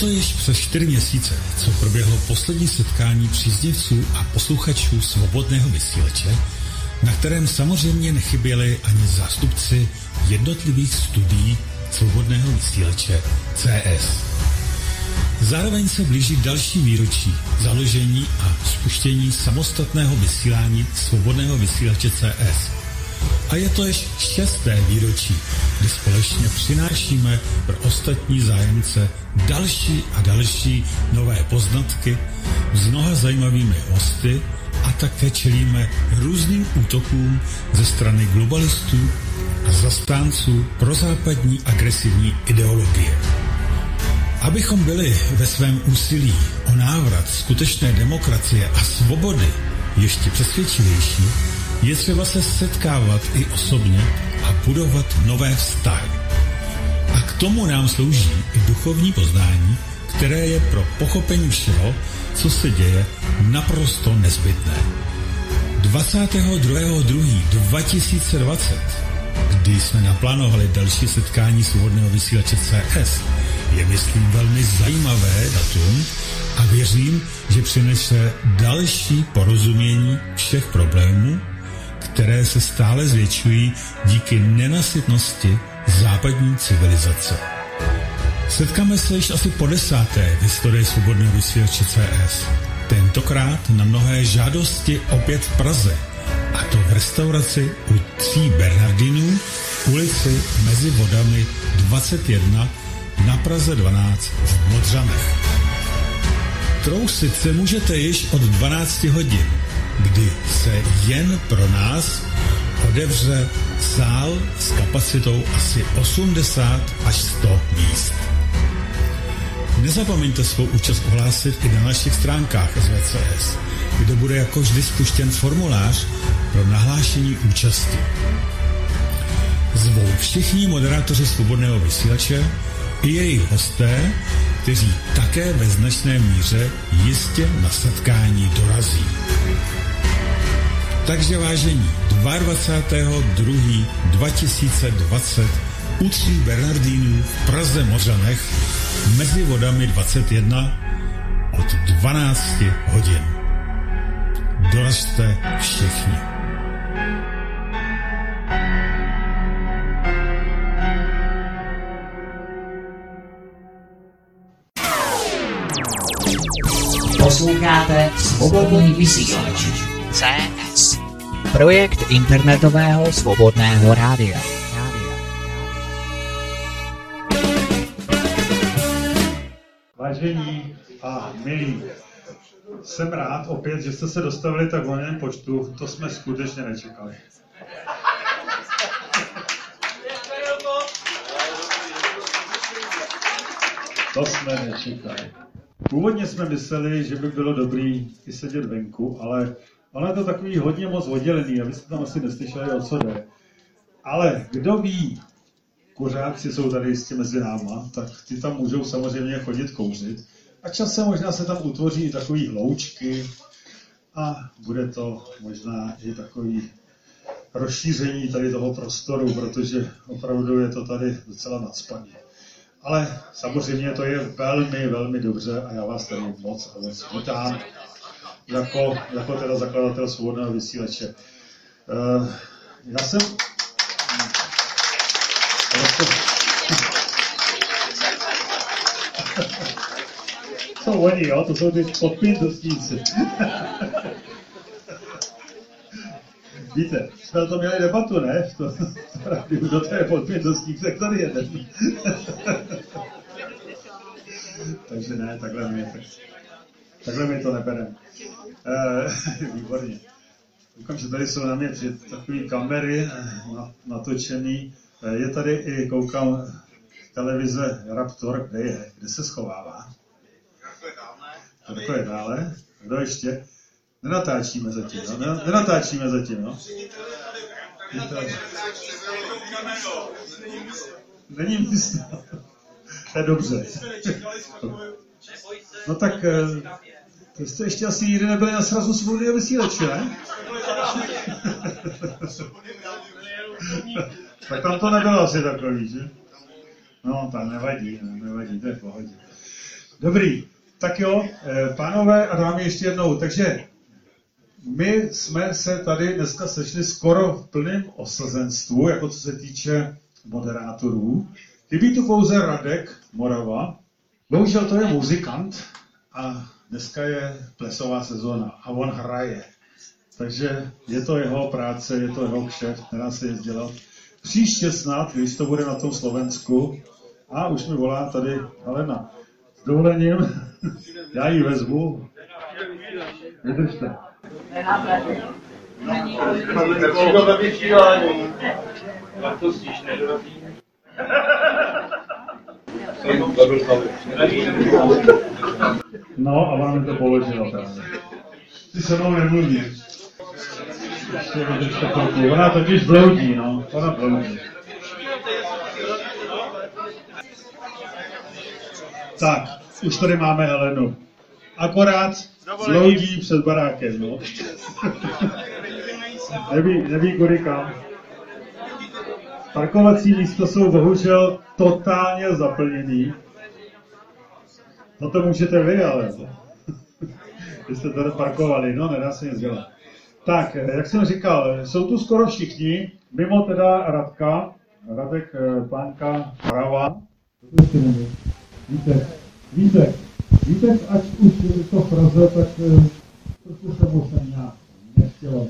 to již přes čtyři měsíce, co proběhlo poslední setkání příznivců a posluchačů svobodného vysílače, na kterém samozřejmě nechyběli ani zástupci jednotlivých studií svobodného vysílače CS. Zároveň se blíží další výročí založení a spuštění samostatného vysílání svobodného vysílače CS. A je to již šesté výročí, kdy společně přinášíme pro ostatní zájemce další a další nové poznatky s mnoha zajímavými hosty a také čelíme různým útokům ze strany globalistů a zastánců prozápadní agresivní ideologie. Abychom byli ve svém úsilí o návrat skutečné demokracie a svobody ještě přesvědčivější, je třeba se setkávat i osobně a budovat nové vztahy. A k tomu nám slouží i duchovní poznání, které je pro pochopení všeho, co se děje, naprosto nezbytné. 22.2.2020, kdy jsme naplánovali další setkání svobodného vysílače CS, je myslím velmi zajímavé datum a věřím, že přinese další porozumění všech problémů, které se stále zvětšují díky nenasytnosti západní civilizace. Setkáme se již asi po desáté v historii svobodného vysílače CS. Tentokrát na mnohé žádosti opět v Praze, a to v restauraci u tří Bernardinů, ulici mezi vodami 21 na Praze 12 v Modřanech. Trousit se můžete již od 12 hodin, kdy se jen pro nás otevře sál s kapacitou asi 80 až 100 míst. Nezapomeňte svou účast ohlásit i na našich stránkách SVCS, kde bude jako vždy spuštěn formulář pro nahlášení účasti. Zvou všichni moderátoři svobodného vysílače i jejich hosté, kteří také ve značné míře jistě na setkání dorazí. Takže vážení, 22.2.2020 u tří Bernardínů v Praze Mořanech mezi vodami 21 od 12 hodin. Dorazte všichni. Posloucháte svobodný vysílač. CS. Projekt internetového svobodného rádia. Vážení a milí, jsem rád opět, že jste se dostavili tak volném počtu, to jsme skutečně nečekali. To jsme nečekali. Původně jsme mysleli, že by bylo dobrý i sedět venku, ale ono je to takový hodně moc oddělený a vy jste tam asi neslyšeli, o co jde. Ale kdo ví, kuřáci jsou tady jistě mezi náma, tak ty tam můžou samozřejmě chodit kouřit. A časem možná se tam utvoří i takový hloučky a bude to možná i takový rozšíření tady toho prostoru, protože opravdu je to tady docela nadspaný. Ale samozřejmě to je velmi, velmi dobře a já vás tady moc moc vítám jako, jako teda zakladatel svobodného vysílače. Uh, já jsem... To jsou oni, jo? To jsou ty podpindostníci. Víte, jsme to měli debatu, ne? To, to, kdo to je podpětostník, tak tady jeden. Takže ne, takhle mi, tak, takhle mi to nebereme. E, výborně. Koukám, že tady jsou na mě při takové kamery eh, natočený. E, je tady i, koukám, televize Raptor, kde je, kde se schovává. Jako je dále. Kdo ještě? Nenatáčíme zatím, no? Nenatáčíme zatím, no? Není místo. To je dobře. No tak, to jste ještě asi nikdy nebyli na srazu svobodného vysílače, ne? tak tam to nebylo asi takový, že? No, tam nevadí, nevadí, to je v pohodě. Dobrý. Tak jo, eh, pánové a dámy ještě jednou. Takže my jsme se tady dneska sešli skoro v plném osazenstvu, jako co se týče moderátorů. Chybí tu pouze Radek Morava. Bohužel to je muzikant a dneska je plesová sezóna a on hraje. Takže je to jeho práce, je to jeho kšeft, nedá se dělat. Příště snad, když to bude na tom Slovensku, a už mi volá tady Helena. S dovolením, já ji vezmu. Vydržte. Nepřijdu ve vysílání. Jak to stižne? No a vám to položila právě. Ty se mnou chvilku. Ona totiž bloudí, no. Ona bloudí. Tak, už tady máme Helenu. Akorát bloudí před barákem, no. neví, neví kudy kam. Parkovací místa jsou bohužel totálně zaplněný. No to můžete vy, ale vy jste tady parkovali, no nedá se nic dělat. Tak, jak jsem říkal, jsou tu skoro všichni, mimo teda Radka, Radek eh, Pánka Prava. Víte, víte, víte, ať už to fraze, tak prostě se mu se nějak nechtělo.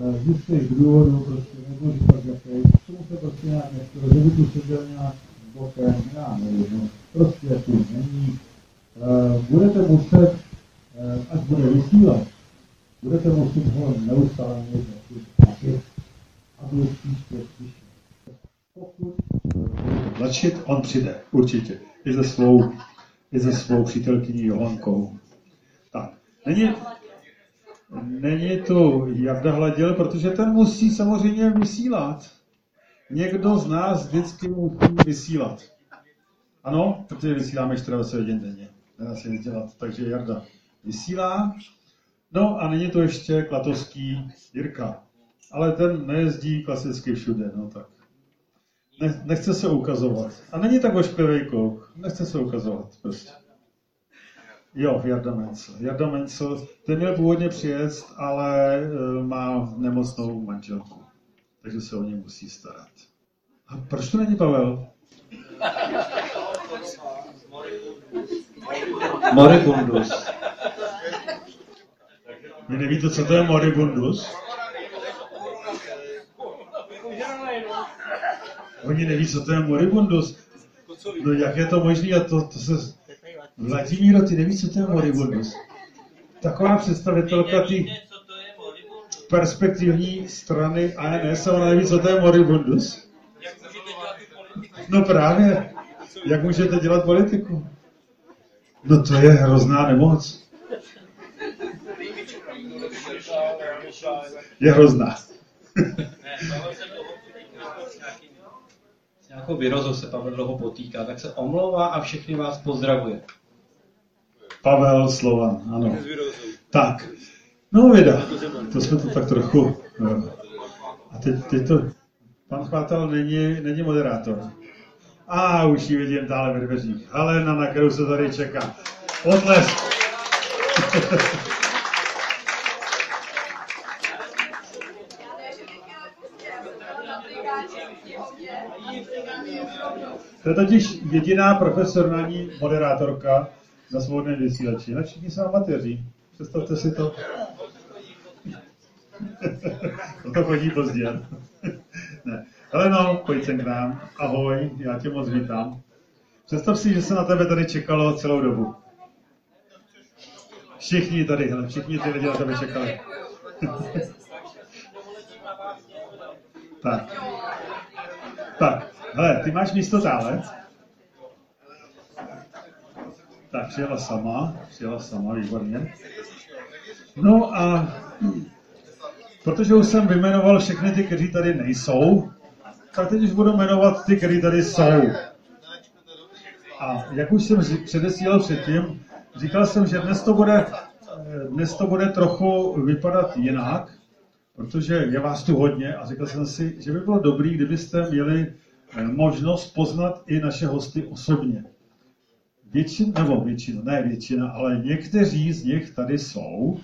Eh, z jistých důvodů prostě nebudu říkat jaký, tomu se prostě nějak nechtělo, že by tu seděl nějak bokem, já nevím, no, prostě tu není. Budete muset, až bude vysílat, budete muset ho neustále někde aby příště. Pokud tlačit, on přijde, určitě. I se svou, i se svou přítelkyní Johankou. Tak, není, není tu Jarda Hladil, protože ten musí samozřejmě vysílat. Někdo z nás vždycky musí vysílat. Ano, protože vysíláme 24 hodin denně. Nedá se nic dělat. Takže Jarda vysílá, No a není to ještě Klatovský Jirka. Ale ten nejezdí klasicky všude, no tak. Ne, nechce se ukazovat. A není tak ošklivý kluk. Nechce se ukazovat prostě. Jo, Jarda Mencel. Jarda Mencel, ten měl původně přijet, ale e, má nemocnou manželku. Takže se o ně musí starat. A proč to není Pavel? Moribundus. Vy nevíte, co to je moribundus? Oni neví, co to je moribundus. No jak je to možné? A to, to se... Vladimíro, ty nevíš, co to je moribundus? Taková představitelka ty perspektivní strany ANS, a ona neví, co to je moribundus? No právě. Jak můžete dělat politiku? No to je hrozná nemoc. je hrozná. S nějakou virozou se Pavel dlouho potýká, tak se omlouvá a všechny vás pozdravuje. Pavel Slovan, ano. Tak, no věda, to jsme to tak trochu... No. A teď, teď to... Pan Chvátal není, není moderátor. A už ji vidím dále ve dveřích. Helena, na kterou se tady čeká. Potlesk. To je totiž jediná profesionální moderátorka na svobodném vysílači. Na všichni jsou amatéři. Představte si to. to to chodí pozdě. ne. Ale no, pojď sem k nám. Ahoj, já tě moc vítám. Představ si, že se na tebe tady čekalo celou dobu. Všichni tady, hele, všichni ty lidi na tebe čekali. tak. Tak, hele, ty máš místo tále? Tak, přijela sama, přijela sama, výborně. No a protože už jsem vymenoval všechny ty, kteří tady nejsou, tak teď už budu jmenovat ty, kteří tady jsou. A jak už jsem předesílal předtím, říkal jsem, že dnes to bude, dnes to bude trochu vypadat jinak, protože je vás tu hodně a říkal jsem si, že by bylo dobré, kdybyste měli eh, možnost poznat i naše hosty osobně. Většina, nebo většina, ne většina, ale někteří z nich tady jsou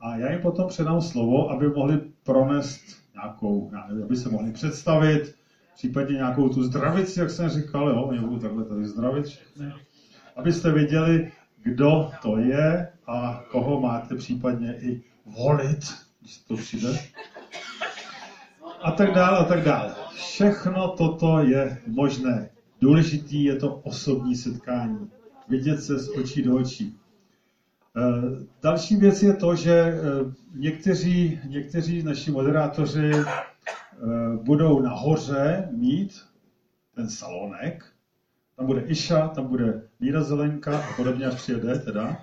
a já jim potom předám slovo, aby mohli pronést nějakou, nevím, aby se mohli představit, případně nějakou tu zdravici, jak jsem říkal, jo, oni budou takhle tady zdravit všechny, abyste věděli, kdo to je a koho máte případně i volit, když to přijde. A tak dále, a tak dále. Všechno toto je možné. Důležitý je to osobní setkání. Vidět se z očí do očí. Eh, další věc je to, že eh, někteří, někteří naši moderátoři eh, budou nahoře mít ten salonek, tam bude Iša, tam bude Míra Zelenka a podobně, až přijede teda.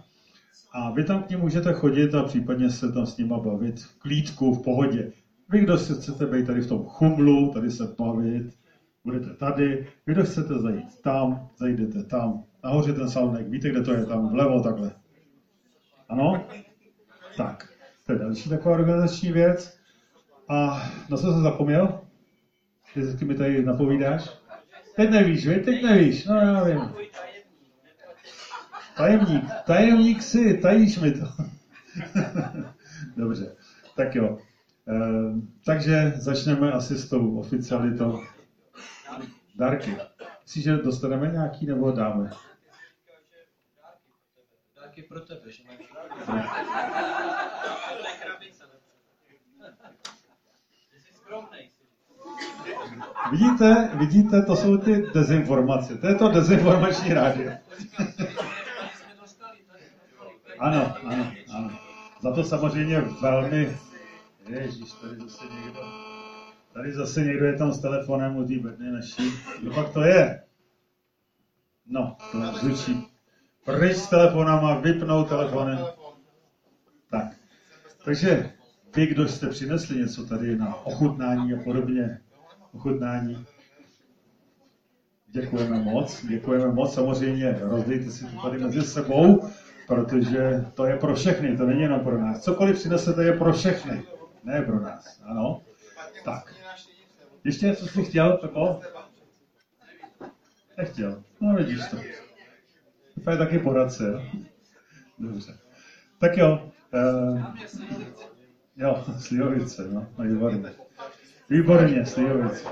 A vy tam k ním můžete chodit a případně se tam s nima bavit v klídku, v pohodě. Vy, kdo si chcete být tady v tom chumlu, tady se bavit, budete tady. Vy, kdo chcete zajít tam, zajdete tam. Nahoře ten salonek, víte, kde to je, tam vlevo takhle. Ano? Tak, to je další taková organizační věc. A na co jsem zapomněl? Ty mi tady napovídáš? Teď nevíš, vy? Teď nevíš. No, já vím. Tajemník. Tajemník si, tajíš mi to. Dobře. Tak jo. E, takže začneme asi s tou oficialitou. Dárky. Myslíš, že dostaneme nějaký nebo dáme? Dárky pro tebe, že máš. Vidíte, vidíte, to jsou ty dezinformace. To je to dezinformační rádio. ano, ano, ano. Za to samozřejmě velmi... Ježíš, tady zase někdo... Tady zase někdo je tam s telefonem u té bedny naší. Kdo pak to je? No, to zvučí. Pryč s telefonama, vypnout telefony. Tak. Takže vy, kdo jste přinesli něco tady na ochutnání a podobně, ochutnání. Děkujeme moc, děkujeme moc. Samozřejmě rozdejte si to tady mezi sebou, protože to je pro všechny, to není jenom pro nás. Cokoliv přinesete je pro všechny, ne pro nás. Ano? Tak. Ještě něco jsi chtěl, Pepo? Nechtěl. No vidíš to. To je taky poradce, jo? Dobře. Tak jo. Uh, jo, Slivovice, no, no výborně. Výborně, Slivovice.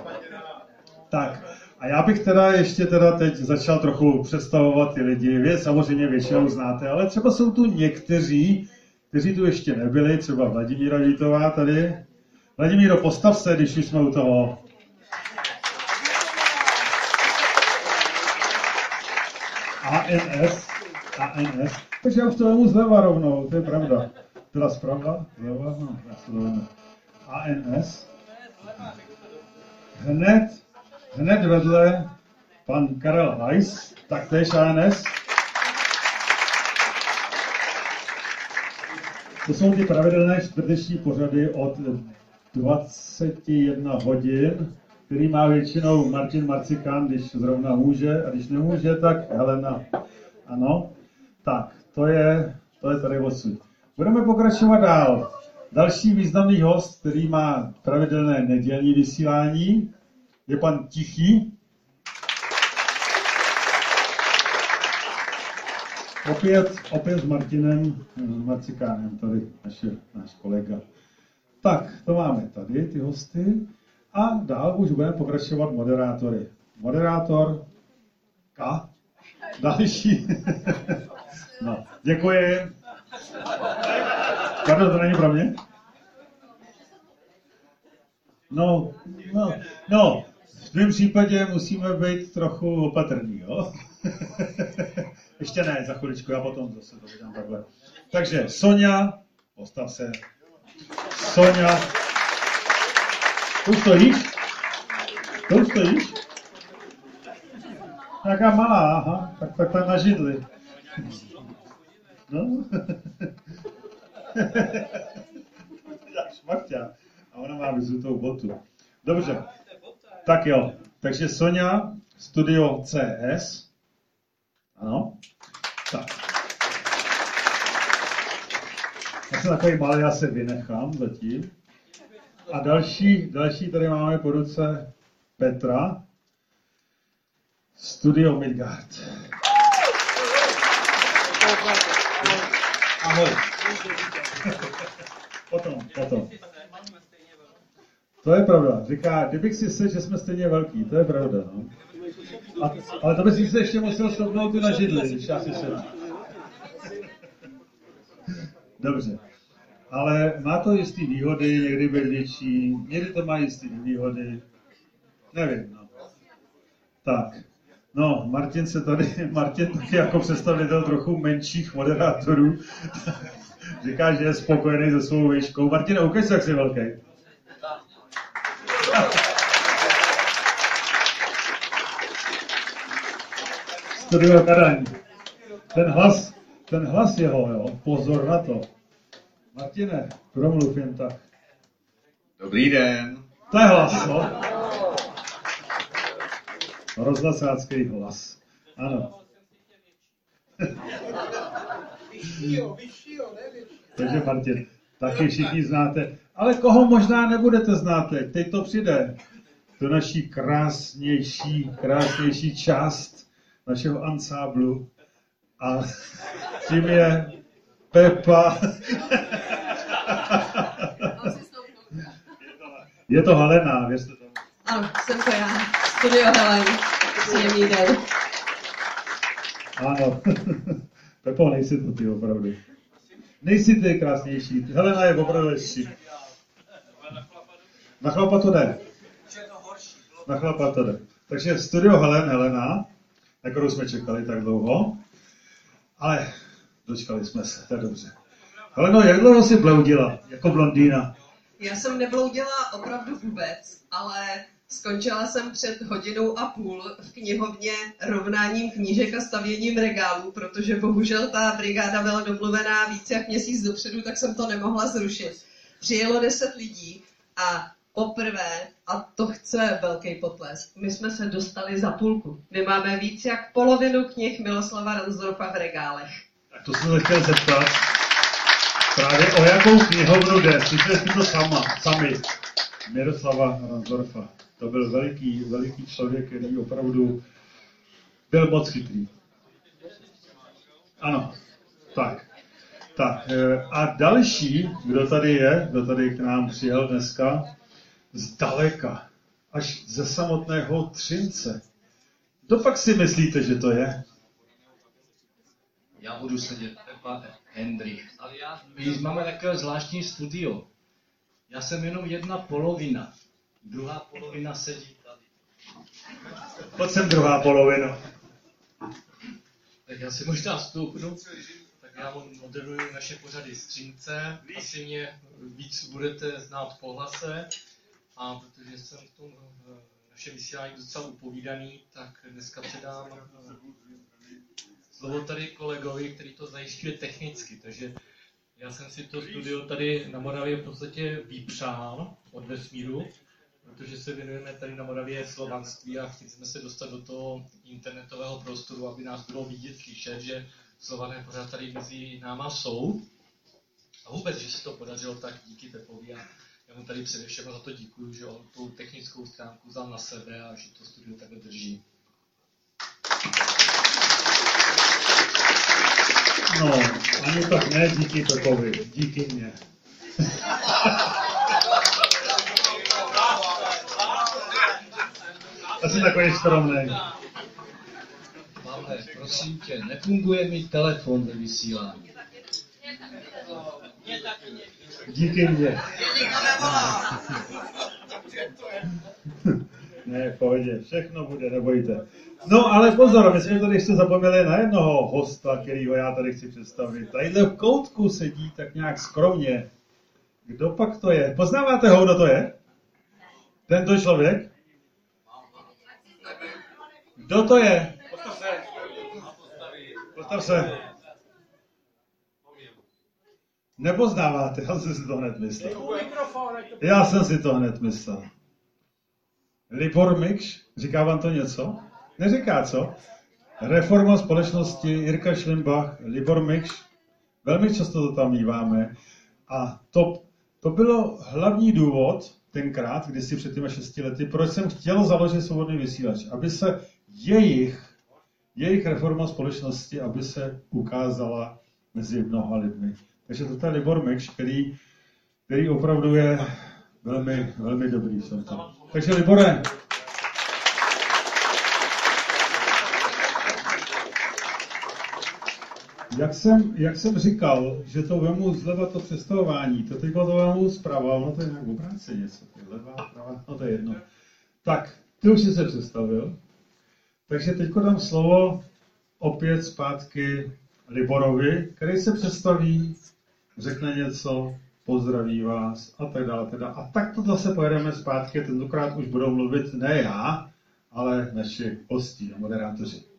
Tak, a já bych teda ještě teda teď začal trochu představovat ty lidi. Vy samozřejmě většinou znáte, ale třeba jsou tu někteří, kteří tu ještě nebyli, třeba Vladimíra Vítová tady. Vladimíro, postav se, když už jsme u toho. ANS, ANS. Takže já už to vemu zleva rovnou, to je pravda. Teda zprava, zleva, no, já to ANS. Hned, hned vedle pan Karel Weiss, taktéž ANS. To jsou ty pravidelné čtvrteční pořady od 21 hodin, který má většinou Martin Marcikán, když zrovna může, a když nemůže, tak Helena. Ano, tak, to je, to je tady odsud. Budeme pokračovat dál. Další významný host, který má pravidelné nedělní vysílání, je pan Tichý. Opět, opět s Martinem Marcikánem, tady naše, náš kolega. Tak, to máme tady, ty hosty. A dál už budeme pokračovat moderátory. Moderátor K. Další. no, děkuji. Karlo, to není pro mě? No, no, no, v tvém případě musíme být trochu opatrní, jo? Ještě ne, za chviličku, já potom zase to takhle. Takže Sonja, postav se. Sonja. Tu stojíš? Tu stojíš? Nějaká malá, aha, tak, tak tam na židli. No. Šmachťa. A ona má vyzutou botu. Dobře. Tak jo. Takže Sonja, studio CS. Ano. Tak. Já jsem takový malý, já se vynechám zatím. A další, další tady máme po ruce Petra. Studio Midgard. Ahoj. potom, potom. To je pravda. Říká, kdybych si se, že jsme stejně velký, to je pravda. No. A, ale to bys se ještě musel stopnout na židli, když já si sedím. Dobře. Ale má to jistý výhody, někdy být větší, někdy to má jistý výhody. Nevím, no. Tak. No, Martin se tady, Martin taky jako představitel trochu menších moderátorů, říká, že je spokojený se svou výškou. Martin, ukaž se, jak jsi velký. Studio Kadaň. Ten hlas, ten hlas jeho, jo, pozor na to. Martine, promluv jen tak. Dobrý den. To je hlas, no. Rozhlasácký hlas. Ano. Takže Martin, taky všichni znáte. Ale koho možná nebudete znát teď, teď to přijde. To naší krásnější, krásnější část našeho ansáblu. A tím je Pepa. Je to Helena, věřte tomu. Ano, jsem to já. Studio Helen. Příjemný den. Ano. Pepo, nejsi to ty opravdu. Nejsi ty krásnější. Helena je opravdu lepší. Na chlapa to jde. Na chlapa to jde. Takže studio Helen, Helena, na kterou jsme čekali tak dlouho. Ale dočkali jsme se, to je dobře. Heleno, jak dlouho jsi bloudila jako blondýna? Já jsem nebloudila opravdu vůbec, ale skončila jsem před hodinou a půl v knihovně rovnáním knížek a stavěním regálů, protože bohužel ta brigáda byla domluvená víc jak měsíc dopředu, tak jsem to nemohla zrušit. Přijelo deset lidí a poprvé, a to chce velký potlesk, my jsme se dostali za půlku. My máme víc jak polovinu knih Miloslava Ransdorfa v regálech. Tak to jsem se chtěl zeptat. Právě o jakou knihovnu jde? Slyšeli jste to sama, sami. Miroslava Ransdorfa. To byl veliký, veliký člověk, který opravdu byl moc chytrý. Ano, tak. Tak eh, a další, kdo tady je, kdo tady k nám přijel dneska, zdaleka, až ze samotného Třince. Kdo pak si myslíte, že to je? Já budu sedět Pepa Hendrich. Ale já, my máme takové zvláštní studio. Já jsem jenom jedna polovina. Druhá polovina sedí tady. Pojď sem druhá polovina. Tak já si možná stoupnu. Tak já moderuji naše pořady Střínce. Asi mě víc budete znát po hlase. A protože jsem v tom eh, našem vysílání docela upovídaný, tak dneska předám eh, slovo tady kolegovi, který to zajišťuje technicky. Takže já jsem si to studio tady na Moravě v podstatě vypřál od vesmíru, protože se věnujeme tady na Moravě slovanství a chceme se dostat do toho internetového prostoru, aby nás bylo vidět, slyšet, že slované pořád tady mezi náma jsou. A vůbec, že se to podařilo, tak díky Pepovi a já mu tady především za to děkuji, že on tu technickou stránku vzal na sebe a že to studio takhle No, ani tak ne díky Pepovi, díky mně. Asi takový skromný. Máme, prosím tě, nefunguje mi telefon ve vysílání. Díky mně. Ne, v pohodě, všechno bude, nebojte. No ale pozor, my jsme tady ještě zapomněli na jednoho hosta, kterýho já tady chci představit. Tadyhle v koutku sedí tak nějak skromně. Kdo pak to je? Poznáváte ho, kdo to je? Tento člověk? Kdo to je? Postav se. Nepoznáváte, já jsem si to hned myslel. Já jsem si to hned myslel. Libor Mikš, říká vám to něco? Neříká, co? Reforma společnosti, Jirka Šlimbach, Libor Mikš, velmi často to tam míváme. A to, to bylo hlavní důvod tenkrát, kdysi před těmi šesti lety, proč jsem chtěl založit svobodný vysílač, aby se jejich jejich reforma společnosti, aby se ukázala mezi mnoha lidmi. Takže to je Libor Mekš, který, který opravdu je velmi, velmi dobrý v tomto. Takže Libore, jak jsem, jak jsem říkal, že to vemu zleva to představování, to teď to vemu zprava, ono to je nějak obráceně, něco, levá, prava, no to je jedno. Tak, ty už jsi se představil, takže teď dám slovo opět zpátky Liborovi, který se představí, řekne něco, pozdraví vás a tak dále. Teda. A tak to zase pojedeme zpátky, tentokrát už budou mluvit ne já, ale naši hosti a moderátoři.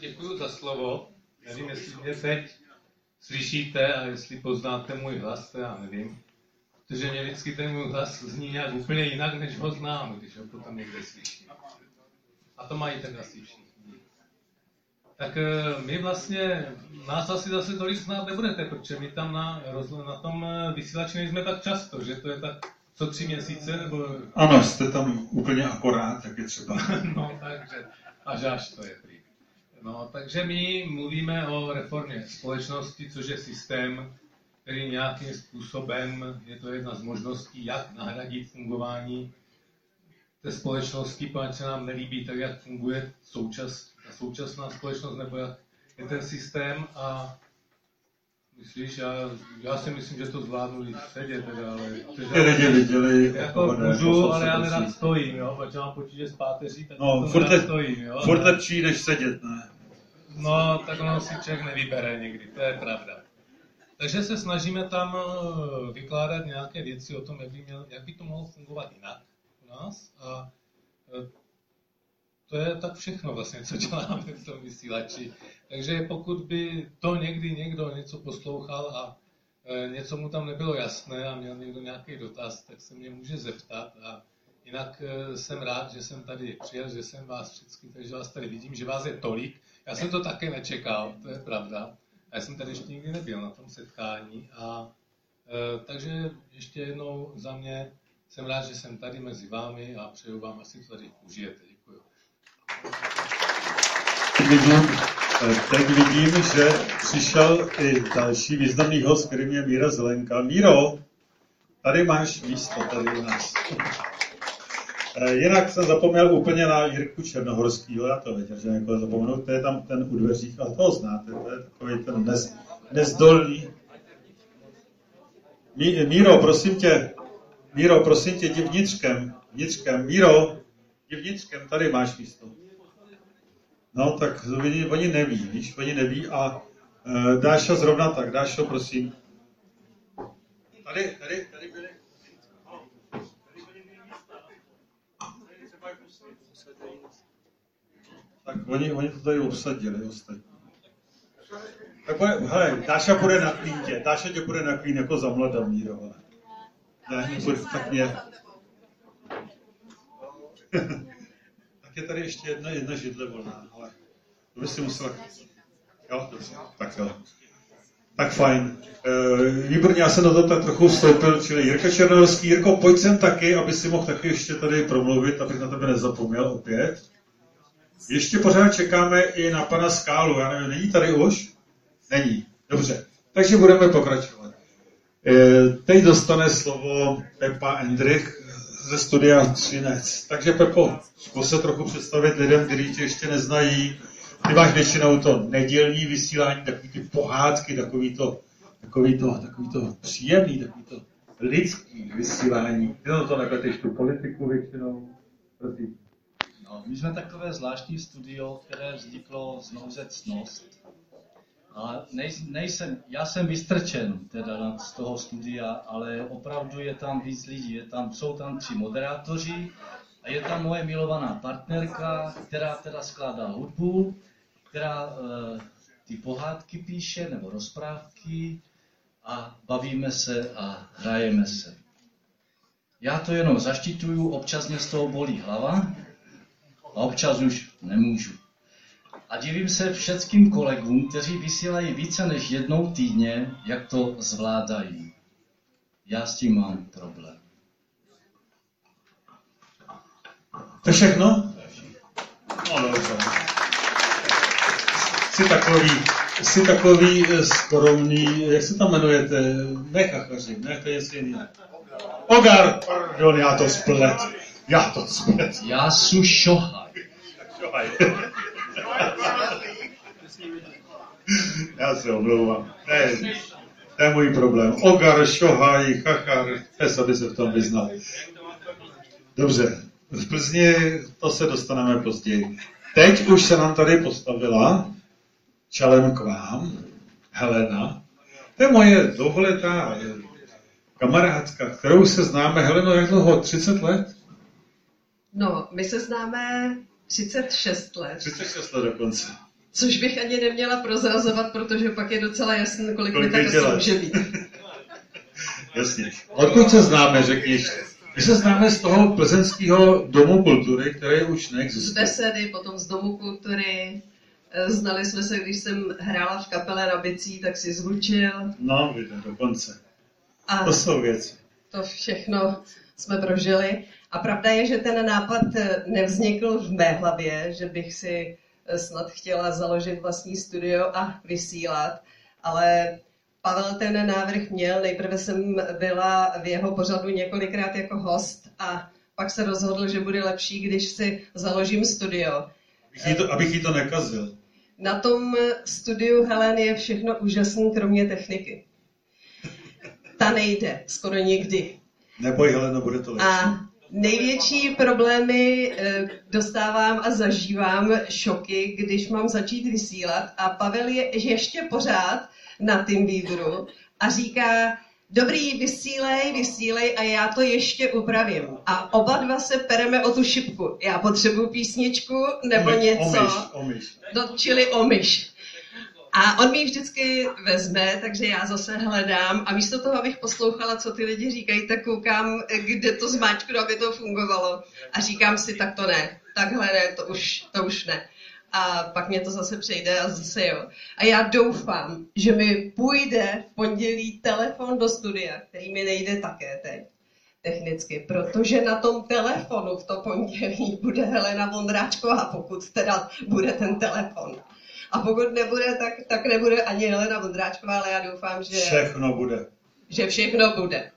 Děkuji za slovo. Nevím, jestli mě teď slyšíte a jestli poznáte můj hlas, to já nevím. Protože mě vždycky ten můj hlas zní nějak úplně jinak, než ho znám, když ho potom někde slyším. A to mají tak asi všichni. Tak eh, my vlastně, nás asi zase tolik znát nebudete, protože my tam na, na tom eh, vysílači nejsme tak často, že to je tak co tři měsíce, nebo... Ano, jste tam úplně akorát, jak je třeba. no, takže až až to je. No, takže my mluvíme o reformě společnosti, což je systém, který nějakým způsobem, je to jedna z možností, jak nahradit fungování té společnosti, protože se nám nelíbí tak, jak funguje součas, ta současná společnost, nebo jak je ten systém. A Myslíš, já, já si myslím, že to zvládnu i sedět, teda, ale... Ty lidi viděli... Jako můžu, ale já nerad stojím, jo, protože mám počítat z páteří, tak no, to furt stojím, jo. Furt lepší, než sedět, ne? No, tak ono si člověk nevybere někdy, to je pravda. Takže se snažíme tam eh, vykládat nějaké věci o tom, jak by, měl, jak by to mohlo fungovat jinak u nás. A eh, to je tak všechno vlastně, co děláme v tom vysílači. Takže pokud by to někdy někdo něco poslouchal a eh, něco mu tam nebylo jasné a měl někdo nějaký dotaz, tak se mě může zeptat. A jinak jsem rád, že jsem tady přijel, že jsem vás všichni, takže vás tady vidím, že vás je tolik. Já jsem to také nečekal, to je pravda. Já jsem tady ještě nikdy nebyl na tom setkání a e, takže ještě jednou za mě jsem rád, že jsem tady mezi vámi a přeju vám, asi to tady užijete. Děkuji. Vidím, teď vidím, že přišel i další významný host, kterým je Míra Zelenka. Míro, tady máš místo tady u nás. E, jinak jsem zapomněl úplně na Jirku Černohorskýho, já to věděl, že někoho zapomenu, to je tam ten u dveřích, ale toho znáte, to je takový ten nez, nezdolný. Mí, Míro, prosím tě, Míro, prosím tě, jdi vnitřkem, vnitřkem, Míro, jdi vnitřkem, tady máš místo. No, tak oni, oni neví, víš, oni neví a uh, Dáša zrovna tak, Dášo, prosím. Tady, tady, tady byli. Tak oni, oni to tady obsadili ostatní. Tak bude, hele, Táša bude na klíntě, Táša tě bude na klín jako za mladá míro, ale. Ne, bude tak mě. tak je tady ještě jedna, jedna židle volná, ale to by si musela... Jo, dobře, tak jo. Tak fajn. E, výborně, já jsem do toho tak trochu vstoupil, čili Jirka Černohorský. Jirko, pojď sem taky, aby si mohl taky ještě tady promluvit, abych na tebe nezapomněl opět. Ještě pořád čekáme i na pana Skálu. Já nevím, není tady už? Není. Dobře. Takže budeme pokračovat. E, teď dostane slovo Pepa Endrich ze studia Třinec. Takže Pepo, zkus se trochu představit lidem, kteří tě ještě neznají. Ty máš většinou to nedělní vysílání, takový ty pohádky, takový to, takový to, takový to příjemný, takový to lidský vysílání. Ty to nepleteš tu politiku většinou. Prosím. No, my jsme takové zvláštní studio, které vzniklo z nouze cnost. A nej, nejsem, já jsem vystrčen teda z toho studia, ale opravdu je tam víc lidí. Je tam, jsou tam tři moderátoři a je tam moje milovaná partnerka, která teda skládá hudbu, která e, ty pohádky píše nebo rozprávky a bavíme se a hrajeme se. Já to jenom zaštituju, občas mě z toho bolí hlava, a občas už nemůžu. A divím se všem kolegům, kteří vysílají více než jednou týdně, jak to zvládají. Já s tím mám problém. To všechno? No dobře. Jsi takový, jsi takový eh, skromný, jak se tam jmenujete? Ne chachaři, ne, to je něco jiného. Ogar, pardon, já to splet. Já to splet. Já su šohaj. Šohaj. Já se omlouvám. To je, to je můj problém. Ogar, šohaj, chachar, pes, aby se v tom vyznal. Dobře, v Plzni to se dostaneme později. Teď už se nám tady postavila čelem k vám Helena. To je moje dlouholetá kamarádka, kterou se známe, Heleno, jak dlouho? 30 let? No, my se známe 36 let. 36 let dokonce. Což bych ani neměla prozrazovat, protože pak je docela jasné, kolik, kolik mi tak může být. Jasně. Odkud se známe, řekni My se známe z toho plzeňského domu kultury, který už neexistuje. Z Besedy, potom z domu kultury. Eh, znali jsme se, když jsem hrála v kapele Rabicí, tak si zvučil. No, vidíte, dokonce. A to jsou věci. To všechno jsme prožili. A pravda je, že ten nápad eh, nevznikl v mé hlavě, že bych si eh, snad chtěla založit vlastní studio a vysílat, ale Pavel ten návrh měl. Nejprve jsem byla v jeho pořadu několikrát jako host a pak se rozhodl, že bude lepší, když si založím studio. Abych jí to, abych jí to nekazil. Na tom studiu Helen je všechno úžasné, kromě techniky. Ta nejde skoro nikdy. Neboj, Heleno, bude to lepší. A největší problémy eh, dostávám a zažívám šoky, když mám začít vysílat a Pavel je ještě pořád na tým výboru a říká, dobrý, vysílej, vysílej a já to ještě upravím. A oba dva se pereme o tu šipku. Já potřebuji písničku nebo omyš, něco. Omyš, omyš. No, čili omyš. A on mi vždycky vezme, takže já zase hledám a místo toho, abych poslouchala, co ty lidi říkají, tak koukám, kde to zmáčknu, aby to fungovalo. A říkám si, tak to ne, takhle ne, to už, to už ne. A pak mě to zase přejde a zase jo. A já doufám, že mi půjde v pondělí telefon do studia, který mi nejde také teď technicky, protože na tom telefonu v to pondělí bude Helena Vondráčková, pokud teda bude ten telefon. A pokud nebude, tak, tak nebude ani Helena Vondráčková, ale já doufám, že... Všechno bude. Že všechno bude.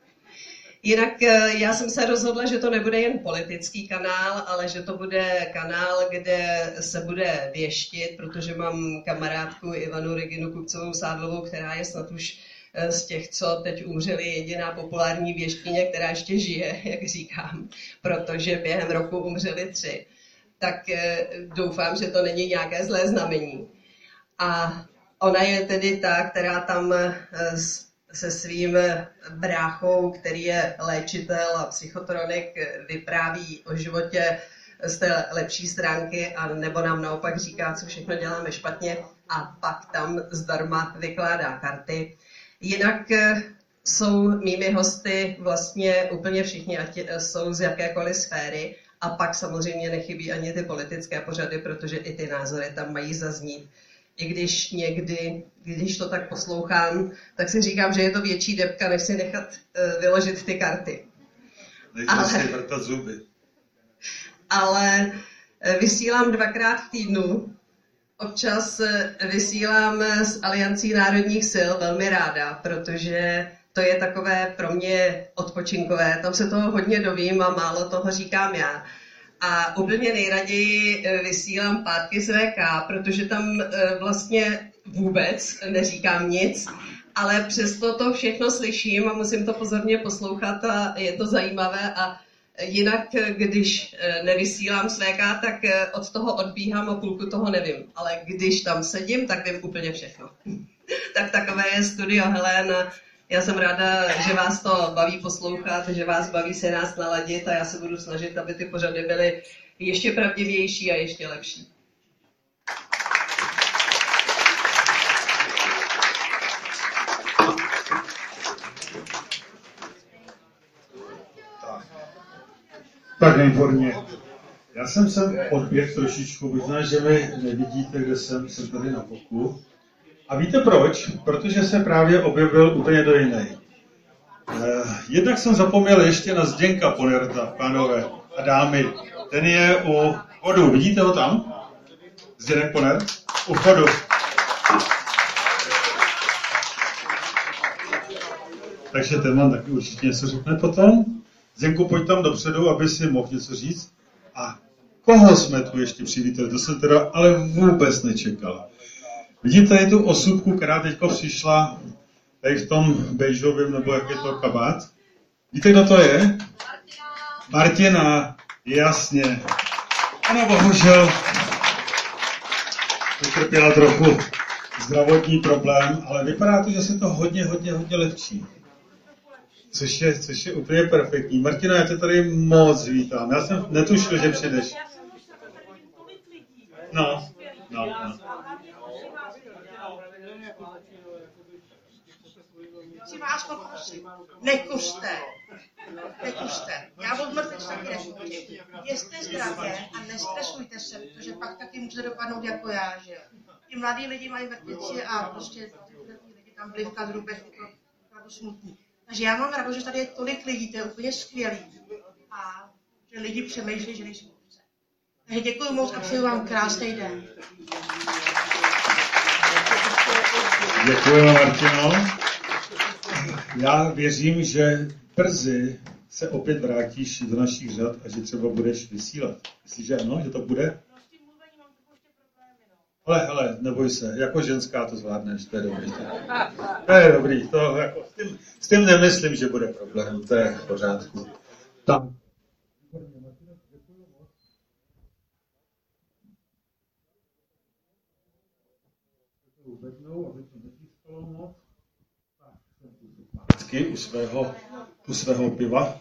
Jinak eh, já jsem se rozhodla, že to nebude jen politický kanál, ale že to bude kanál, kde se bude věštit, protože mám kamarádku Ivanu Reginu Kupcovou Sádlovou, která je snad už eh, z těch, co teď umřeli, jediná populární věštkyně, která ještě žije, jak říkám, protože během roku umřeli tři. Tak eh, doufám, že to není nějaké zlé znamení. A ona je tedy ta, která tam se svým bráchou, který je léčitel a psychotronik, vypráví o životě z té lepší stránky, a nebo nám naopak říká, co všechno děláme špatně a pak tam zdarma vykládá karty. Jinak eh, jsou mými hosty vlastně úplně všichni, ať jsou z jakékoliv sféry. A pak samozřejmě nechybí ani ty politické pořady, protože i ty názory tam mají zaznít i když někdy, když to tak poslouchám, tak si říkám, že je to větší depka, než si nechat uh, vyložit ty karty. ale, si vrtat zuby. Ale uh, vysílám dvakrát v týdnu. Občas uh, vysílám z Aliancí národních sil velmi ráda, protože to je takové pro mě odpočinkové. Tam se toho hodně dovím a málo toho říkám já. A úplně nejraději eh, vysílám pátky z VK, protože tam eh, vlastně vůbec neříkám nic, ale přesto to všechno slyším a musím to pozorně poslouchat a je to zajímavé a Jinak, když eh, nevysílám z VK, tak od toho odbíhám a půlku toho nevím. Ale když tam sedím, tak vím úplně všechno. tak takové je studio Helena já jsem ráda, že vás to baví poslouchat, že vás baví se nás naladit a já se budu snažit, aby ty pořady byly ještě pravdivější a ještě lepší. Tak výborně. Já jsem sem odběh trošičku, možná, že mi nevidíte, kde jsem, jsem tady na boku. A víte proč? Protože se právě objevil úplně do jiný. Eh, jednak jsem zapomněl ještě na Zděnka Ponerta, pánové a dámy. Ten je u vodu. Vidíte ho tam? Zdeněk Poner, u vchodu. Takže ten vám taky určitě něco řekne potom. Zdenku, pojď tam dopředu, aby si mohl něco říct. A koho jsme tu ještě přivítali? To jsem teda ale vůbec nečekal. Vidíte tady tu osudku, která teď přišla tady v tom bejžovém, nebo jak je to kabát? Víte, kdo to je? Martina, jasně. Ona bohužel utrpěla trochu zdravotní problém, ale vypadá to, že se to hodně, hodně, hodně lepší. Což je, což je úplně perfektní. Martina, já tě tady moc vítám. Já jsem netušil, že přijdeš. No, no. Vás poprosím, nekuřte. Nekuřte. Já od mrtvých taky nekuřím. Jeste zdravě a nestresujte se, protože pak taky můžete dopadnout jako já, že. Ti mladí lidi mají vrtici a prostě ty lidi tam byli v kadrubech, to opravdu smutný. Takže já mám radost, že tady je tolik lidí, to je úplně skvělý. A že lidi přemýšlí, že nejsou ovce. Takže děkuji moc a přeju vám krásný den. Děkujeme, Martino. Já věřím, že brzy se opět vrátíš do našich řad a že třeba budeš vysílat. Myslíš, že ano, že to bude? Ale, hele, neboj se, jako ženská to zvládneš, to je dobrý. To je dobrý, to jako, s, tím, s tím nemyslím, že bude problém, to je v pořádku. Tak. U svého, u svého piva.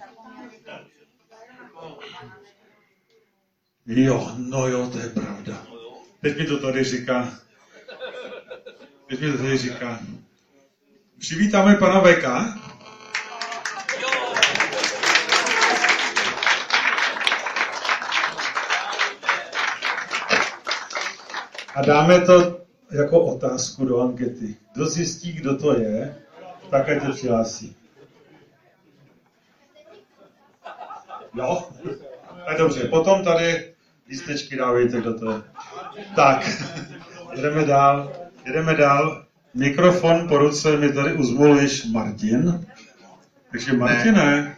Jo, no jo, to je pravda. Teď mi to tady říká. Teď mi to tady říká. Přivítáme pana Veka. A dáme to jako otázku do ankety. Kdo zjistí, kdo to je, tak ať se přihlásí. Jo? Tak dobře, potom tady lístečky dávejte, kdo to je. Tak, jdeme dál. Jdeme dál. Mikrofon po ruce mi tady již Martin. Takže Martine. Ne,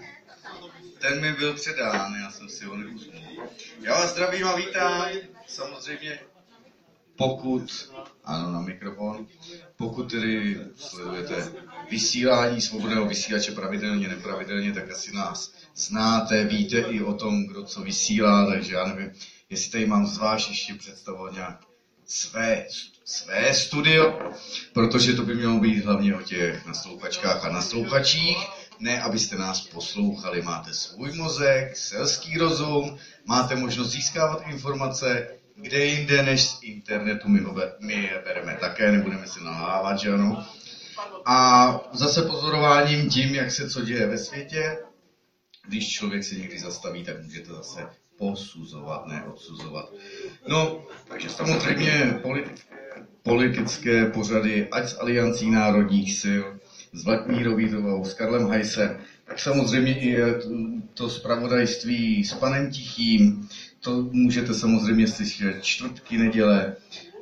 ten mi byl předán, já jsem si ho neuzmul. Já vás zdravím a vítám. Samozřejmě pokud, ano, na mikrofon, pokud tedy sledujete vysílání svobodného vysílače pravidelně, nepravidelně, tak asi nás znáte, víte i o tom, kdo co vysílá, takže já nevím, jestli tady mám zvlášť ještě představovat nějak své, své studio, protože to by mělo být hlavně o těch naslouchačkách a naslouchačích, ne abyste nás poslouchali. Máte svůj mozek, selský rozum, máte možnost získávat informace, kde jinde než z internetu my, ho, my je bereme také, nebudeme si nahávat, že ano. A zase pozorováním tím, jak se co děje ve světě, když člověk se někdy zastaví, tak můžete zase posuzovat, ne odsuzovat. No, takže samozřejmě politické, politické pořady, ať z Aliancí národních sil, s Vladimírovou, s Karlem Hajsem, tak samozřejmě i to zpravodajství s panem Tichým, to můžete samozřejmě slyšet čtvrtky, neděle.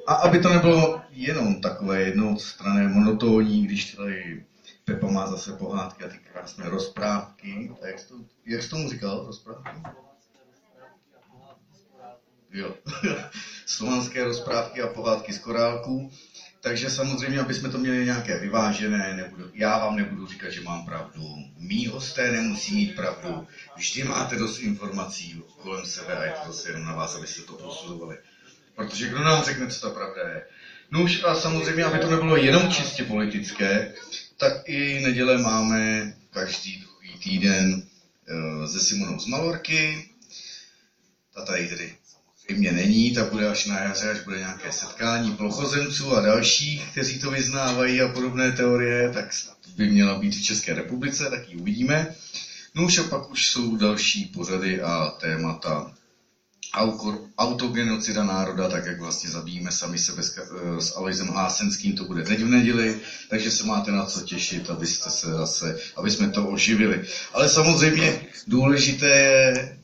A aby to nebylo jenom takové jednostrané monotónní, když tady Pepa má zase pohádky a ty krásné rozprávky. A jak jsi, to, jak jsi tomu říkal, rozprávky? Jo. Slovanské rozprávky a pohádky z korálků. Takže samozřejmě, aby jsme to měli nějaké vyvážené, nebudu, já vám nebudu říkat, že mám pravdu. Mí hosté nemusí mít pravdu. Vždy máte dost informací kolem sebe a je to zase jenom na vás, abyste to posuzovali. Protože kdo nám řekne, co ta pravda je? No už a samozřejmě, aby to nebylo jenom čistě politické, tak i neděle máme každý druhý týden uh, se Simonou z Malorky. Ta tady tedy mě není, ta bude až na jaře, až bude nějaké setkání plochozemců a dalších, kteří to vyznávají a podobné teorie, tak by měla být v České republice, tak ji uvidíme. No už a pak už jsou další pořady a témata autogenocida národa, tak jak vlastně zabijíme sami sebe s Alojzem Hásenským, to bude teď v neděli, takže se máte na co těšit, abyste se zase, aby jsme to oživili. Ale samozřejmě důležité je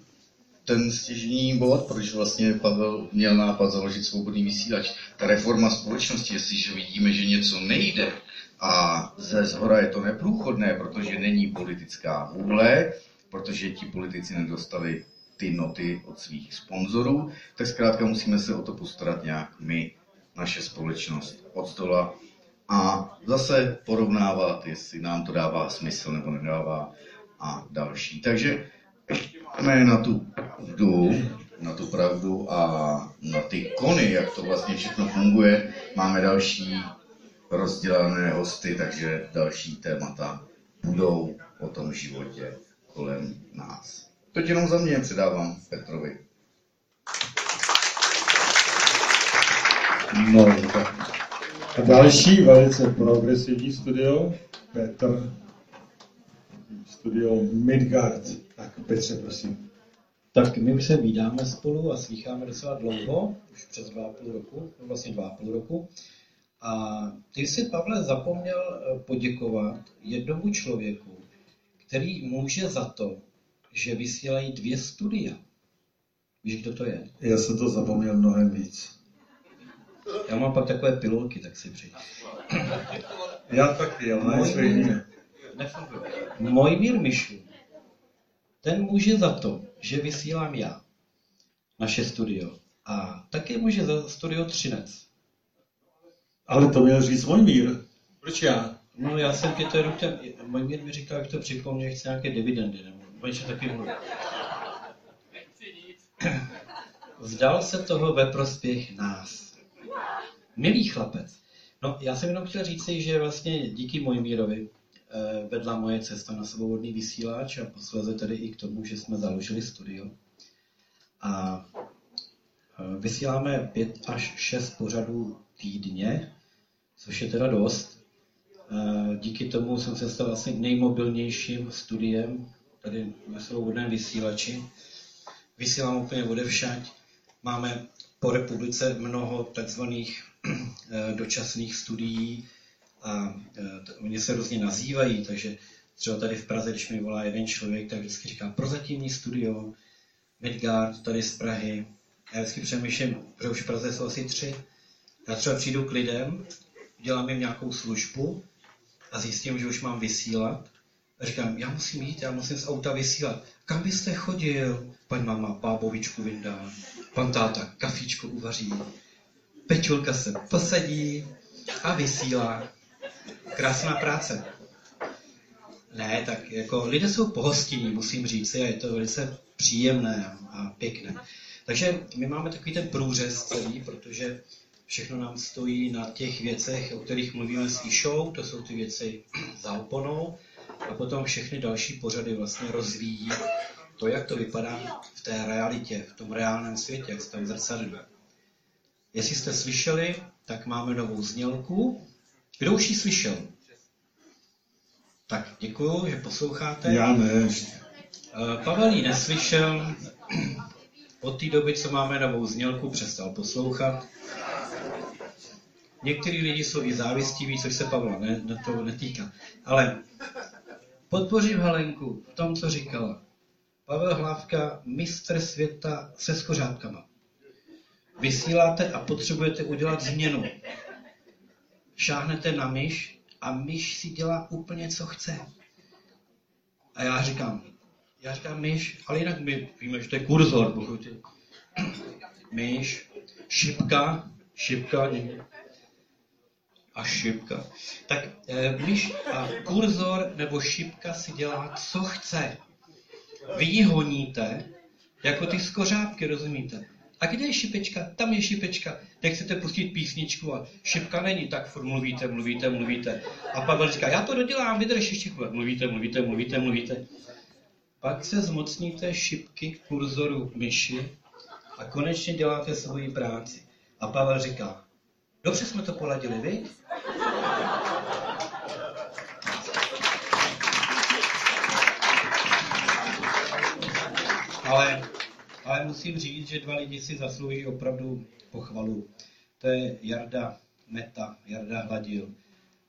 ten stěžní bod, proč vlastně Pavel měl nápad založit svobodný vysílač. Ta reforma společnosti, jestliže vidíme, že něco nejde a ze zhora je to neprůchodné, protože není politická vůle, protože ti politici nedostali ty noty od svých sponzorů, tak zkrátka musíme se o to postarat nějak my, naše společnost od stola a zase porovnávat, jestli nám to dává smysl nebo nedává a další. Takže ne na tu pravdu, na tu pravdu a na ty kony, jak to vlastně všechno funguje. Máme další rozdělané hosty, takže další témata budou o tom životě kolem nás. To jenom za mě předávám Petrovi. No, tak. A další velice progresivní studio, Petr, studio Midgard. Tak Petře, prosím. Tak my už se vídáme spolu a slycháme docela dlouho, už přes dva a půl roku, no vlastně dva a půl roku. A ty si, Pavle, zapomněl eh, poděkovat jednomu člověku, který může za to, že vysílají dvě studia. Víš, kdo to je? Já jsem to zapomněl mnohem víc. Já mám pak takové pilulky, tak si přijď. Já taky, ale Můj, Můj mír Mišu, ten může za to, že vysílám já, naše studio. A taky může za studio Třinec. Ale to měl říct můj mír. Proč já? No já jsem tě to jenom chtěl, můj mír mi říkal, jak to připomně, chce nějaké dividendy, nebo o taky mluví. Vzdal se toho ve prospěch nás. Milý chlapec. No, já jsem jenom chtěl říct, že vlastně díky Mojmírovi vedla moje cesta na svobodný vysílač a posledně tedy i k tomu, že jsme založili studio. A eh, vysíláme pět až šest pořadů týdně, což je teda dost. Eh, díky tomu jsem se stal asi nejmobilnějším studiem tady ve svobodném vysílači. Vysílám úplně odevšať. Máme po republice mnoho takzvaných eh, dočasných studií a eh, oni se různě nazývají, takže třeba tady v Praze, když mi volá jeden člověk, tak vždycky říká prozatímní studio, Midgard tady z Prahy. Já vždycky přemýšlím, že už v Praze jsou asi tři. Já třeba přijdu k lidem, dělám jim nějakou službu a zjistím, že už mám vysílat. A říkám, já musím jít, já musím z auta vysílat. Kam byste chodil? Paň máma bábovičku vyndá, pan táta kafíčko uvaří, Pečulka se posadí a vysílá. Krásná práce. Ne, tak jako lidé jsou pohostinní, musím říct, a je to velice příjemné a pěkné. Takže my máme takový ten průřez celý, protože všechno nám stojí na těch věcech, o kterých mluvíme s Išou, to jsou ty věci za oponou, a potom všechny další pořady vlastně rozvíjí to, jak to vypadá v té realitě, v tom reálném světě, jak se tam zrcadlí. Jestli jste slyšeli, tak máme novou znělku. Kdo už ji slyšel? Tak děkuju, že posloucháte. Já ne. Eh, Pavel ji neslyšel. Od té doby, co máme novou znělku, přestal poslouchat. Někteří lidi jsou i závistiví, což se Pavla ne, na to netýká. Ale podpořím Helenku v tom, co říkala. Pavel Hlávka, mistr světa se skořápkama. Vysíláte a potřebujete udělat změnu. Šáhnete na myš a myš si dělá úplně, co chce. A já říkám, já říkám myš, ale jinak my víme, že to je kurzor, pokud myš, šipka, šipka, a šipka. Tak e, myš a kurzor nebo šipka si dělá, co chce. Vy ji honíte, jako ty skořápky, rozumíte? A kde je šipečka? Tam je šipečka. Teď chcete pustit písničku a šipka není, tak furt mluvíte, mluvíte, mluvíte. A Pavel říká, já to dodělám, vydrž ještě chvíli. Mluvíte, mluvíte, mluvíte, mluvíte. Pak se zmocníte šipky kurzoru myši a konečně děláte svoji práci. A Pavel říká, dobře jsme to poladili, vy? Ale, ale musím říct, že dva lidi si zaslouží opravdu pochvalu. To je Jarda Meta, Jarda Hladil.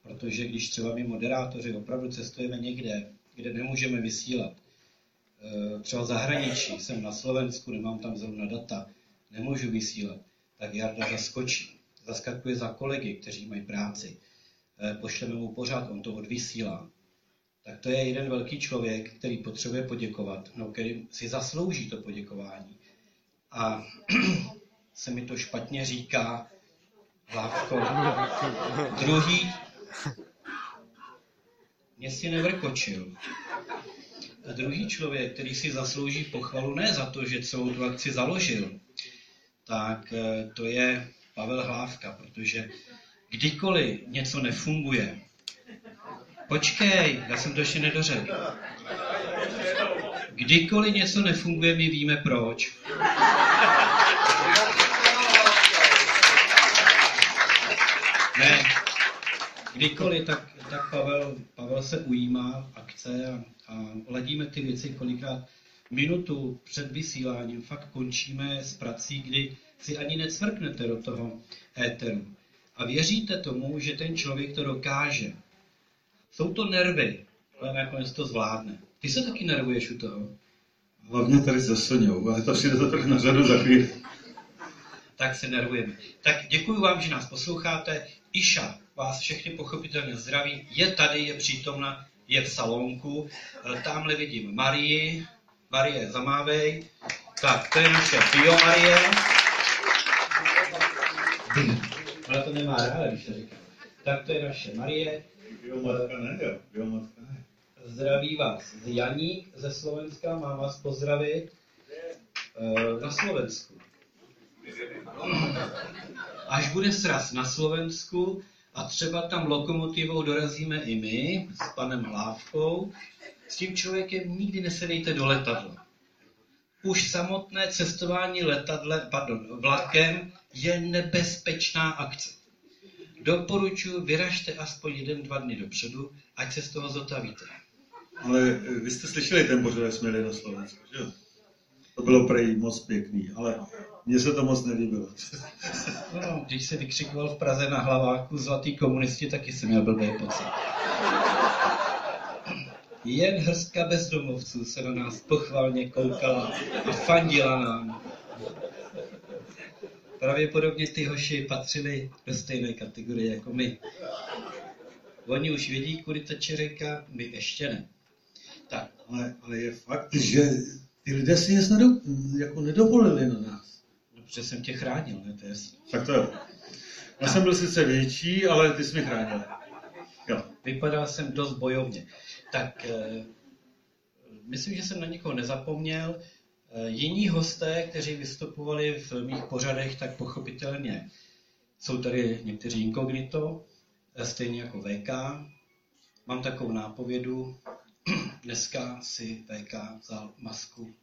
Protože když třeba my moderátoři opravdu cestujeme někde, kde nemůžeme vysílat, eh, třeba zahraničí, jsem na Slovensku, nemám tam zrovna data, nemůžu vysílat, tak Jarda zaskočí. Zaskakuje za kolegy, kteří mají práci. Eh, pošleme mu pořád, on to odvysílá. Tak to je jeden velký člověk, který potřebuje poděkovat, no, který si zaslouží to poděkování. A se mi to špatně říká, Hlávko. Druhý mě si nevrkočil. A druhý člověk, který si zaslouží pochvalu ne za to, že celou tu akci založil, tak eh, to je Pavel Hlávka, protože kdykoliv něco nefunguje, počkej, já jsem to ještě nedořekl. Kdykoliv něco nefunguje, my víme proč. Ne, kdykoliv, tak, tak Pavel, Pavel se ujímá akce a, a ladíme ty věci kolikrát minutu před vysíláním fakt končíme s prací, kdy si ani necvrknete do toho éteru. A věříte tomu, že ten člověk to dokáže. Jsou to nervy, ale nakonec to zvládne. Ty se taky nervuješ u toho? Hlavně tady se Soňou, ale to přijde teprve na řadu za chvíli. Tak se nervujeme. Tak děkuji vám, že nás posloucháte. Iša vás všechny pochopitelně zdraví. Je tady, je přítomna, je v salonku. E, tamhle vidím Marii. Marie, zamávej. Tak, to je naše Bio Marie. Ale to nemá ráda, když to říkám. Tak to je naše Marie. Biomatka ne, jo. Biomatka ne. Zdraví vás Janík ze Slovenska, mám vás pozdravit e, na Slovensku. Až bude sraz na Slovensku a třeba tam lokomotivou dorazíme i my s panem Hlávkou, s tím člověkem nikdy nesedejte do letadla. Už samotné cestování letadle, pardon, vlakem je nebezpečná akce. Doporučuji, vyražte aspoň jeden, dva dny dopředu, ať se z toho zotavíte. Ale eh, vy jste slyšeli ten pořad, jak jsme jeli na Slovensko, že jo? To bylo prej moc pěkný, ale mně se to moc nelíbilo. No, když se vykřikoval v Praze na hlaváku zlatý komunisti, taky jsem měl blbý pocit. Jen hrstka bezdomovců se na nás pochvalně koukala a fandila nám. Pravděpodobně ty hoši patřili do stejné kategorie jako my. Oni už vědí, kudy teče řeka, my ještě ne. Tak. Ale, ale je fakt, že ty lidé si nic nedo, jako nedovolili na nás. No, protože jsem tě chránil, ne? To je... Tak to jo. Já jsem byl sice větší, ale ty jsi mě chránil. Jo. Vypadal jsem dost bojovně. Tak eh, myslím, že jsem na nikoho nezapomněl. Eh, jiní hosté, kteří vystupovali v mých pořadech, tak pochopitelně jsou tady někteří inkognito, eh, stejně jako VK. Mám takovou nápovědu. Dneska si VK vzal masku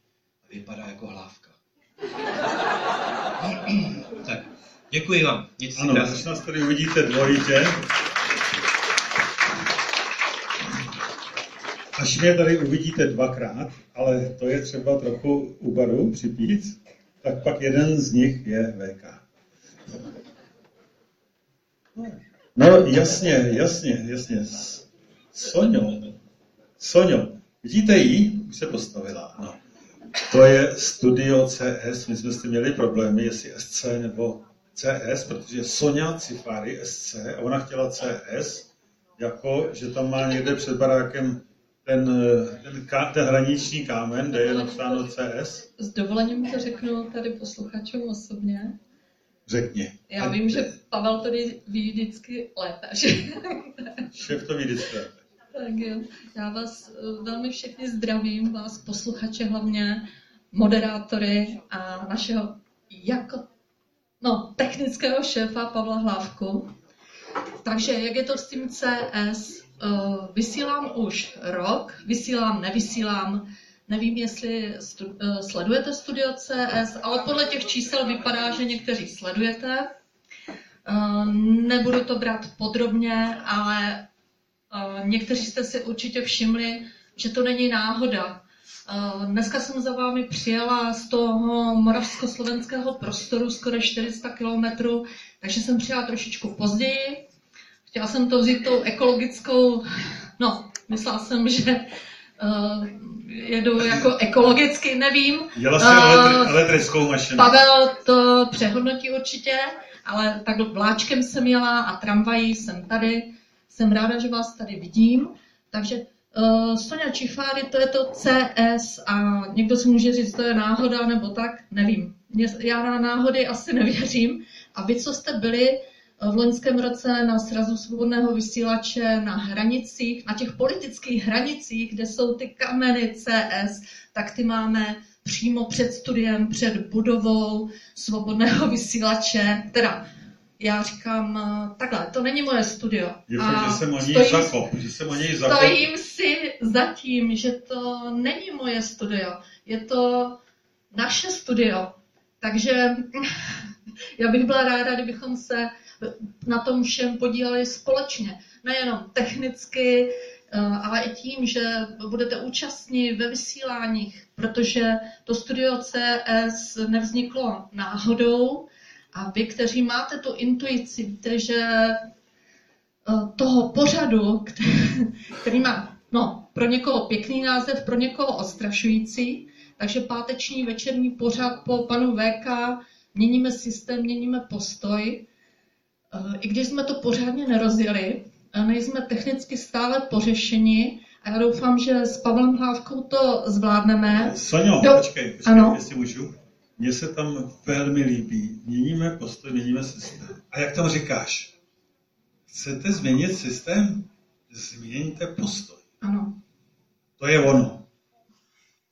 a vypadá jako hlávka. tak, děkuji vám. Nic ano, až nás tady uvidíte dvojitě, až mě tady uvidíte dvakrát, ale to je třeba trochu u baru připít, tak pak jeden z nich je VK. No jasně, jasně, jasně. Soňo, Soňo, vidíte ji? Už se postavila. No. To je Studio CS. My jsme s tím měli problémy, jestli SC nebo CS, protože Sonja Cifáry SC a ona chtěla CS, jako že tam má někde před barákem ten, ten, ten hraniční kámen, kde je napsáno CS. S dovolením to řeknu tady posluchačům osobně. Řekni. Já vím, že Pavel tady ví vždycky lépe. Že? Šéf to ví vždycky lépe. Tak jo. Já vás eh, velmi všechny zdravím, vás posluchače hlavně, moderátory a našeho jako no, technického šéfa Pavla Hlávku. Takže jak je to s tím CS? Eh, vysílám už rok, vysílám, nevysílám, nevím, jestli stu, eh, sledujete Studio CS, ale podle těch čísel vypadá, že někteří sledujete. Nebudu to brát podrobně, ale Někteří jste si určitě všimli, že to není náhoda. Dneska jsem za vámi přijela z toho moravsko-slovenského prostoru skoro 400 kilometrů, takže jsem přijela trošičku později. Chtěla jsem to vzít tou ekologickou, no, myslela jsem, že uh, jedu jako ekologicky, nevím. Jela jsi uh, elektrickou mašinu. Pavel to přehodnotí určitě, ale tak vláčkem jsem jela a tramvají jsem tady. Jsem ráda, že vás tady vidím. Takže uh, Sonja Čifáry, to je to CS a někdo si může říct, to je náhoda nebo tak, nevím. Já na náhody asi nevěřím. A vy, co jste byli v loňském roce na srazu svobodného vysílače na hranicích, na těch politických hranicích, kde jsou ty kameny CS, tak ty máme přímo před studiem, před budovou svobodného vysílače, teda já říkám takhle, to není moje studio. Je fakt, že jsem o něj zakop, že jsem o něj zakop. Stojím si za tím, že to není moje studio, je to naše studio. Takže já bych byla ráda, kdybychom se na tom všem podíleli společně. Nejenom technicky, eh, ale i tím, že budete účastní ve vysíláních, protože to Studio CS nevzniklo náhodou a vy, kteří máte tu intuici, víte, že eh, toho pořadu, který, má no, pro někoho pěkný název, pro někoho ostrašující, takže páteční večerní pořad po panu VK měníme systém, měníme postoj, i když jsme to pořádně nerozjeli, nejsme technicky stále pořešeni a já doufám, že s Pavlem Hlávkou to zvládneme. Sonio, Do... počkej, počkej ano. jestli můžu. Mně se tam velmi líbí. Měníme postoj, měníme systém. A jak tam říkáš? Chcete změnit systém? Změňte postoj. Ano. To je ono.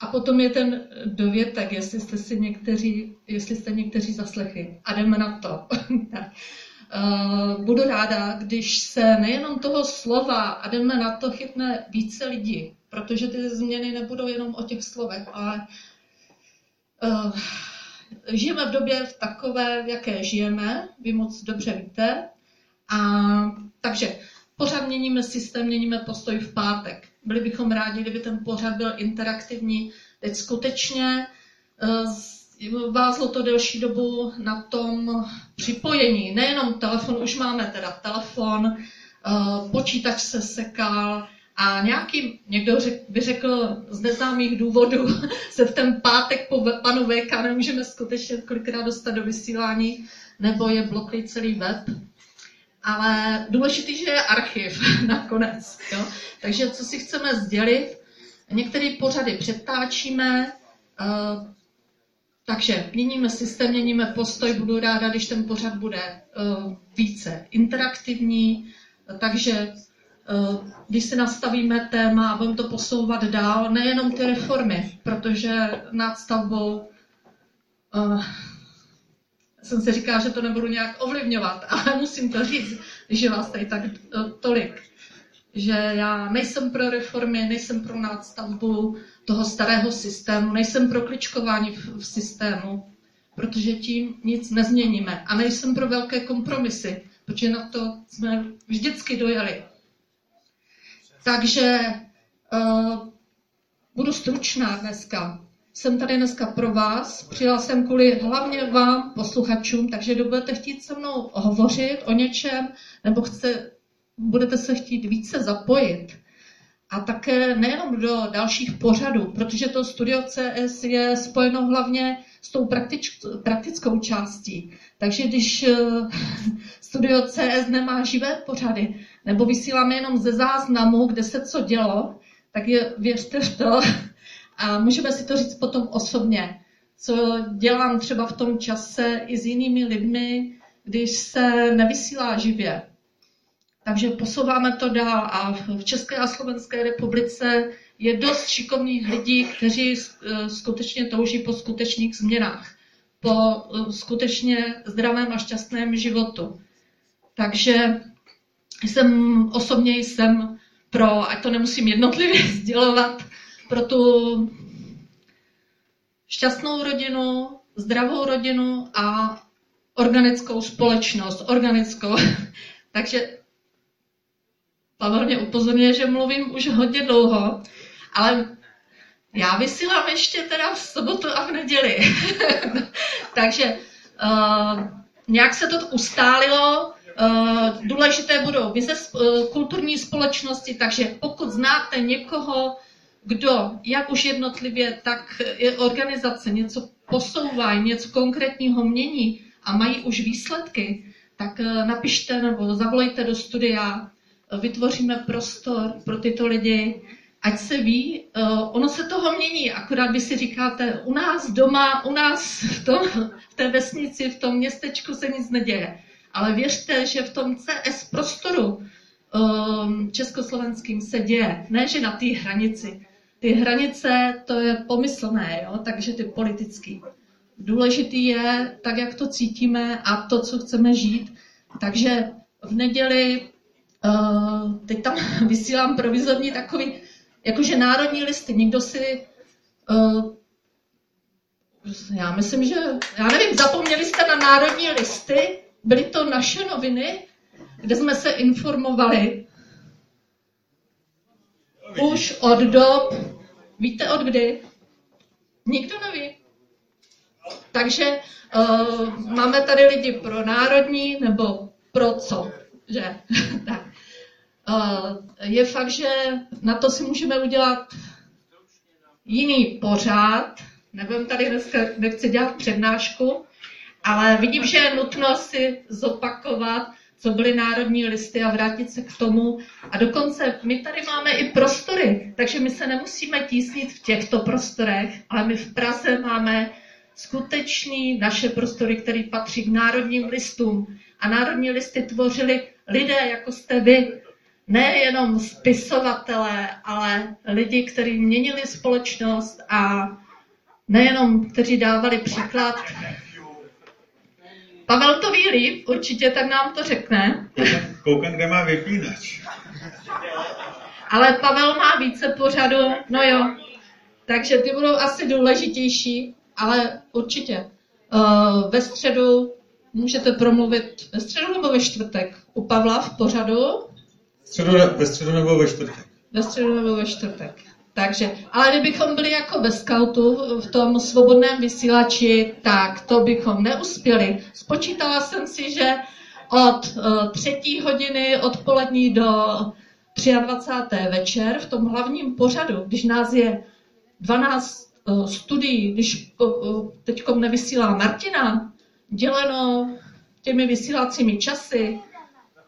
A potom je ten dovětek, jestli jste si někteří, jestli jste někteří zaslechli. A jdeme na to. Uh, budu ráda, když se nejenom toho slova a jdeme na to chytne více lidí, protože ty změny nebudou jenom o těch slovech, ale uh, žijeme v době v takové, jaké žijeme, vy moc dobře víte. A takže pořád měníme systém, měníme postoj v pátek. Byli bychom rádi, kdyby ten pořad byl interaktivní. Teď skutečně uh, vázlo to delší dobu na tom připojení. Nejenom telefon, už máme teda telefon, eh, počítač se sekal a nějaký, někdo by řekl z neznámých důvodů, se v ten pátek po panu VK nemůžeme skutečně kolikrát dostat do vysílání, nebo je bloklý celý web. Ale důležitý, že je archiv nakonec. Jo? Takže co si chceme sdělit, některé pořady přetáčíme, eh, takže měníme systém, měníme postoj, budu ráda, když ten pořad bude uh, více interaktivní, takže uh, když si nastavíme téma a budeme to posouvat dál, nejenom ty reformy, protože nad stavbou uh, jsem si říkala, že to nebudu nějak ovlivňovat, ale musím to říct, že vás tady tak tolik, že já nejsem pro reformy, nejsem pro nadstavbu, toho starého systému, nejsem pro kličkování v, v systému, protože tím nic nezměníme. A nejsem pro velké kompromisy, protože na to jsme vždycky dojeli. Takže uh, budu stručná dneska. Jsem tady dneska pro vás, přijela jsem kvůli hlavně vám, posluchačům, takže kdo budete chtít se mnou hovořit o něčem, nebo chce, budete se chtít více zapojit, a také nejenom do dalších pořadů, protože to Studio CS je spojeno hlavně s tou praktickou částí. Takže když eh, Studio CS nemá živé pořady, nebo vysíláme jenom ze záznamu, kde se co dělo, tak je, věřte v to, a můžeme si to říct potom osobně, co dělám třeba v tom čase i s jinými lidmi, když se nevysílá živě. Takže posouváme to dál a v České a Slovenské republice je dost šikovných lidí, kteří eh, skutečně touží po skutečných změnách, po eh, skutečně zdravém a šťastném životu. Takže jsem osobně jsem pro, ať to nemusím jednotlivě sdělovat, pro tu šťastnou rodinu, zdravou rodinu a organickou společnost, organickou. Takže Pavel mě upozorňuje, že mluvím už hodně dlouho, ale já vysílám ještě teda v sobotu a v neděli. Takže uh, nějak se to ustálilo. Uh, důležité budou vize uh, kulturní společnosti, takže pokud znáte někoho, kdo, jak už jednotlivě, tak organizace něco posouvají, něco konkrétního mění a mají už výsledky, tak eh, napište nebo zavolejte do studia, vytvoříme prostor pro tyto lidi, ať se ví, uh, ono se toho mění, akorát vy si říkáte, u nás doma, u nás v, tom, v té vesnici, v tom městečku se nic neděje. Ale věřte, že v tom CS prostoru um, československým se děje, ne že na té hranici. Ty hranice, to je pomyslné, jo? takže ty politický. Důležitý je, tak jak to cítíme a to, co chceme žít. Takže v neděli, uh, teď tam vysílám provizorní takový, jakože národní listy. Někdo si, uh, já myslím, že, já nevím, zapomněli jste na národní listy? Byly to naše noviny, kde jsme se informovali už od dob, víte od kdy? Nikdo neví. Takže uh, máme tady lidi pro národní nebo pro co, že? tak. Uh, je fakt, že na to si můžeme udělat jiný pořád. Nebudem tady dneska, nechci dělat přednášku, ale vidím, že je nutno si zopakovat, co byly národní listy a vrátit se k tomu. A dokonce my tady máme i prostory, takže my se nemusíme tísnit v těchto prostorech, ale my v Praze máme skutečný naše prostory, které patří k národním listům. A národní listy tvořili lidé, jako jste vy, nejenom spisovatelé, ale lidi, kteří měnili společnost a nejenom, kteří dávali příklad. Pavel to ví líp, určitě, tak nám to řekne. Koukám, kde má vypínač. Ale Pavel má více pořadu, no jo. Takže ty budou asi důležitější, ale určitě. Uh, ve středu můžete promluvit, ve středu nebo ve čtvrtek? U Pavla v pořadu? Středu, ve středu nebo ve čtvrtek? Ve středu nebo ve čtvrtek. Takže, ale kdybychom byli jako ve scoutu v tom svobodném vysílači, tak to bychom neuspěli. Spočítala jsem si, že od uh, třetí hodiny odpolední do 23. večer v tom hlavním pořadu, když nás je 12 uh, studií, když uh, teď nevysílá Martina, děleno těmi vysílacími časy,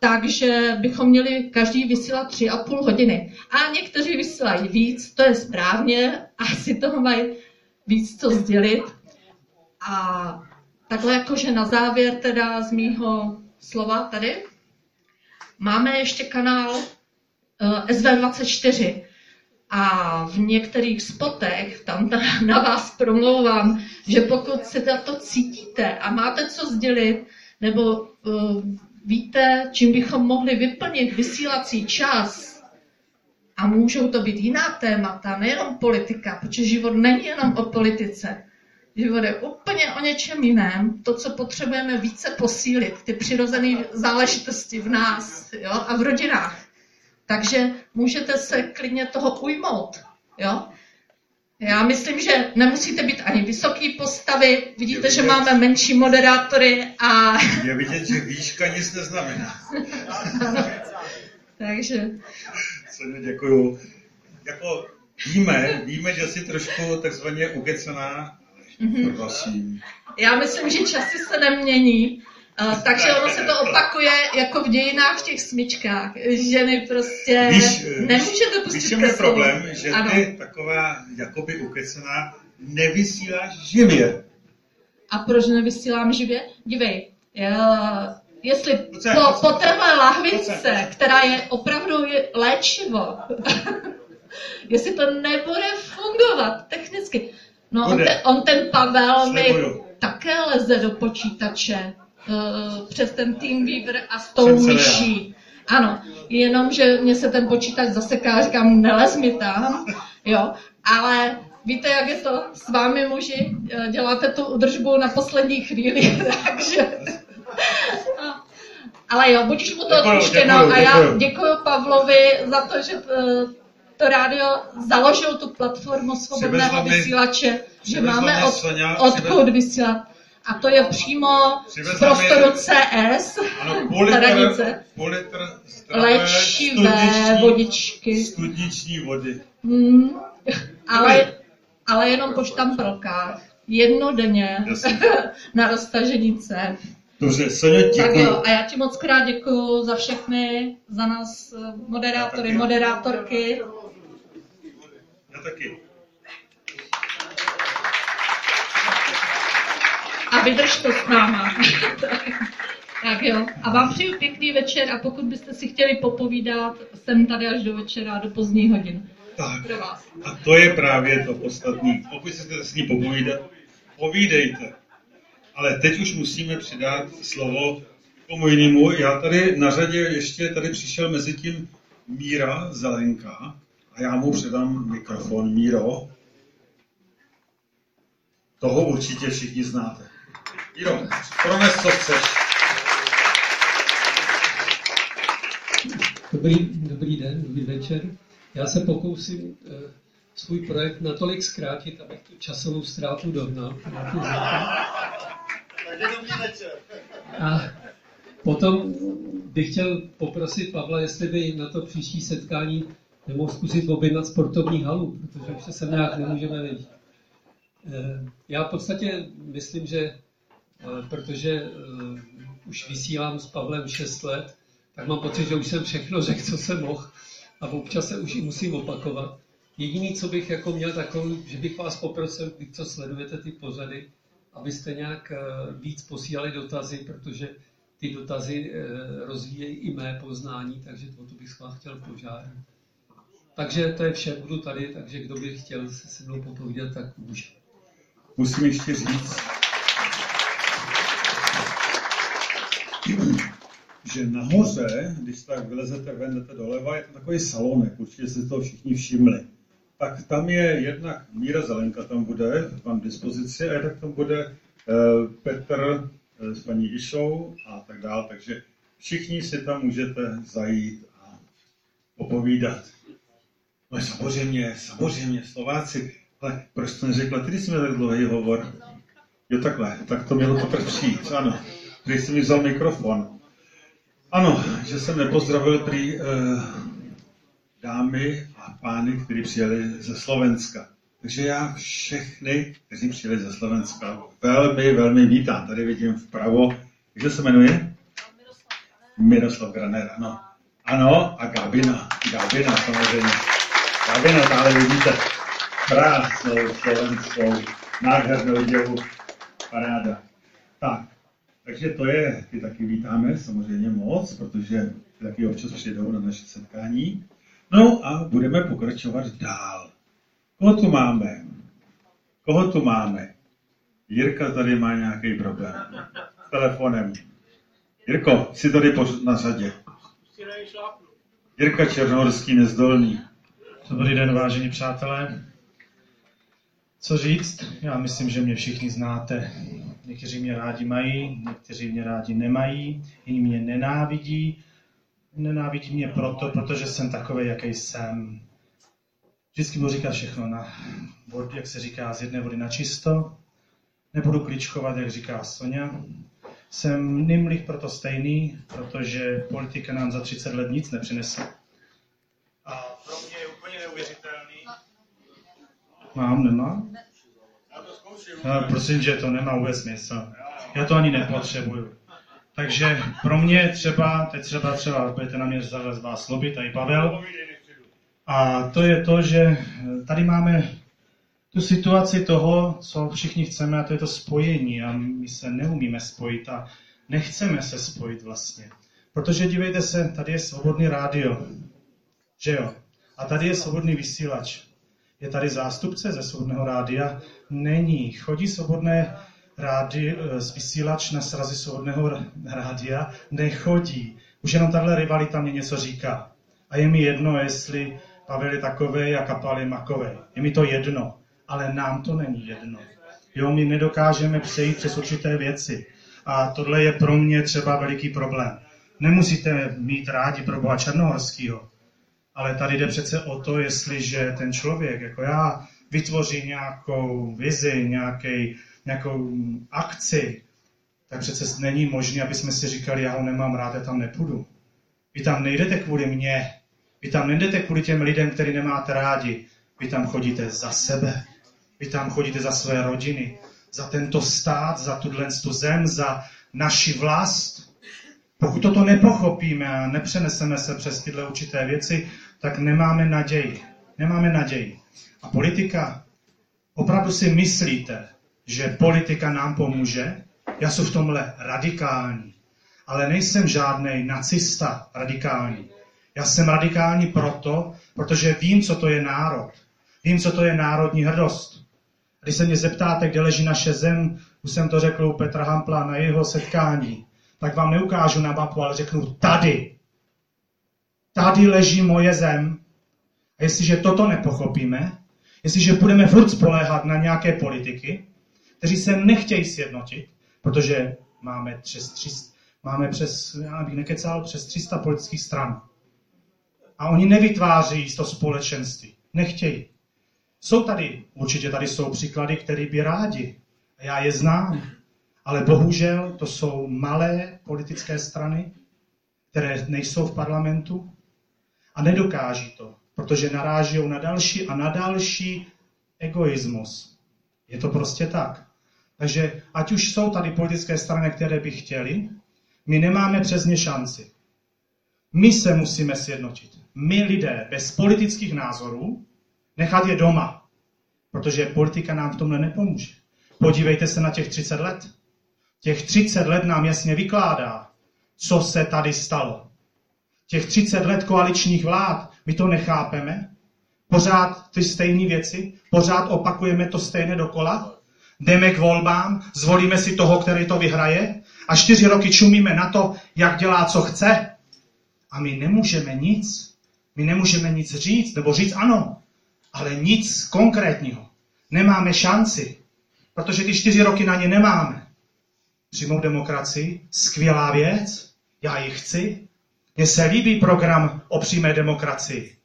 takže bychom měli každý vysílat tři a půl hodiny. A někteří vysílají víc, to je správně, asi toho mají víc co sdělit. A takhle jakože na závěr teda z mýho slova tady, máme ještě kanál eh, SV24 a v některých spotech, tam na vás promlouvám, že pokud se to cítíte a máte co sdělit, nebo uh, víte, čím bychom mohli vyplnit vysílací čas, a můžou to být jiná témata, nejenom politika, protože život není jenom o politice. Život je úplně o něčem jiném. To, co potřebujeme více posílit, ty přirozené záležitosti v nás jo, a v rodinách. Takže můžete se klidně toho ujmout. Jo? Já myslím, že nemusíte být ani vysoký postavy, vidíte, vidět, že máme menší moderátory a... Je vidět, že výška nic neznamená. Takže... Ceně děkuju. Jako víme, víme, že jsi trošku takzvaně ugecaná, mm-hmm. prosím. Já myslím, že časy se nemění, Uh, takže ono se to opakuje jako v dějinách v těch smyčkách. Ženy prostě víš, nemůžete pustit Víš, je problém, že ano. ty taková jakoby ukecená nevysíláš živě. A proč nevysílám živě? Dívej, já, jestli po, po téhle lahvice, která je opravdu je léčivo, jestli to nebude fungovat technicky. No on, te, on ten Pavel mi také leze do počítače přes ten TeamViewer a s tou myší. Ano, jenom, že mě se ten počítač zaseká, říkám, nelez mi tam, jo, ale víte, jak je to? S vámi muži, eh, děláte tu udržbu na poslední chvíli, takže... ale jo, budíš mu to odpuštěno. a já děkuji Pavlovi za to, že eh, to rádio založil tu platformu svobodného vysílače, že máme od, odkud vysílat. A to je přímo z prostoru CS, Ano, půl litr, hranice. půl litr zdravé Léčivé studniční- vodičky. Studniční vody. Hmm, ale, ale jenom po štamprlkách. Jednodenně Jasně. na roztažení cen. Dobře, Sonja, Tak děkuji. jo, a já ti moc krát děkuju za všechny, za nás eh, moderátory, moderátorky. Já taky. A vydrž to s náma. tak jo. A vám přeju pěkný večer a pokud byste si chtěli popovídat, jsem tady až do večera, do pozdních hodin. Tak. Pro vás. A to je právě to podstatné. Pokud si chcete s ní popovídat, povídejte. Ale teď už musíme přidat slovo komu jinému. Já tady na řadě ještě tady přišel mezi tím Míra Zelenka a já mu předám mikrofon. Míro, toho určitě všichni znáte. Míro, prones, co chceš. Dobrý, dobrý den, dobrý večer. Já se pokusím eh, svůj projekt natolik zkrátit, abych tu časovou ztrátu dohnal. A potom bych chtěl poprosit Pavla, jestli by na to příští setkání nemohl zkusit objednat sportovní halu, protože už se nějak nemůžeme vidět. Eh, Já v podstatě myslím, že protože eh, už vysílám s Pavlem 6 let, tak mám pocit, že už jsem všechno řekl, co jsem mohl a občas se už i musím opakovat. Jediný, co bych jako měl takový, že bych vás poprosil, vy, co sledujete ty pořady, abyste nějak eh, víc posílali dotazy, protože ty dotazy eh, rozvíjejí i mé poznání, takže o to bych vás chtěl požádat. Takže to je vše, budu tady, takže kdo by chtěl se se mnou popovídat, tak může. Musím ještě říct, že nahoře, když tak vylezete ven, jdete doleva, je to takový salonek, určitě si to všichni všimli. Tak tam je jednak Míra Zelenka, tam bude, mám k dispozici, a jednak tam bude eh, Petr eh, s paní Išou a tak dále, takže všichni si tam můžete zajít a popovídat. No samozřejmě, samozřejmě, Slováci, ale proč to neřekla, ty jsme tak dlouhý hovor? Jo takhle, tak to mělo teprve přijít, ano. Když jsem mi vzal mikrofon. Ano, že jsem nepozdravil prý eh, dámy a pány, kteří přijeli ze Slovenska. Takže já všechny, kteří přijeli ze Slovenska, velmi, velmi vítám. Tady vidím vpravo, jak se jmenuje? Miroslav Graner, ano. Ano, a Gabina, Gabina samozřejmě. Gabina, tady vidíte krásnou slovenskou, nádhernou děvu, paráda. Tak, takže to je, ty taky vítáme samozřejmě moc, protože ty taky občas přijdou na naše setkání. No a budeme pokračovat dál. Koho tu máme? Koho tu máme? Jirka tady má nějaký problém. S telefonem. Jirko, jsi tady na řadě. Jirka Černohorský nezdolný. Dobrý den, vážení přátelé. Co říct? Já myslím, že mě všichni znáte. Někteří mě rádi mají, někteří mě rádi nemají, jiní mě nenávidí. Nenávidí mě proto, protože jsem takový, jaký jsem. Vždycky budu říkat všechno na jak se říká, z jedné vody na čisto. Nebudu kličkovat, jak říká Sonja. Jsem Nimlich proto stejný, protože politika nám za 30 let nic nepřinese. A pro mě je úplně neuvěřitelný. Mám, nemám? No, prosím, že to nemá vůbec smysl. Já to ani nepotřebuju. Takže pro mě třeba, teď třeba třeba budete na mě zaraz vás slobit, tady Pavel. A to je to, že tady máme tu situaci toho, co všichni chceme, a to je to spojení. A my se neumíme spojit a nechceme se spojit vlastně. Protože dívejte se, tady je svobodný rádio. Že jo? A tady je svobodný vysílač. Je tady zástupce ze svobodného rádia? Není. Chodí svobodné rádi, z vysílač na srazy svobodného rádia? Nechodí. Už jenom tahle rivalita mě něco říká. A je mi jedno, jestli Pavel je takovej a Kapal je makovej. Je mi to jedno. Ale nám to není jedno. Jo, my nedokážeme přejít přes určité věci. A tohle je pro mě třeba veliký problém. Nemusíte mít rádi pro Boha Černohorského, ale tady jde přece o to, jestliže ten člověk, jako já, vytvoří nějakou vizi, nějaký nějakou akci, tak přece není možné, aby jsme si říkali, já ho nemám rád, já tam nepůjdu. Vy tam nejdete kvůli mně, vy tam nejdete kvůli těm lidem, který nemáte rádi, vy tam chodíte za sebe, vy tam chodíte za své rodiny, za tento stát, za tuhle tu zem, za naši vlast. Pokud toto nepochopíme a nepřeneseme se přes tyhle určité věci, tak nemáme naději. Nemáme naději. A politika, opravdu si myslíte, že politika nám pomůže? Já jsem v tomhle radikální. Ale nejsem žádný nacista radikální. Já jsem radikální proto, protože vím, co to je národ. Vím, co to je národní hrdost. Když se mě zeptáte, kde leží naše zem, už jsem to řekl u Petra Hampla na jeho setkání, tak vám neukážu na mapu, ale řeknu tady. Tady leží moje zem. A jestliže toto nepochopíme, jestliže budeme furt spoléhat na nějaké politiky, kteří se nechtějí sjednotit, protože máme přes 300, máme přes, já bych nekecal, přes 300 politických stran. A oni nevytváří to společenství. Nechtějí. Jsou tady, určitě tady jsou příklady, které by rádi. A já je znám. Ale bohužel to jsou malé politické strany, které nejsou v parlamentu a nedokáží to, protože naráží na další a na další egoismus. Je to prostě tak. Takže ať už jsou tady politické strany, které by chtěli, my nemáme přes ně šanci. My se musíme sjednotit. My lidé bez politických názorů nechat je doma, protože politika nám v tomhle nepomůže. Podívejte se na těch 30 let. Těch 30 let nám jasně vykládá, co se tady stalo. Těch 30 let koaličních vlád, my to nechápeme. Pořád ty stejné věci, pořád opakujeme to stejné dokola. Jdeme k volbám, zvolíme si toho, který to vyhraje a čtyři roky čumíme na to, jak dělá, co chce. A my nemůžeme nic. My nemůžeme nic říct, nebo říct ano, ale nic konkrétního. Nemáme šanci, protože ty čtyři roky na ně nemáme. Přímou demokracii, skvělá věc, já ji chci. Mně se líbí program o přímé demokracii.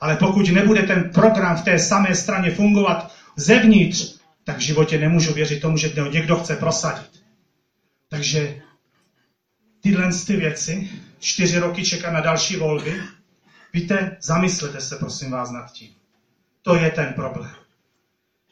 Ale pokud nebude ten program v té samé straně fungovat zevnitř, tak v životě nemůžu věřit tomu, že někdo chce prosadit. Takže tyhle ty věci, čtyři roky čekat na další volby, víte, zamyslete se prosím vás nad tím. To je ten problém.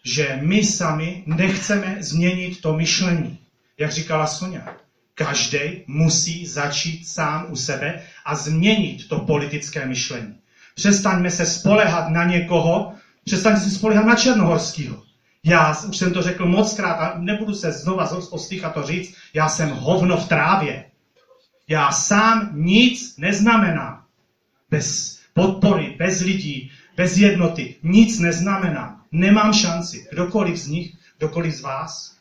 Že my sami nechceme změnit to myšlení. Jak říkala Sonja, každý musí začít sám u sebe a změnit to politické myšlení. Přestaňme se spolehat na někoho, přestaňme se spolehat na Černohorského. Já už jsem to řekl moc krát a nebudu se znova ostýchat to říct, já jsem hovno v trávě. Já sám nic neznamenám. Bez podpory, bez lidí, bez jednoty. Nic neznamená. Nemám šanci. Kdokoliv z nich, kdokoliv z vás.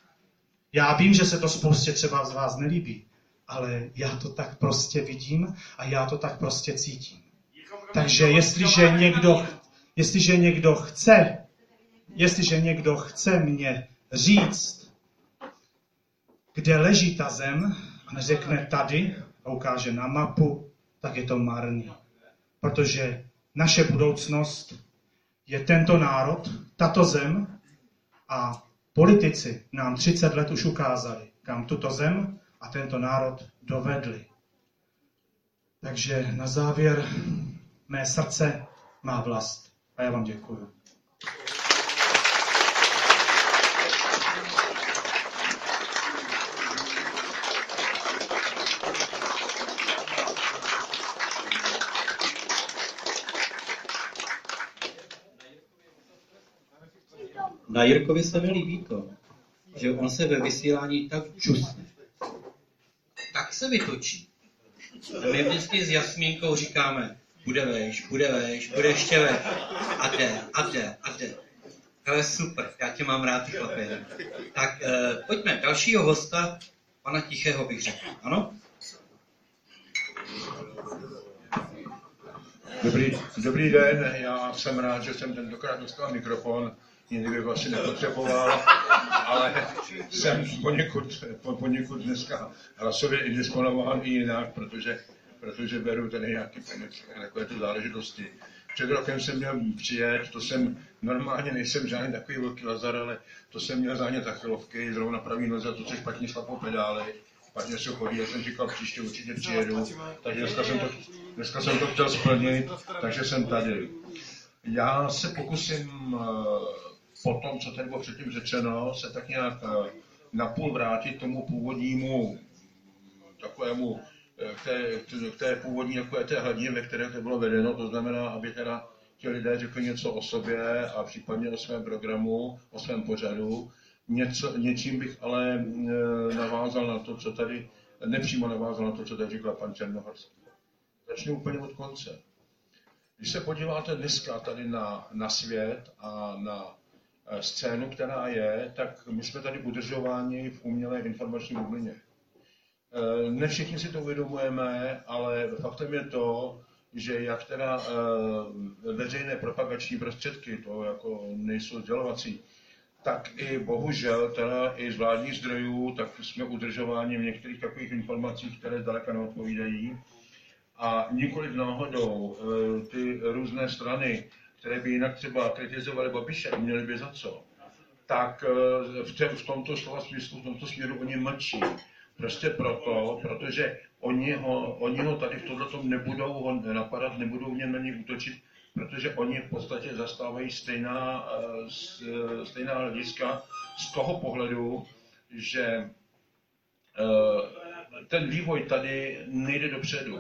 Já vím, že se to spoustě třeba z vás nelíbí, ale já to tak prostě vidím a já to tak prostě cítím. Takže jestliže někdo, jestliže někdo chce, jestliže někdo chce mě říct, kde leží ta zem, a neřekne tady, a ukáže na mapu, tak je to marný. Protože naše budoucnost je tento národ, tato zem a politici nám 30 let už ukázali, kam tuto zem a tento národ dovedli. Takže na závěr mé srdce má vlast. A já vám děkuji. Na Jirkovi se mi líbí to, že on se ve vysílání tak čusne. Tak se vytočí. A my vždycky s Jasmínkou říkáme, bude vejš, bude vejš, bude ještě vejš. A jde, a jde, a jde. Ale super, já tě mám rád, chlapi. Tak eh, pojďme, dalšího hosta, pana Tichého bych řekl. Ano? Dobrý, dobrý den, já jsem rád, že jsem tentokrát dostal mikrofon jiný bych asi nepotřeboval, ale jsem poněkud, po, poněkud dneska hlasově indisponován i jinak, protože, protože beru ten nějaký takové ty záležitosti. Před rokem jsem měl přijet, to jsem normálně nejsem žádný takový velký lazar, ale to jsem měl zánět achilovky, zrovna pravý noze, to se špatně šlapou pedály, špatně se chodí, já jsem říkal, příště určitě přijedu, takže dneska jsem to, dneska jsem to chtěl splnit, takže jsem tady. Já se pokusím eh, po tom, co tady bylo předtím řečeno, se tak nějak eh, napůl vrátit tomu původnímu takovému eh, k té, k té původní takové té hladině, ve které to bylo vedeno, to znamená, aby teda ti lidé řekli něco o sobě a případně o svém programu, o svém pořadu. Něco, něčím bych ale e, navázal na to, co tady, nepřímo navázal na to, co tady říkal pan Černohorský. Začnu úplně od konce. Když se podíváte dneska tady na, na svět a na scénu, která je, tak my jsme tady udržováni v umělé informační bublině. E, ne všichni si to uvědomujeme, ale faktem je to, že jak teda e, veřejné propagační prostředky, to jako nejsou sdělovací, tak i bohužel teda i z vládních zdrojů, tak jsme udržováni v některých takových informacích, které zdaleka neodpovídají. A nikoliv náhodou ty různé strany, které by jinak třeba kritizovaly Babiše, měly by za co, tak e, v, te, v tomto slova smyslu, v tomto směru oni mlčí. Prostě proto, protože oni ho, oni ho tady v tomto nebudou ho napadat, nebudou v něm na něj útočit, protože oni v podstatě zastávají stejná, eh, stejná hlediska z toho pohledu, že eh, ten vývoj tady nejde dopředu.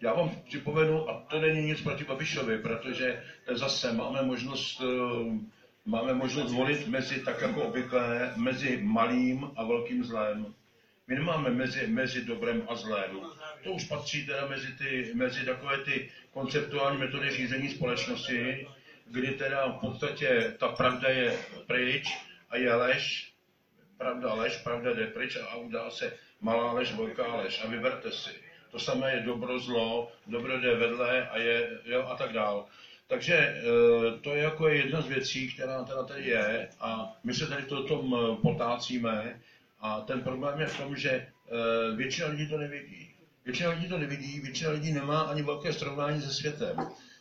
Já vám připomenu, a to není nic proti Babišovi, protože zase máme možnost, eh, máme možnost volit mezi, tak jako obvykle, mezi malým a velkým zlem. My nemáme mezi, mezi dobrem a zlém. To už patří teda mezi, ty, mezi takové ty konceptuální metody řízení společnosti, kdy teda v podstatě ta pravda je pryč a je lež, pravda lež, pravda jde pryč a udá se malá lež, velká lež a vyberte si. To samé je dobro, zlo, dobro jde vedle a je, jo, a tak dál. Takže e, to je jako jedna z věcí, která teda tady je a my se tady to tom e, potácíme a ten problém je v tom, že e, většina lidí to nevidí. Většina lidí to nevidí, většina lidí nemá ani velké srovnání se světem,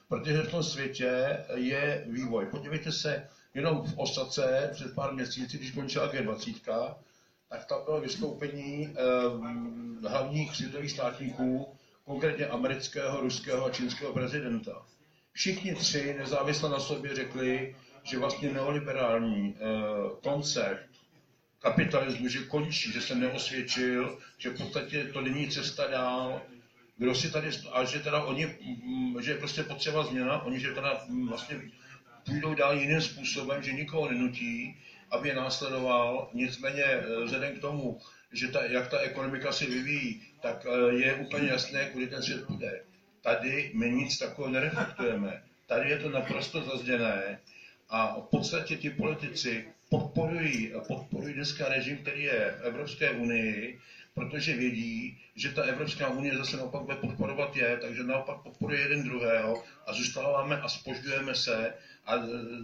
protože v tom světě je vývoj. Podívejte se jenom v Osace před pár měsíci, když končila G20, tak tam bylo vystoupení e, hlavních světových státníků, konkrétně amerického, ruského a čínského prezidenta. Všichni tři nezávisle na sobě řekli, že vlastně neoliberální e, koncept kapitalismu, že končí, že se neosvědčil, že v podstatě to není cesta dál, kdo si tady, a že teda oni, mm, že je prostě potřeba změna, oni, že teda mm, vlastně půjdou dál jiným způsobem, že nikoho nenutí, aby je následoval, nicméně eh, vzhledem k tomu, že ta, jak ta ekonomika se vyvíjí, tak eh, je úplně jasné, kudy ten svět půjde. Tady my nic takového nereflektujeme. Tady je to naprosto zazděné a v podstatě ti politici podporují, podporují dneska režim, který je v Evropské unii, protože vědí, že ta Evropská unie zase naopak bude podporovat je, takže naopak podporuje jeden druhého a zůstáváme a spožďujeme se a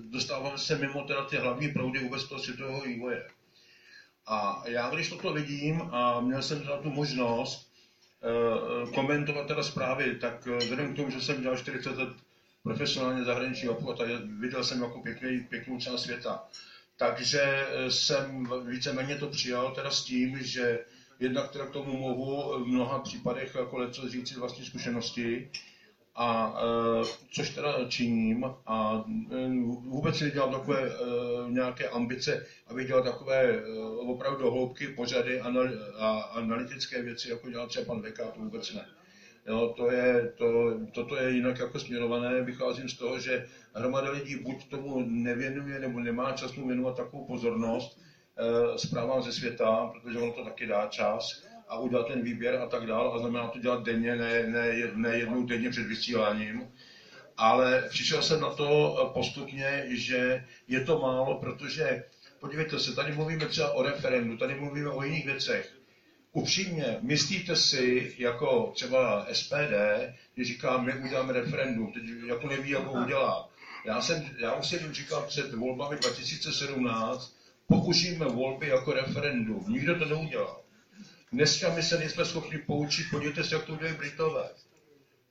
dostáváme se mimo teda ty hlavní proudy vůbec toho světového vývoje. A já když toto vidím a měl jsem teda tu možnost uh, komentovat teda zprávy, tak uh, vzhledem k tomu, že jsem dělal 40 let profesionálně zahraniční obchod a viděl jsem jako pěkný, pěknou část světa, takže eh, jsem víceméně to přijal teda s tím, že jednak teda k tomu mohu v mnoha případech jako leco říct vlastní zkušenosti, a e, což teda činím a e, vůbec si nedělám takové e, nějaké ambice, abych dělal takové opravdu hloubky, pořady anal, a analytické věci, jako dělal třeba pan Veka, to vůbec ne. Jo, to je, to, toto je jinak jako směrované. Vycházím z toho, že hromada lidí buď tomu nevěnuje nebo nemá čas mu věnovat takovou pozornost zprávám ze světa, protože ono to taky dá čas a udělat ten výběr a tak dál a znamená to dělat denně, ne, ne, ne jednou denně před vysíláním. Ale přišel jsem na to postupně, že je to málo, protože podívejte se, tady mluvíme třeba o referendu, tady mluvíme o jiných věcech upřímně, myslíte si, jako třeba SPD, když říká, my uděláme referendum, teď jako neví, jak ho udělá. Já, jsem, já už jsem říkal před volbami 2017, použijeme volby jako referendum. Nikdo to neudělal. Dneska my se nejsme schopni poučit, podívejte se, jak to udělají Britové.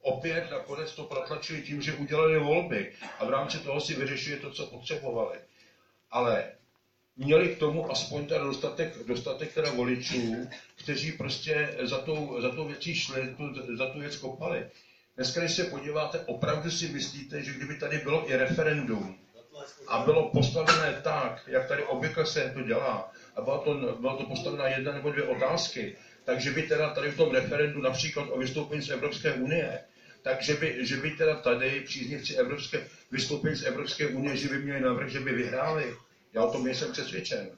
opět nakonec to protlačili tím, že udělali volby a v rámci toho si vyřešili to, co potřebovali. Ale měli k tomu aspoň ten dostatek, dostatek teda voličů, kteří prostě za tou, za tou věcí šli, tu, za tu věc kopali. Dneska, když se podíváte, opravdu si myslíte, že kdyby tady bylo i referendum a bylo postavené tak, jak tady obvykle se to dělá, a bylo to, bylo to postavené jedna nebo dvě otázky, takže by teda tady v tom referendu například o vystoupení z Evropské unie, takže by, že by teda tady příznivci Evropské, vystoupení z Evropské unie, že by měli návrh, že by vyhráli. Já o tom nejsem přesvědčen.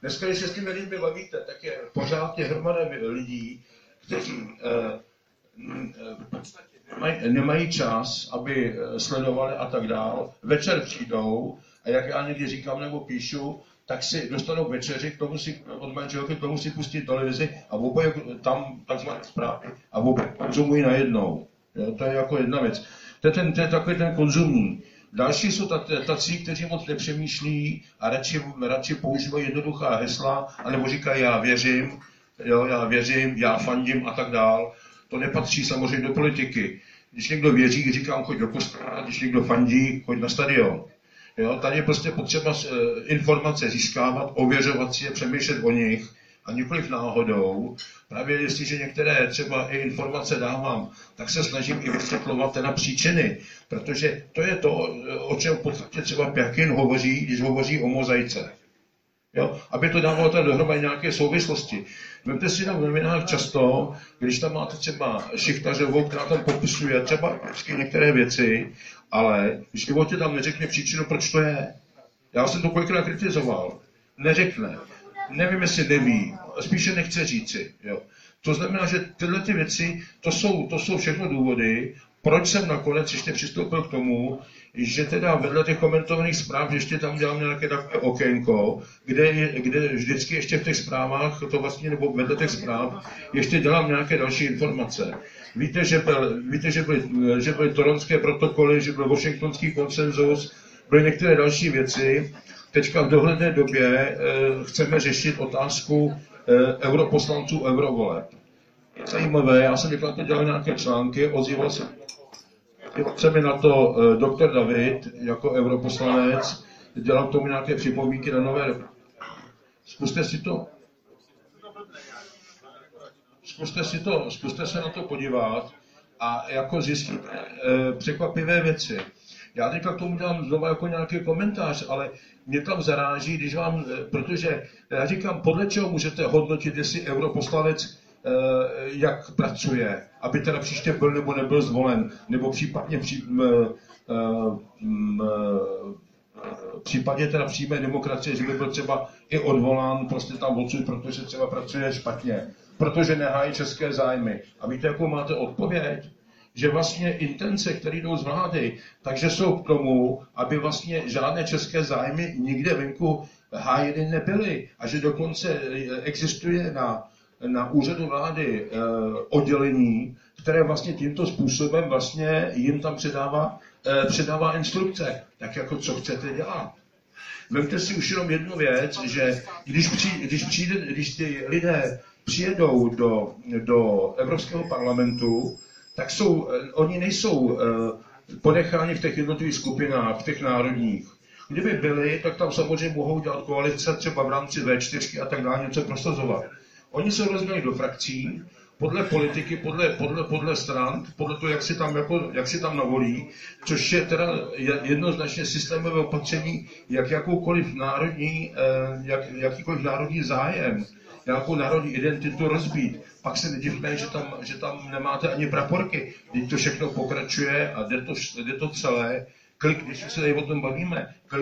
Dneska, když se s těmi lidmi bavíte, tak je pořád je hromada lidí, kteří eh, eh, nemají čas, aby eh, sledovali a tak dál. Večer přijdou a jak já někdy říkám nebo píšu, tak si dostanou večeři, k tomu si, od manželky, k tomu si pustí televizi a oboje tam takzvané zprávy a oboje konzumují najednou. Jo, to je jako jedna věc. To je, ten, to je takový ten konzumní. Další jsou tací, kteří moc nepřemýšlí a radši, radši používají jednoduchá hesla, anebo říkají, já věřím, jo, já věřím, já fandím a tak dál. To nepatří samozřejmě do politiky. Když někdo věří, říkám, choď do kostela, když někdo fandí, choď na stadion. Jo, tady je prostě potřeba eh, informace získávat, ověřovat si je, přemýšlet o nich a nikoliv náhodou. Právě jestliže některé třeba i informace dávám, tak se snažím i vysvětlovat na příčiny, protože to je to, o čem v podstatě třeba Pjakin hovoří, když hovoří o mozaice. Jo? Aby to dávalo tam dohromady nějaké souvislosti. Vemte si na novinách často, když tam máte třeba Šichtařovou, která tam popisuje třeba některé věci, ale v životě tam neřekne příčinu, proč to je. Já jsem to kolikrát kritizoval. Neřekne nevím, jestli neví, spíše nechce říci. Jo. To znamená, že tyhle ty věci, to jsou, to jsou všechno důvody, proč jsem nakonec ještě přistoupil k tomu, že teda vedle těch komentovaných zpráv ještě tam dělám nějaké takové okénko, kde, kde vždycky ještě v těch zprávách, to vlastně, nebo vedle těch zpráv, ještě dělám nějaké další informace. Víte, že, byl, víte, že, byly, že byly toronské protokoly, že byl Washingtonský konsenzus, byly některé další věci, teďka v dohledné době eh, chceme řešit otázku eh, europoslanců eurovoleb. Zajímavé, já jsem to dělal nějaké články, ozýval se, mi na to eh, doktor David jako europoslanec, dělal k tomu nějaké připomínky na nové. Zkuste si to. Zkuste si to, zkuste se na to podívat a jako zjistit překvapivé věci. Já teďka k tomu dělám znovu jako nějaký komentář, ale mě tam zaráží, když vám, eh, protože já říkám, podle čeho můžete hodnotit, jestli europoslanec jak pracuje, aby teda příště byl nebo nebyl zvolen, nebo případně při, m, m, m, případně teda přímé demokracie, že by byl třeba i odvolán prostě tam odsud, protože třeba pracuje špatně, protože nehájí české zájmy. A víte, jakou máte odpověď? že vlastně intence, které jdou z vlády, takže jsou k tomu, aby vlastně žádné české zájmy nikde venku hájeny nebyly a že dokonce existuje na, na úřadu vlády eh, oddělení, které vlastně tímto způsobem vlastně jim tam předává, eh, předává instrukce, tak jako co chcete dělat. Vemte si už jenom jednu věc, že když, přijde, když, přijde, když ty lidé přijedou do, do Evropského parlamentu, tak jsou, eh, oni nejsou ponecháni v těch jednotlivých skupinách, v těch národních. Kdyby byli, tak tam samozřejmě mohou dělat koalice třeba v rámci V4 a tak dále něco prosazovat. Oni se rozdělí do frakcí, podle politiky, podle, podle, podle stran, podle toho, jak si tam, jako, jak si tam navolí, což je teda jednoznačně systémové opatření, jak jakoukoliv národní, eh, jak, jakýkoliv národní zájem, nějakou národní identitu rozbít pak se nedivme, že tam, že tam nemáte ani praporky. Teď to všechno pokračuje a jde to, jde to celé. Klik, když se tady o tom bavíme, k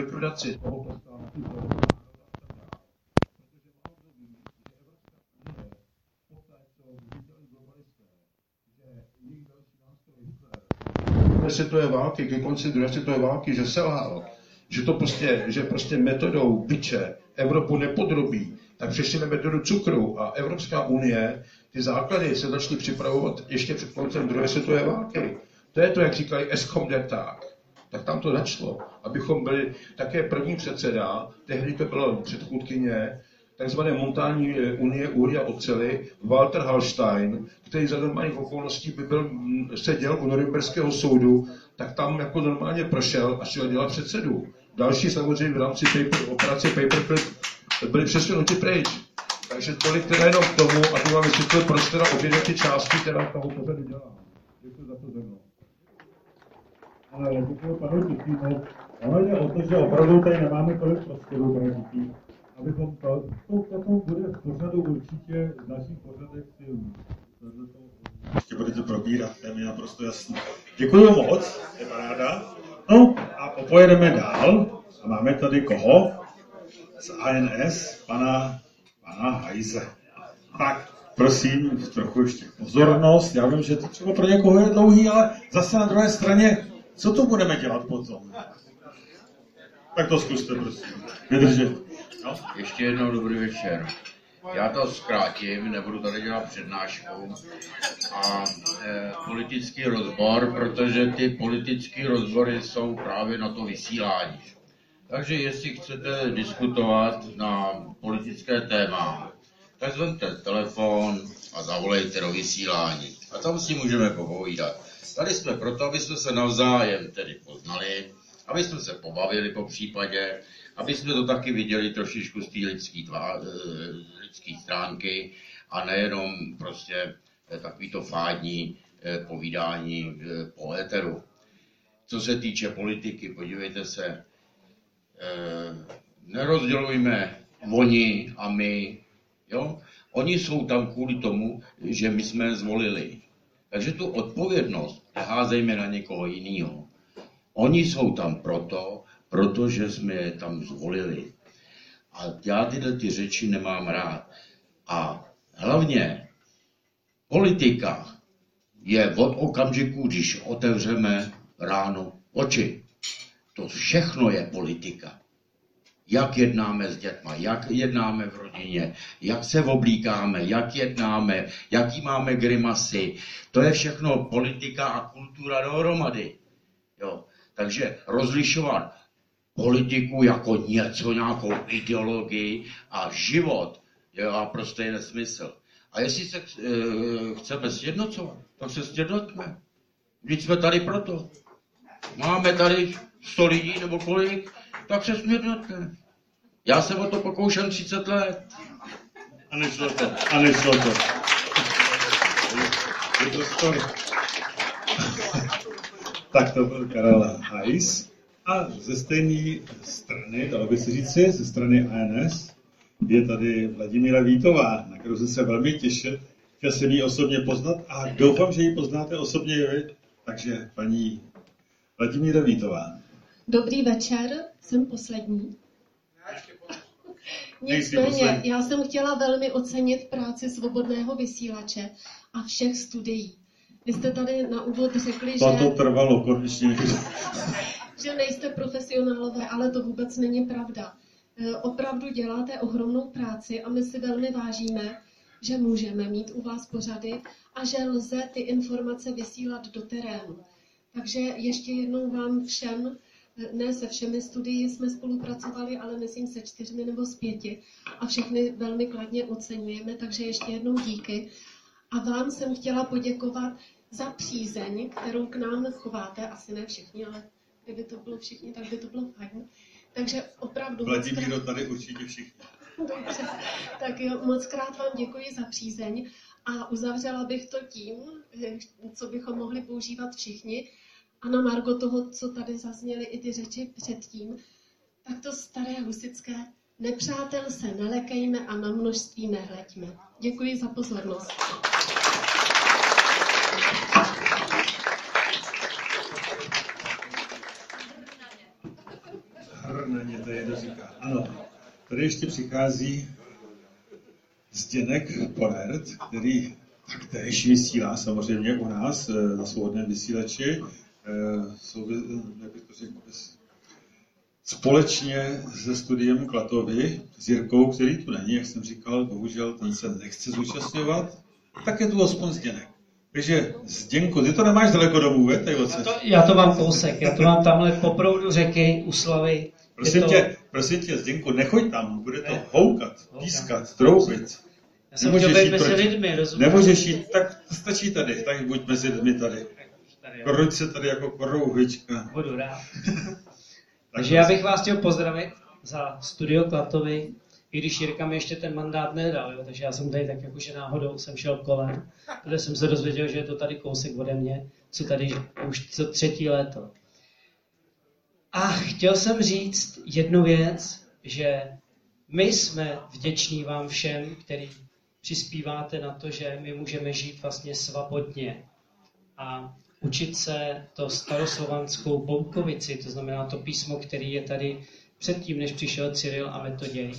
likvidaci světové války, ke konci druhé světové války, že selhal, že to prostě, že prostě metodou byče Evropu nepodrobí, tak přišli metodu cukru a Evropská unie ty základy se začaly připravovat ještě před koncem druhé světové války. To je to, jak říkají Eskom tak. Tak tam to začalo, abychom byli také první předseda, tehdy to bylo předchůdkyně takzvané montání eh, unie uhlí a ocely, Walter Hallstein, který za normálních okolností by byl, mm, seděl u Norimberského soudu, tak tam jako normálně prošel a šel dělat předsedu. Další samozřejmě v rámci paper, operace Paperclip byli přesunuti pryč. Takže tolik teda jenom k tomu, a tu vám vysvětlil, proč teda obě ty části teda toho pořadu dělám. Děkuji za pozornost. Ale děkuji panu Tichýmu. Ono jde o to, že opravdu tady nemáme tolik prostoru, Tichý, abychom to, to bude v pořadu určitě v našich pořadech filmů. Ještě budete probírat, to je naprosto jasný. Děkuji moc, je paráda. No a popojedeme dál. A máme tady koho? Z ANS, pana, pana Hajze. Tak, prosím, trochu ještě pozornost. Já vím, že to třeba pro někoho je dlouhý, ale zase na druhé straně, co to budeme dělat potom? Tak to zkuste, prosím. Vydržet. Ještě jednou dobrý večer. Já to zkrátím, nebudu tady dělat přednášku. A e, politický rozbor, protože ty politické rozbory jsou právě na to vysílání. Takže jestli chcete diskutovat na politické téma, tak zvemte telefon a zavolejte do vysílání. A tam si můžeme popovídat. Tady jsme proto, aby jsme se navzájem tedy poznali, aby jsme se pobavili po případě, aby jsme to taky viděli trošičku z té lidské lidský stránky a nejenom prostě eh, takovýto fádní eh, povídání eh, po éteru. Co se týče politiky, podívejte se, nerozdělujme oni a my. Jo? Oni jsou tam kvůli tomu, že my jsme je zvolili. Takže tu odpovědnost neházejme na někoho jiného. Oni jsou tam proto, protože jsme je tam zvolili. A já tyhle ty řeči nemám rád. A hlavně politika je od okamžiku, když otevřeme ráno oči. To všechno je politika. Jak jednáme s dětma, jak jednáme v rodině, jak se oblíkáme, jak jednáme, jaký máme grimasy. To je všechno politika a kultura dohromady. Jo. Takže rozlišovat politiku jako něco, nějakou ideologii a život je prostě nesmysl. A jestli se e, chceme sjednocovat, tak se sjednotme. Vždyť jsme tady proto. Máme tady 100 lidí nebo kolik, tak se sjednotme. Já jsem o to pokoušel 30 let. A nešlo to. A nešlo to. Je to story. tak to byl Karel Hajs. A ze stejné strany, dalo by se říci, ze strany ANS, je tady Vladimíra Vítová, na kterou jsem se velmi těšil. Chtěl jsem ji osobně poznat a doufám, že ji poznáte osobně vy. Takže paní Vladimíra Vítová. Dobrý večer, jsem poslední. Nicméně, já jsem chtěla velmi ocenit práci svobodného vysílače a všech studií. Vy jste tady na úvod řekli, že... To trvalo konečně. že nejste profesionálové, ale to vůbec není pravda. E, opravdu děláte ohromnou práci a my si velmi vážíme, že můžeme mít u vás pořady a že lze ty informace vysílat do terénu. Takže ještě jednou vám všem, e, ne se všemi studii jsme spolupracovali, ale myslím se čtyřmi nebo s pěti a všechny velmi kladně oceňujeme, takže ještě jednou díky. A vám jsem chtěla poděkovat za přízeň, kterou k nám chováte, asi ne všichni, ale kdyby to bylo všichni, tak by to bylo fajn. Takže opravdu... Vladimíro tady určitě všichni. Dobře, tak jo, moc krát vám děkuji za přízeň a uzavřela bych to tím, co bychom mohli používat všichni. A na Margo toho, co tady zazněly i ty řeči předtím, tak to staré husické nepřátel se nelekejme a na množství nehleďme. Děkuji za pozornost. Hrnaně to je říká. Ano, tady ještě přichází Zděnek Polert, který taktéž vysílá samozřejmě u nás eh, na svobodném vysílači. Eh, jak to řekl, společně se studiem Klatovy s Jirkou, který tu není, jak jsem říkal, bohužel ten se nechce zúčastňovat, tak je tu aspoň Zděnek. Takže Zděnku, ty to nemáš daleko domů, ve, já to, já to mám kousek, já to mám tamhle po proudu řeky u Slavy, Prosím to- tě, prosím tě, Zdenku, nechoď tam, bude to Ne. houkat, pískat, troubit. Já jsem chtěl být mezi lidmi, rozumíš? Nemůžeš jít, tak stačí tady, tak buď mezi lidmi tady. Koroď se tady jako korouhvička. Budu rád. Takže já bych vás chtěl pozdravit za studio Klatovi, i když Jirka mi ještě ten mandát nedal, jo, takže já jsem tady tak jakože náhodou jsem šel kolem, protože jsem se dozvěděl, že je to tady kousek ode mě, co tady už co třetí léto. A chtěl jsem říct jednu věc, že my jsme vděční vám všem, který přispíváte na to, že my můžeme žít vlastně svobodně a učit se to staroslovanskou Boukovici, to znamená to písmo, který je tady předtím, než přišel Cyril a Metoděj.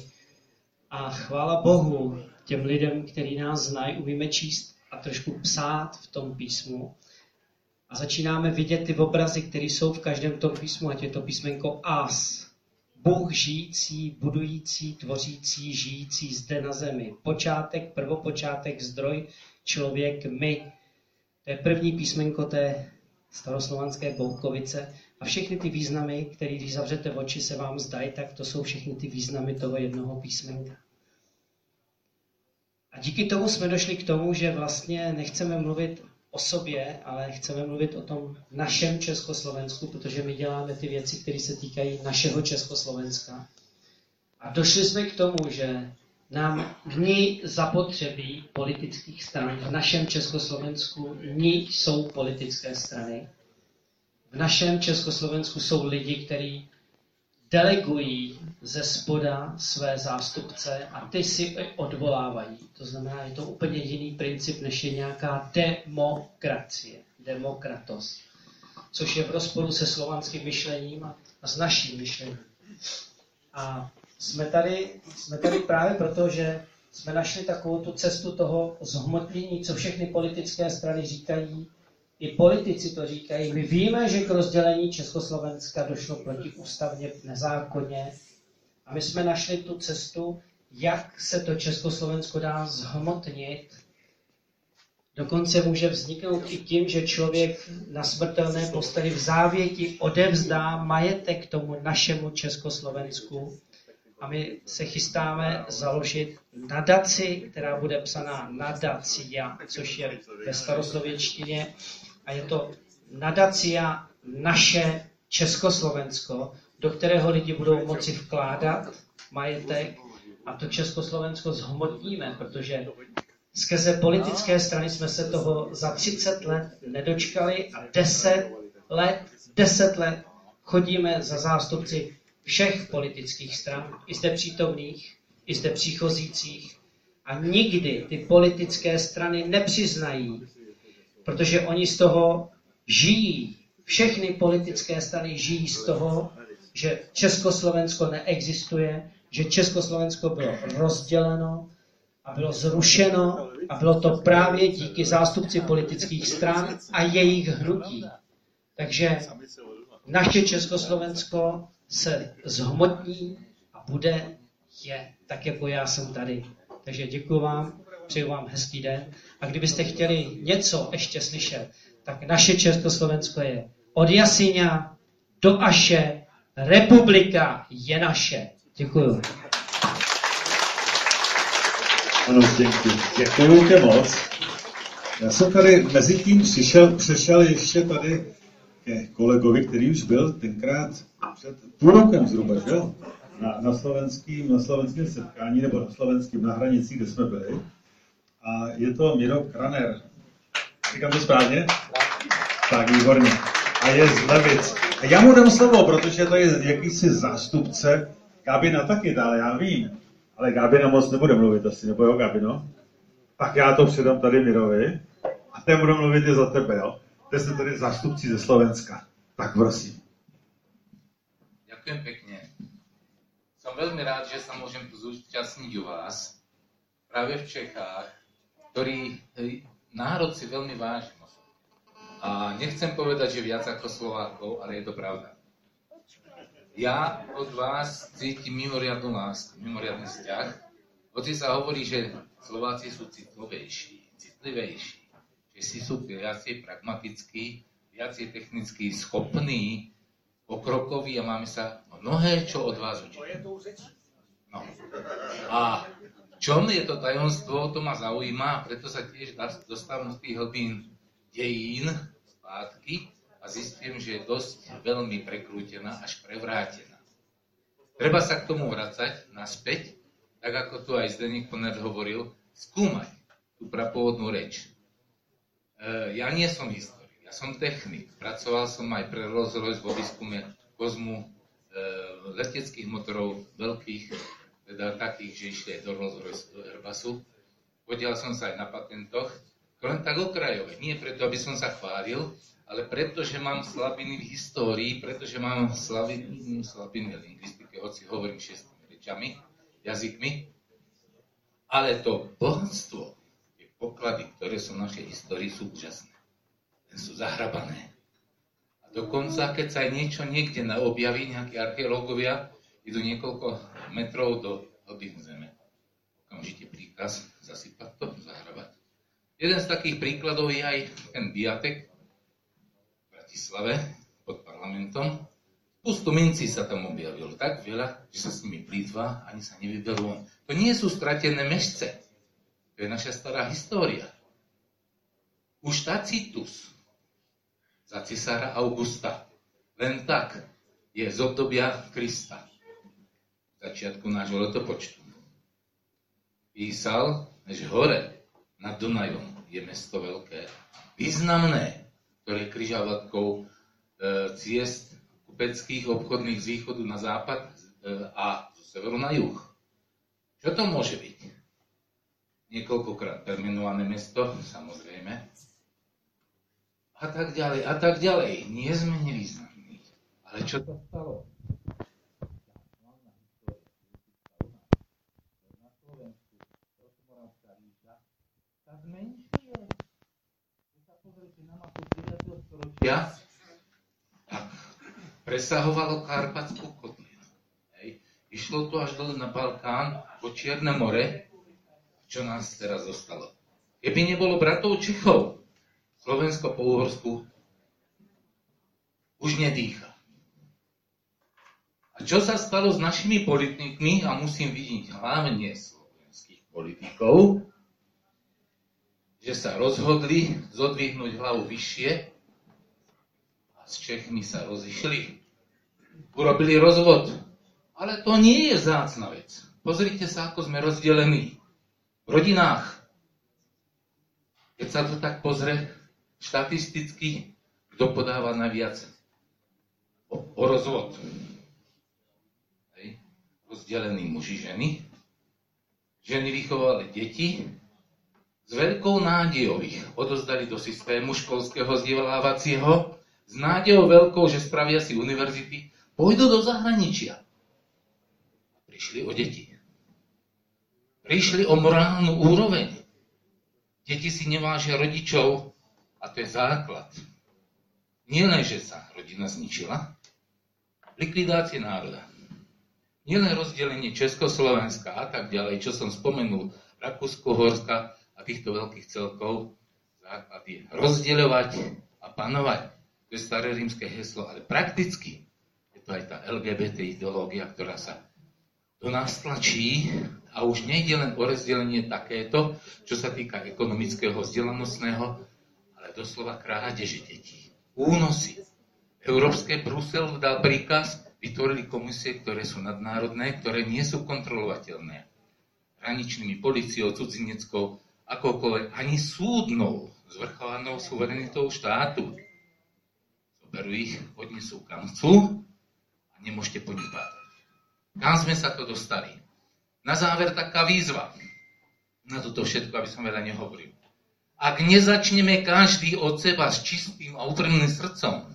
A chvála Bohu těm lidem, který nás znají, umíme číst a trošku psát v tom písmu. A začínáme vidět ty obrazy, které jsou v každém tom písmu, ať je to písmenko As. Bůh žijící, budující, tvořící, žijící zde na zemi. Počátek, prvopočátek, zdroj, člověk, my. To je první písmenko té staroslovanské Boukovice. A všechny ty významy, které když zavřete oči, se vám zdají, tak to jsou všechny ty významy toho jednoho písmenka. A díky tomu jsme došli k tomu, že vlastně nechceme mluvit o sobě, ale chceme mluvit o tom našem Československu, protože my děláme ty věci, které se týkají našeho Československa. A došli jsme k tomu, že nám ní zapotřebí politických stran. V našem Československu ní jsou politické strany. V našem Československu jsou lidi, kteří delegují ze spoda své zástupce a ty si odvolávají. To znamená, je to úplně jiný princip, než je nějaká demokracie, demokratos, což je v rozporu se slovanským myšlením a, a s naším myšlením. A jsme tady, jsme tady právě proto, že jsme našli takovou tu cestu toho zhmotnění, co všechny politické strany říkají, i politici to říkají. My víme, že k rozdělení Československa došlo protiústavně, nezákonně. A my jsme našli tu cestu, jak se to Československo dá zhmotnit. Dokonce může vzniknout i tím, že člověk na smrtelné posteli v závěti odevzdá majetek tomu našemu Československu. A my se chystáme založit nadaci, která bude psaná nadacia, což je ve staroslověčtině a je to nadacia naše Československo, do kterého lidi budou moci vkládat majetek. A to Československo zhmotníme, protože skrze politické strany jsme se toho za 30 let nedočkali a 10 let, 10 let chodíme za zástupci všech politických stran, i zde přítomných, i zde příchozících. A nikdy ty politické strany nepřiznají, protože oni z toho žijí. Všechny politické strany žijí z toho, že Československo neexistuje, že Československo bylo rozděleno a bylo zrušeno a bylo to právě díky zástupci politických stran a jejich hnutí. Takže naše Československo se zhmotní a bude je tak, jako já jsem tady. Takže děkuji vám, přeju vám hezký den. A kdybyste chtěli něco ještě slyšet, tak naše Československo je od Jasíňa do Aše, republika je naše. Děkuji. Ano, děkuji. Děkuji moc. Já jsem tady mezi tím přišel, přešel ještě tady ke kolegovi, který už byl tenkrát před půl rokem zhruba, že? Na, na, slovenským, na slovenském setkání, nebo na slovenském, na hranicích, kde jsme byli. A je to Miro Kraner. Říkám to správně? Tak, výborně. A je z Levic. A já mu dám slovo, protože to je jakýsi zástupce. Gabina taky dále, já vím. Ale Gabina moc nebude mluvit asi, nebo jo, Gabino? Tak já to předám tady Mirovi. A ten bude mluvit i za tebe, jo? Ty jste tady zástupci ze Slovenska. Tak prosím. Ďakujem pekne. Som veľmi rád, že sa môžem tu zúčastniť u vás, práve v Čechách, ktorý národ si veľmi vážim. A nechcem povedať, že viac ako Slovákov, ale je to pravda. Ja od vás cítim mimoriadnu lásku, mimoriadný vzťah. Hoci sa hovorí, že Slováci sú citlivejší, citlivejší, že si sú viacej pragmatickí, viacej technicky schopní pokrokoví a máme sa mnohé čo od vás učiť. No. A čom je to tajomstvo, to ma zaujíma, a preto sa tiež dostávam z tých hlbín dejín zpátky a zistím, že je dosť veľmi prekrútená, až prevrátená. Treba sa k tomu vracať naspäť, tak ako tu aj Zdeník Poner hovoril, skúmať tú prapôvodnú reč. E, ja nie som historik, ja som technik. Pracoval som aj pre Rolls-Royce vo výskume kozmu e, leteckých motorov veľkých, teda takých, že išli do do Airbusu. Podiel som sa aj na patentoch, len tak okrajové. Nie preto, aby som sa chválil, ale preto, že mám slabiny v histórii, pretože mám slabiny, slabiny v lingvistike, hoci hovorím šiestimi rečami, jazykmi, ale to bohatstvo, tie poklady, ktoré sú v našej histórii, sú úžasné. Sú zahrabané. A dokonca, keď sa aj niečo niekde objaví, nejakí archeológovia idú niekoľko metrov do hlbín zeme. Okamžite príkaz zasypať to, zahrabať. Jeden z takých príkladov je aj ten biatek, Bratislave pod parlamentom. Pustu minci sa tam objavilo tak veľa, že sa s nimi plýtva, ani sa nevyberú. To nie sú stratené mešce. To je naša stará história. Už Tacitus za cisára Augusta len tak je z obdobia Krista, začiatku nášho letopočtu. Písal, že hore nad Dunajom je mesto veľké, významné, ktoré je križovatkou e, ciest kupeckých obchodných z východu na západ e, a zo severu na juh. Čo to môže byť? Niekoľkokrát permenované mesto, samozrejme. A tak ďalej, a tak ďalej. Nie sme nevýznamní. Ale čo to stalo? Ja tak presahovalo Karpatskú kotlinu. Hej. Išlo to až dole na Balkán, po Čierne more, čo nás teraz zostalo. Keby nebolo bratov Čechov, Slovensko po Uhorsku už nedýcha. A čo sa stalo s našimi politikmi, a musím vidieť hlavne slovenských politikov, že sa rozhodli zodvihnúť hlavu vyššie s Čechmi sa rozišli. Urobili rozvod. Ale to nie je zácna vec. Pozrite sa, ako sme rozdelení v rodinách. Keď sa to tak pozrie, štatisticky, kto podáva najviac o, o rozvod. Hej. Rozdelení muži, ženy. Ženy vychovali deti, s veľkou nádejou ich odozdali do systému školského vzdelávacieho s nádejou veľkou, že spravia si univerzity, pôjdu do zahraničia. Prišli o deti. Prišli o morálnu úroveň. Deti si nevážia rodičov a to je základ. Nie len, že sa rodina zničila, likvidácie národa. Nielen rozdelenie Československa a tak ďalej, čo som spomenul, Rakúsko-Horska a týchto veľkých celkov, základ je rozdeľovať a panovať. To je staré rímske heslo, ale prakticky je to aj tá LGBT ideológia, ktorá sa do nás tlačí a už nejde len o rozdelenie takéto, čo sa týka ekonomického vzdelanostného, ale doslova krádeže detí. Únosy. Európske Brusel dal príkaz, vytvorili komisie, ktoré sú nadnárodné, ktoré nie sú kontrolovateľné. Hraničnými policiou, cudzineckou, akokoľvek, ani súdnou, zvrchovanou suverenitou štátu berú ich, odnesú kam chcú a nemôžete po nich bádať. Kam sme sa to dostali? Na záver taká výzva na toto všetko, aby som veľa nehovoril. Ak nezačneme každý od seba s čistým a úprimným srdcom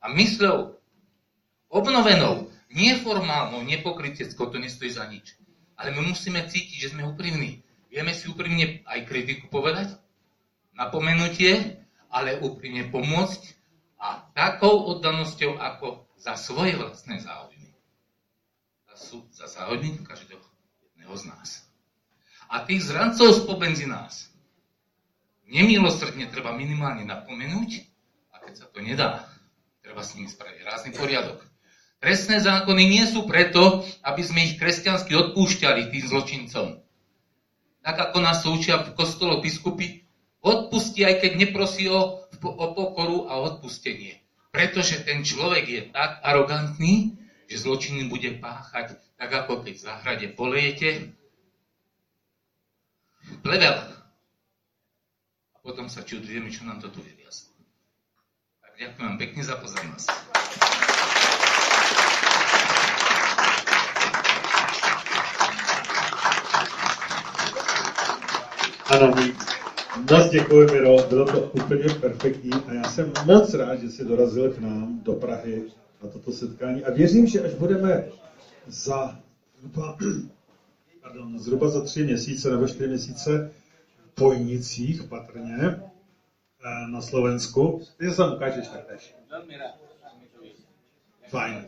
a mysľou obnovenou, neformálnou, nepokryteckou, to nestojí za nič. Ale my musíme cítiť, že sme úprimní. Vieme si úprimne aj kritiku povedať, napomenutie, ale úprimne pomôcť a takou oddanosťou ako za svoje vlastné záujmy. Za, za záujmy každého jedného z nás. A tých zrancov spomedzi nás nemilosrdne treba minimálne napomenúť a keď sa to nedá, treba s nimi spraviť rázny poriadok. Trestné zákony nie sú preto, aby sme ich kresťansky odpúšťali tým zločincom. Tak ako nás součia v kostolo biskupy, odpustí, aj keď neprosí o, o pokoru a odpustenie. Pretože ten človek je tak arogantný, že zločiny bude páchať tak ako keď v záhrade polejete plevel. A potom sa čudujeme, čo nám to tu vyviazlo. Tak ďakujem vám pekne za pozornosť. Ano, moc děkuji, Miro, bylo to úplně perfektní a já jsem moc rád, že jsi dorazil k nám do Prahy na toto setkání a věřím, že až budeme za zhruba, pardon, zhruba za tři měsíce nebo čtyři měsíce v Pojnicích patrně eh, na Slovensku, ty se tam ukážeš taktéž. Fajn.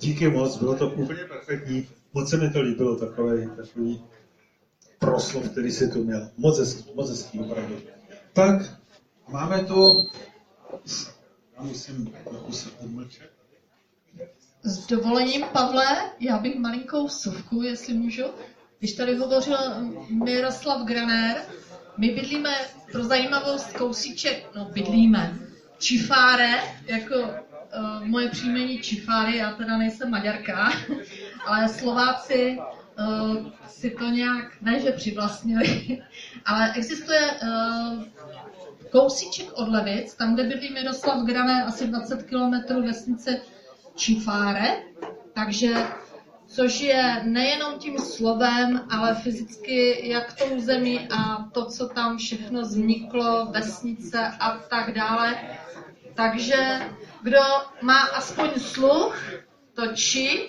Díky moc, bylo to úplně perfektní. Moc se mi to líbilo, takový, takový proslov, který si tu měl. Moc hezký, moc hezký, opravdu. Tak, máme tu, já musím trochu se odmlčet. S dovolením, Pavle, já bych malinkou suvku, jestli můžu. Když tady hovořil Miroslav Graner, my bydlíme pro zajímavost kousíček, no bydlíme, Čifáre, jako uh, moje příjmení Čifáry, já teda nejsem maďarka, ale Slováci uh, si to nějak, ne že přivlastnili, ale existuje uh, kousíček od Levic, tam, kde bydlí Miroslav Graner, asi 20 km vesnice čifáre, takže což je nejenom tím slovem, ale fyzicky jak tou zemi a to, co tam všechno vzniklo, vesnice a tak dále. Takže kdo má aspoň sluch, to či,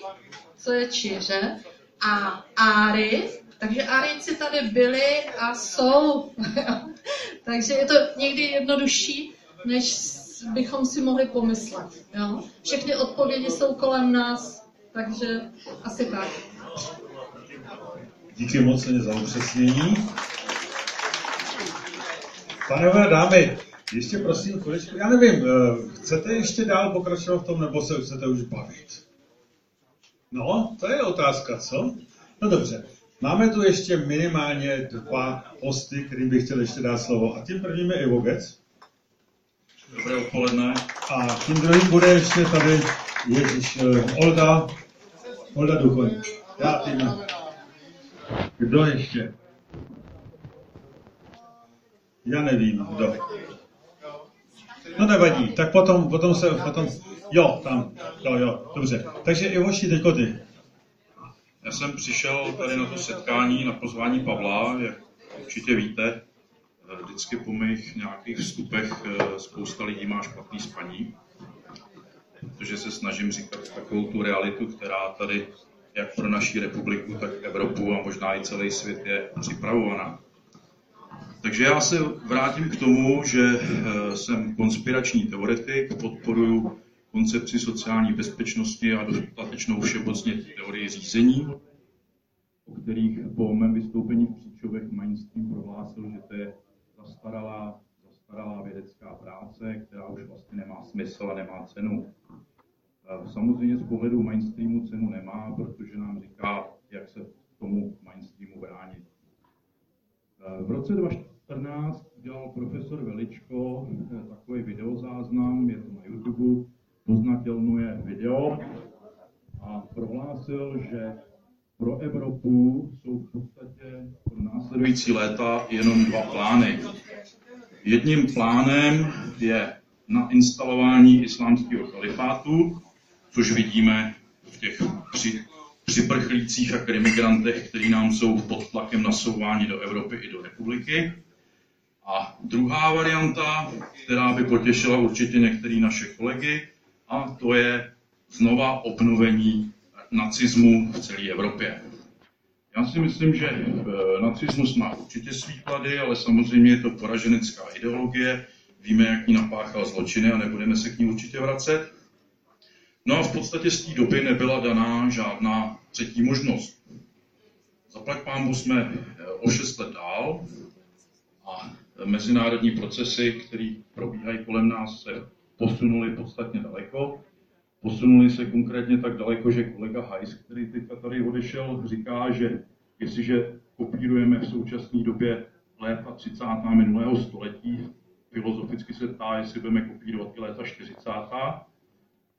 co je čiře, a áry, takže árici tady byli a jsou. takže je to někdy jednodušší, než bychom si mohli pomyslet. Jo? Všechny odpovědi jsou kolem nás, takže asi tak. Díky moc za upřesnění. Pánové dámy, ještě prosím chviličku, já nevím, eh, chcete ještě dál pokračovat v tom, nebo se chcete už bavit? No, to je otázka, co? No dobře, máme tu ještě minimálně dva posty, kterým bych chtěl ještě dát slovo. A tím prvním je Ivo Gec. Dobré odpoledne. A tím druhým bude ještě tady Ježíš, uh, Olda, Olda Duchoň. Já tím. Kdo ještě? Já nevím, kdo. No nevadí, tak potom, potom se, potom, jo, tam, jo, jo, dobře. Takže Ivoši, teďko ty. Já jsem přišel tady na to setkání na pozvání Pavla, jak určitě víte, vždycky po mých nějakých vstupech eh, spousta lidí má špatný spaní, protože se snažím říkat takovou tu realitu, která tady jak pro naší republiku, tak Evropu a možná i celý svět je připravovaná. Takže já se vrátím k tomu, že eh, jsem konspirační teoretik, podporuji koncepci sociální bezpečnosti a dostatečnou všeobecně teorii řízení, o kterých po mém vystoupení v Příčovech mainstream prohlásil, že to je zastaralá, zastaralá vědecká práce, která už vlastně nemá smysl a nemá cenu. Samozřejmě z pohledu mainstreamu cenu nemá, protože nám říká, jak se tomu mainstreamu bránit. V roce 2014 dělal profesor Veličko takový videozáznam, je to na YouTube, poznatelnuje video a prohlásil, že pro Evropu jsou v podstatě pro následující léta jenom dva plány. Jedním plánem je na instalování islámského kalifátu, což vidíme v těch při, připrchlících a krimigrantech, kteří nám jsou pod tlakem nasouvání do Evropy i do republiky. A druhá varianta, která by potěšila určitě některé naše kolegy, a to je znova obnovení nacismu v celé Evropě. Já si myslím, že eh, nacismus má určitě svý klady, ale samozřejmě je to poraženecká ideologie. Víme, jak ní napáchal zločiny a nebudeme se k ní určitě vracet. No a v podstatě z té doby nebyla daná žádná třetí možnost. Zaplať pámbu jsme eh, o šest let dál a mezinárodní procesy, které probíhají kolem nás, se posunuly podstatně daleko. posunuli se konkrétně tak daleko, že kolega Hajs, který teďka tady odešel, říká, že jestliže kopírujeme v současné době léta 30. minulého století, filozoficky se ptá, jestli budeme kopírovat i léta 40.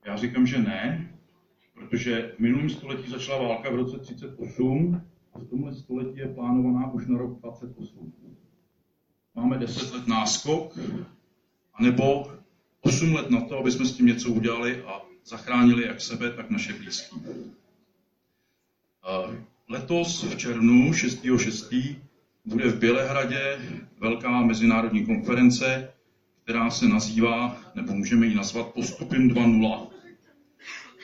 Já říkám, že ne, protože v minulém století začala válka v roce 38 a v tomhle století je plánovaná už na rok 28. Máme 10 let náskok, anebo 8 let na to, aby jsme s tím něco udělali a zachránili jak sebe, tak naše blízké. Letos v červnu 6.6. bude v Bělehradě velká mezinárodní konference, která se nazývá, nebo můžeme ji nazvat Postupem 2.0.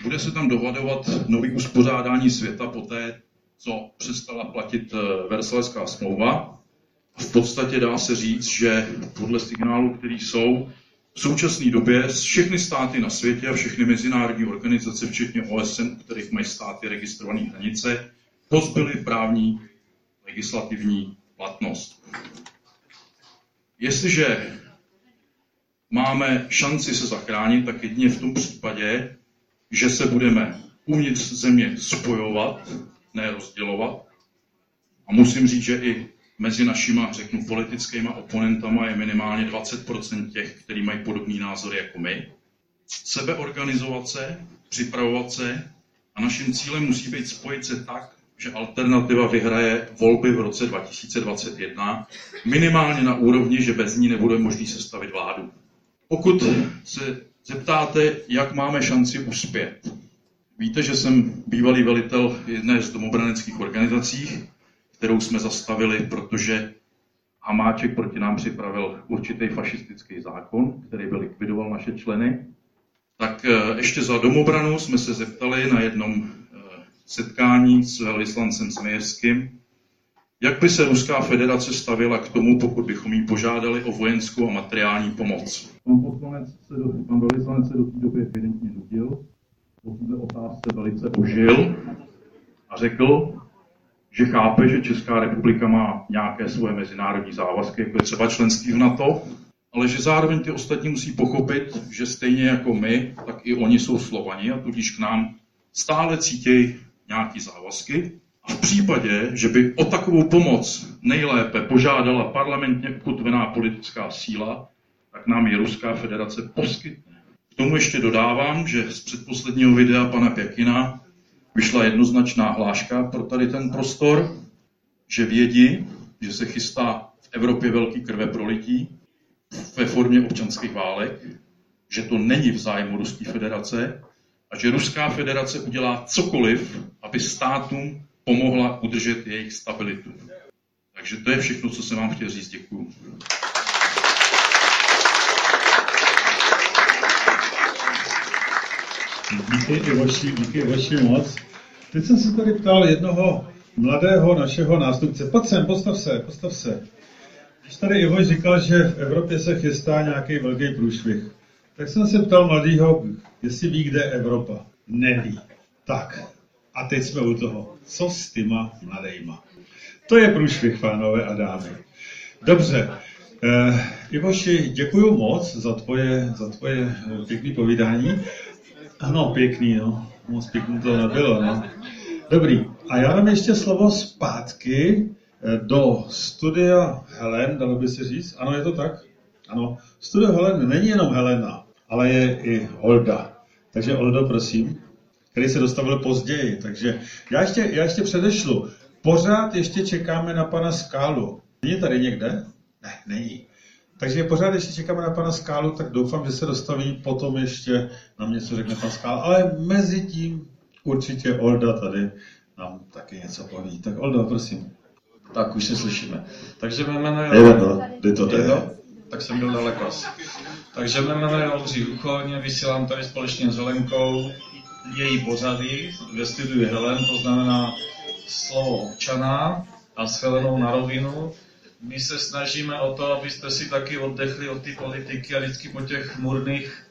Bude se tam dohadovat nový uspořádání světa poté, co přestala platit eh, Versalská smlouva. V podstatě dá se říct, že podle signálů, které jsou, v současné době všechny státy na světě a všechny mezinárodní organizace, včetně OSN, u kterých mají státy registrované hranice, pozbyly právní legislativní platnost. Jestliže máme šanci se zachránit, tak jedině v tom případě, že se budeme uvnitř země spojovat, ne rozdělovat. A musím říct, že i mezi našima, řeknu, politickými oponentama je minimálně 20% těch, kteří mají podobný názory jako my. Sebeorganizovat se, připravovat se a naším cílem musí být spojit se tak, že alternativa vyhraje volby v roce 2021, minimálně na úrovni, že bez ní nebude možný sestavit vládu. Pokud se zeptáte, jak máme šanci uspět, víte, že jsem bývalý velitel jedné z domobraneckých organizací, kterou jsme zastavili, protože Hamáček proti nám připravil určitý fašistický zákon, který by likvidoval naše členy. Tak eh, ještě za domobranu jsme se zeptali na jednom eh, setkání s velvyslancem Smejevským, jak by se Ruská federace stavila k tomu, pokud bychom jí požádali o vojenskou a materiální pomoc? Pan, poslanec se do, pan velvyslanec se do té doby evidentně nudil, po otázce velice ožil a řekl, že chápe, že Česká republika má nějaké svoje mezinárodní závazky, jako je třeba členství v NATO, ale že zároveň ty ostatní musí pochopit, že stejně jako my, tak i oni jsou Slovani a tudíž k nám stále cítějí nějaké závazky. A v případě, že by o takovou pomoc nejlépe požádala parlamentně ukotvená politická síla, tak nám ji Ruská federace poskytne. K tomu ještě dodávám, že z předposledního videa pana Pěkina vyšla jednoznačná hláška pro tady ten prostor, že vědí, že se chystá v Evropě velký krve prolití ve formě občanských válek, že to není v zájmu Ruské federace a že Ruská federace udělá cokoliv, aby státům pomohla udržet jejich stabilitu. Takže to je všechno, co jsem vám chtěl říct. Děkuju. Díky Ivoši, díky Ivoši moc. Teď jsem se tady ptal jednoho mladého našeho nástupce. Pojď sem, postav se, postav se. Když tady Ivo říkal, že v Evropě se chystá nějaký velký průšvih, tak jsem se ptal mladýho, jestli ví, kde je Evropa. Neví. Tak, a teď jsme u toho. Co s těma mladejma? To je průšvih, pánové a dámy. Dobře. Eh, Ivoši, děkuji moc za tvoje, za tvoje pěkné povídání. Ano, pěkný, no. Moc pěkný to nebylo, no. Dobrý. A já dám ještě slovo zpátky eh, do studia Helen, dalo by se říct. Ano, je to tak? Ano. Studio Helen není jenom Helena, ale je i Olda. Takže Oldo, prosím, který se dostavil později. Takže já ještě, já ještě předešlu. Pořád ještě čekáme na pana Skálu. Není tady někde? Ne, není. Takže pořád ještě čekáme na pana Skálu, tak doufám, že se dostaví potom ještě nám něco řekne pan Skál. Ale mezi tím určitě Olda tady nám taky něco poví. Tak Olda, prosím. Tak už se slyšíme. Takže mé jméno je... Jedno, kdy to jde. Tak jsem byl daleko asi. Takže mé jméno je Oldřich Ucholně, vysílám tady společně s Helenkou její pořady ve studiu Helen, to znamená slovo občana a s Helenou na rovinu my se snažíme o to, abyste si taky oddechli od ty politiky a vždycky po těch murných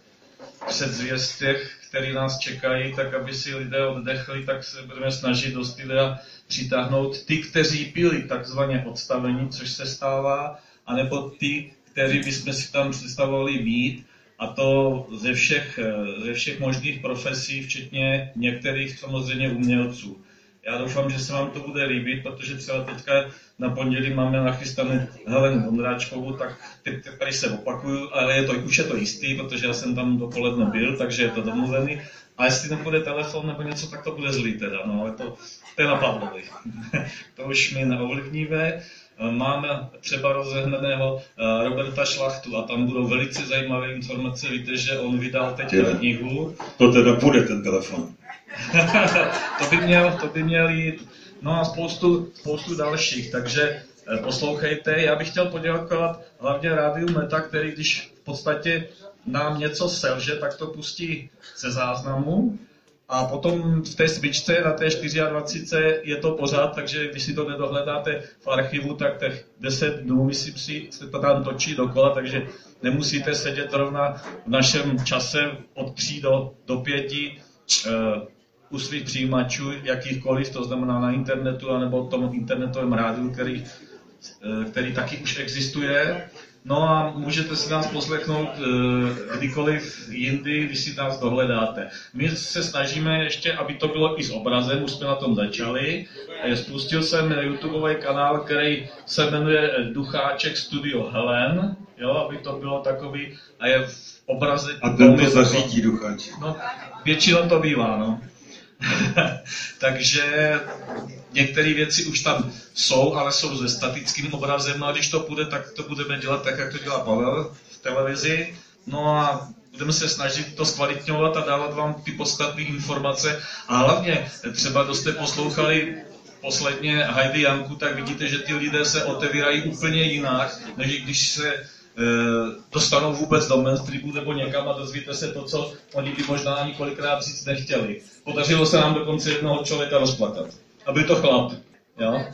předzvěstech, které nás čekají, tak aby si lidé oddechli, tak se budeme snažit do studia přitáhnout ty, kteří byli takzvaně odstaveni, což se stává, anebo ty, kteří bychom si tam představovali být a to ze všech, ze všech možných profesí, včetně některých samozřejmě umělců. Já doufám, že se vám to bude líbit, protože třeba teďka na pondělí máme nachystanou Helenu Vondráčkovou, tak teď tady se opakuju, ale je to, už je to jistý, protože já jsem tam dopoledne byl, takže je to domluvený. A jestli nebude telefon nebo něco, tak to bude zlý teda, no, ale to, to je na Pavlovi. to už mi neovlivníme. Máme třeba rozehnaného eh, Roberta Šlachtu a tam budou velice zajímavé informace. Víte, že on vydal teď knihu. To teda bude ten telefon. to, by měl, to by měl jít. No a spoustu, spoustu dalších, takže eh, poslouchejte. Já bych chtěl poděkovat hlavně Rádiu Meta, který když v podstatě nám něco selže, tak to pustí ze záznamu. A potom v té svičce na té 24 je to pořád, takže když si to nedohledáte v archivu, tak těch 10 dnů, myslím si, se to tam točí dokola, takže nemusíte sedět rovna v našem čase od 3 do, do 5 uh, u svých přijímačů, jakýchkoliv, to znamená na internetu, anebo tom internetovém rádiu, který, uh, který taky už existuje. No a můžete si nás poslechnout uh, kdykoliv jindy, když si nás dohledáte. My se snažíme ještě, aby to bylo i s obrazem, už jsme na tom začali. Spustil jsem YouTubeový kanál, který se jmenuje Ducháček Studio Helen, jo, aby to bylo takový, a je v obraze... A ten to zařídí Ducháček. No, většinou to bývá, no. Takže některé věci už tam jsou, ale jsou se statickým obrazem. A když to půjde, tak to budeme dělat tak, jak to dělá Pavel v televizi. No a budeme se snažit to zkvalitňovat a dávat vám ty podstatné informace. A hlavně třeba, kdo jste poslouchali posledně Heidi Janku, tak vidíte, že ty lidé se otevírají úplně jinak, než když se dostanou vůbec do mainstreamu nebo někam a dozvíte se to, co oni by možná ani kolikrát říct nechtěli. Podařilo se nám dokonce jednoho člověka rozplakat. A byl to chlap. Jo?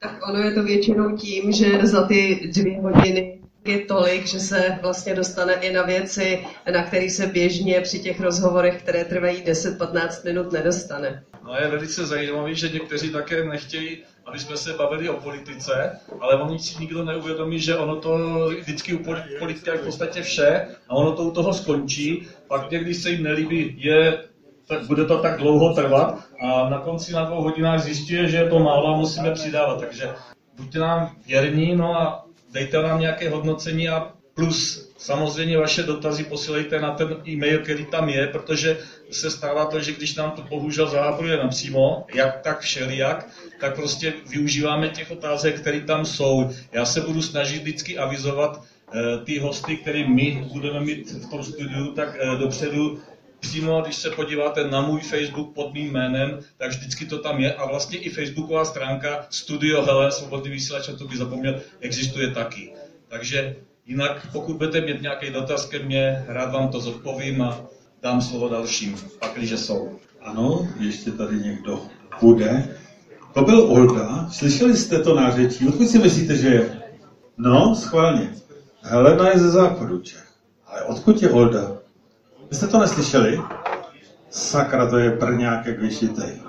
Tak ono je to většinou tím, že za ty dvě hodiny je tolik, že se vlastně dostane i na věci, na které se běžně při těch rozhovorech, které trvají 10-15 minut, nedostane. No je velice zajímavé, že někteří také nechtějí, aby jsme se bavili o politice, ale oni si nikdo neuvědomí, že ono to vždycky u politiky je v podstatě vše a ono to u toho skončí. Pak někdy se jim nelíbí, je tak bude to tak dlouho trvat a na konci na dvou hodinách zjistí, že je to málo a musíme přidávat. Takže buďte nám věrní, no a dejte nám nějaké hodnocení a plus samozřejmě vaše dotazy posílejte na ten e-mail, který tam je, protože se stává to, že když nám to bohužel zahábruje napřímo, jak tak všelijak, tak prostě využíváme těch otázek, které tam jsou. Já se budu snažit vždycky avizovat eh, ty hosty, které my budeme mít v tom studiu, tak eh, dopředu přímo, když se podíváte na můj Facebook pod mým jménem, tak vždycky to tam je a vlastně i facebooková stránka Studio Helen, Svobodný vysílač, to by zapomněl, existuje taky. Takže jinak, pokud budete mít nějaký dotaz ke mně, rád vám to zodpovím a dám slovo dalším, pakliže jsou. Ano, ještě tady někdo bude. To byl Olga. Slyšeli jste to nářečí? Odkud si myslíte, že je? No, schválně. Helena je ze západu Čech. Ale odkud je Olda? Vy jste to neslyšeli? Sakra, to je prňák jak vyšitej.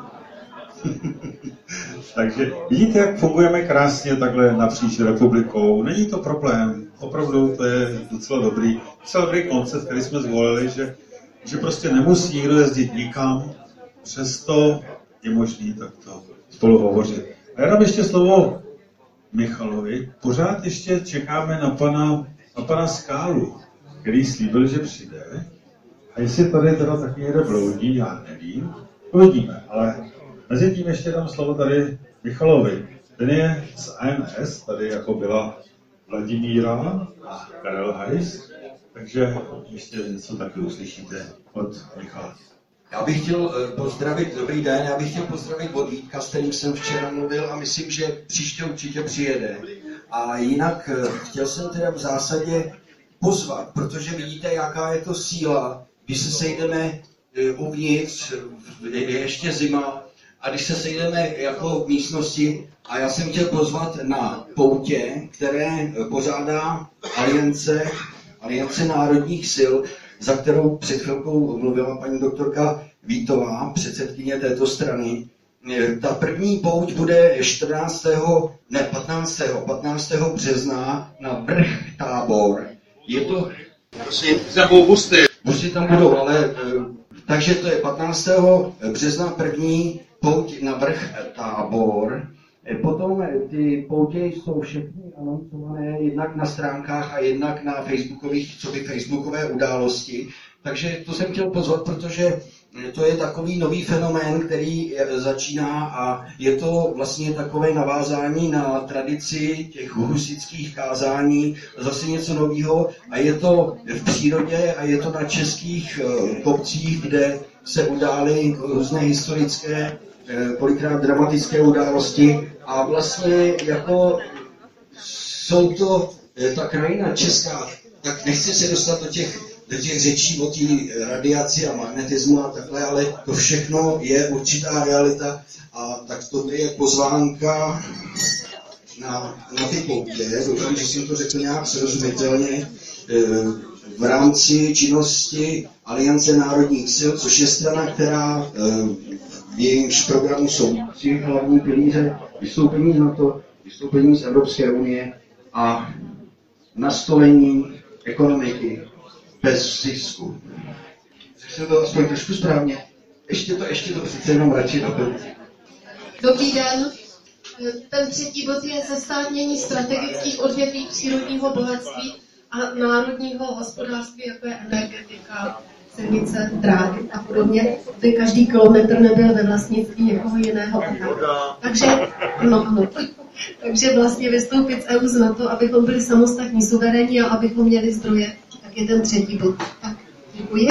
Takže vidíte, jak fungujeme krásně takhle napříč republikou. Není to problém. Opravdu to je docela dobrý, docela dobrý koncept, který jsme zvolili, že, že prostě nemusí nikdo jezdit nikam, přesto je možný takto spolu hovořit. A já dám ještě slovo Michalovi. Pořád ještě čekáme na pana, na pana Skálu, který slíbil, že přijde. A jestli tady teda taky někde bloudí, já nevím. Uvidíme, ale mezi tím ještě dám slovo tady Michalovi. Ten je z AMS, tady jako byla Vladimíra a Karel Harris, takže ještě něco taky uslyšíte od Michala. Já bych chtěl eh, pozdravit, dobrý den, já bych chtěl pozdravit od Vítka, s kterým jsem včera mluvil a myslím, že příště určitě přijede. A jinak eh, chtěl jsem teda v zásadě pozvat, protože vidíte, jaká je to síla když se sejdeme e, uvnitř, je ještě zima, a když se sejdeme jako v místnosti, a já jsem chtěl pozvat na poutě, které pořádá Aliance, Aliance národních sil, za kterou před chvilkou mluvila paní doktorka Vítová, předsedkyně této strany. E, ta první pouť bude 14. ne 15. 15. března na vrch tábor. Je to Prosím. Tam busty. Busty tam budou, ale eh, takže to je 15. března první pouť na vrch tábor. Eh, Potom eh, ty poutě jsou všechny anoncované jednak na stránkách a jednak na facebookových, co by facebookové události. Takže to jsem chtěl pozvat, protože to je takový nový fenomén, který začíná a je to vlastně takové navázání na tradici těch husických kázání, zase něco nového a je to v přírodě a je to na českých kopcích, kde se udály různé historické, kolikrát dramatické události a vlastně jako jsou to eh, ta krajina česká, tak nechci se dostat do těch do těch řečí o té radiaci a magnetismu a takhle, ale to všechno je určitá realita a tak to je pozvánka na, na ty poutě. Doufám, že jsem to řekl nějak srozumitelně e, v rámci činnosti Aliance národních sil, což je strana, která jejímž programu jsou tři hlavní pilíře vystoupení z NATO, vystoupení z Evropské unie a nastolení ekonomiky bez zisku. Řekl to aspoň trošku správně. Ještě to, ještě to přece jenom radši doplnit. Dobrý den. Ten třetí bod je zestátnění strategických odvětví přírodního bohatství a národního hospodářství, jako je energetika, silnice, dráhy a podobně, aby každý kilometr nebyl ve vlastnictví někoho jiného. Takže, no, ano. Takže vlastně vystoupit z EU z NATO, abychom byli samostatní, suverénní a abychom měli zdroje tak je ten třetí bod. Tak, děkuji.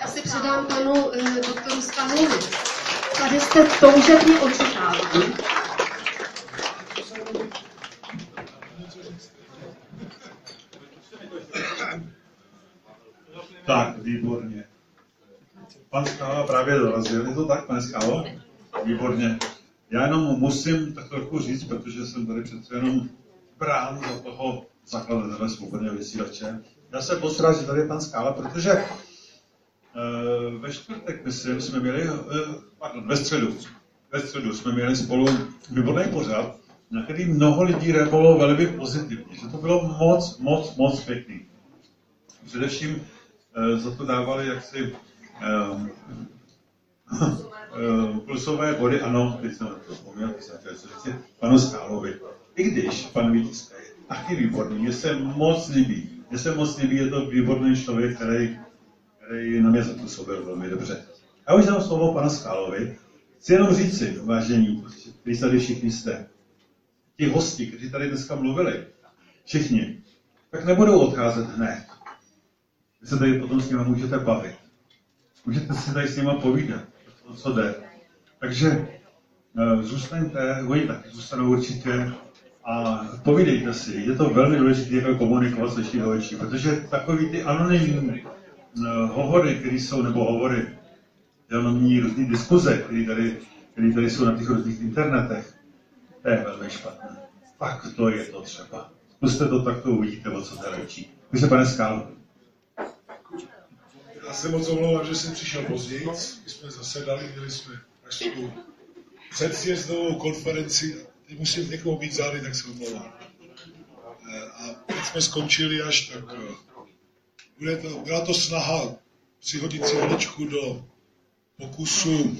Já si předám panu eh, doktoru Stahlovi. Tady jste toužebně očekávání. Tak, výborně. Pan Skála právě dorazil, je to tak, pane Skálo? Výborně. Já jenom musím tak trochu říct, protože jsem tady přece jenom brán za toho zakladatele svobodného vysílače. Já moc rád, že tady je pan Skála, protože uh, ve čtvrtek, myslím, jsme měli, uh, pardon, ve středu, ve středu jsme měli spolu výborný pořad, na který mnoho lidí reagovalo velmi pozitivně, že to bylo moc, moc, moc pěkný. Především za to dávali jaksi uh, uh, plusové body, ano, teď jsem to vzpomněl, teď jsem chtěl říct, panu Skálovi. I když pan Vítiska je taky výborný, mně se moc líbí. Mně se moc líbí, je to výborný člověk, který, který na mě zapůsobil velmi dobře. Já už dám slovo pana Skálovi. Chci jenom říci, vážení, když tady všichni jste, ti hosti, kteří tady dneska mluvili, všichni, tak nebudou odcházet hned. Vy se tady potom s nimi můžete bavit. Můžete si tady s nimi povídat, o co jde. Takže uh, zůstaňte, oni taky zůstanou určitě, a povídejte si, je to velmi důležité jako komunikovat s dnešní do protože takový ty anonymní uh, hovory, které jsou, nebo hovory, anonymní různé diskuze, které tady, které tady jsou na těch různých internetech, to je velmi špatné. Tak to je to třeba. Zkuste to takto, uvidíte, o co to. Vy se, pane Skál. Já se moc omlouvám, že jsem přišel později. My jsme zasedali, měli jsme až předsjezdovou konferenci když musím někoho být zády, tak se omlouvám. Eh, a teď jsme skončili až tak, eh, bude to, byla to snaha přihodit si holičku do pokusu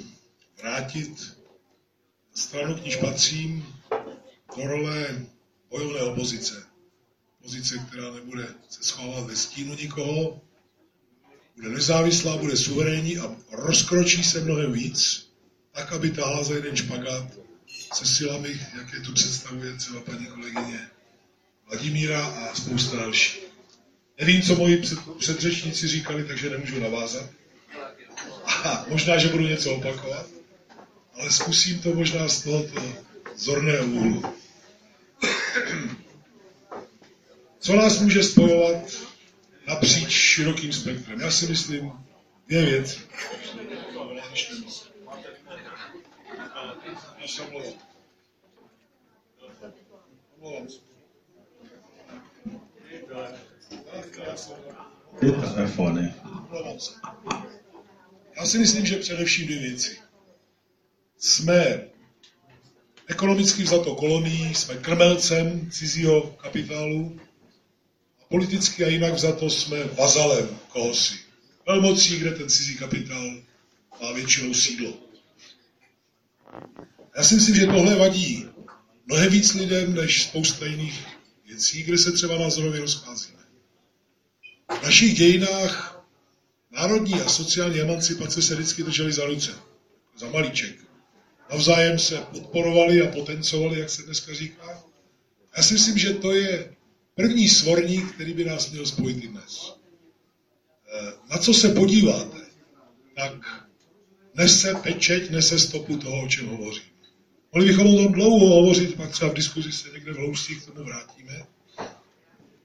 vrátit stranu, k níž patřím, do role bojovné opozice. Pozice, která nebude se schovávat ve stínu nikoho, bude nezávislá, bude suverénní a rozkročí se mnohem víc, tak, aby táhla za jeden špagát se silami, jak je tu představuje třeba paní kolegyně Vladimíra a spousta další. Nevím, co moji před, předřečníci říkali, takže nemůžu navázat. A možná, že budu něco opakovat, ale zkusím to možná z tohoto zorného úhlu. Co nás může spojovat napříč širokým spektrem? Já si myslím dvě věci. Já si myslím, že především dvě věci. Jsme ekonomicky vzato kolonií, jsme krmelcem cizího kapitálu politicky a jinak za to jsme vazalem kohosi. Velmocí, kde ten cizí kapitál má většinou sídlo. Já si myslím, že tohle vadí mnohem víc lidem, než spousta jiných věcí, kde se třeba názorově rozcházíme. V našich dějinách národní a sociální emancipace se vždycky drželi za ruce, za malíček. Navzájem se podporovali a potencovali, jak se dneska říká. Já si myslím, že to je první svorník, který by nás měl spojit i dnes. Eh, na co se podíváte, tak nese pečeť, nese stopu toho, o čem hovořím. Mohli bychom o tom dlouho hovořit, pak třeba v diskuzi se někde v hloubcích k tomu vrátíme.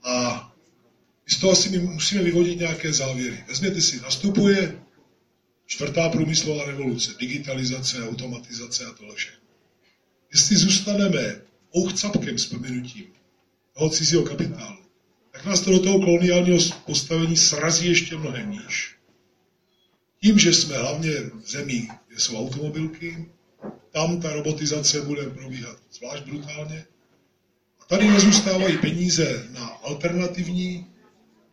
A z toho asi my musíme vyvodit nějaké závěry. Vezměte si, nastupuje čtvrtá průmyslová revoluce, digitalizace, automatizace a tohle všechno. Jestli zůstaneme ouchcapkem s pominutím toho cizího kapitálu, tak nás to do toho koloniálního postavení srazí ještě mnohem níž. Tím, že jsme hlavně v zemí, kde jsou automobilky, tam ta robotizace bude probíhat zvlášť brutálně. A tady nezůstávají peníze na alternativní,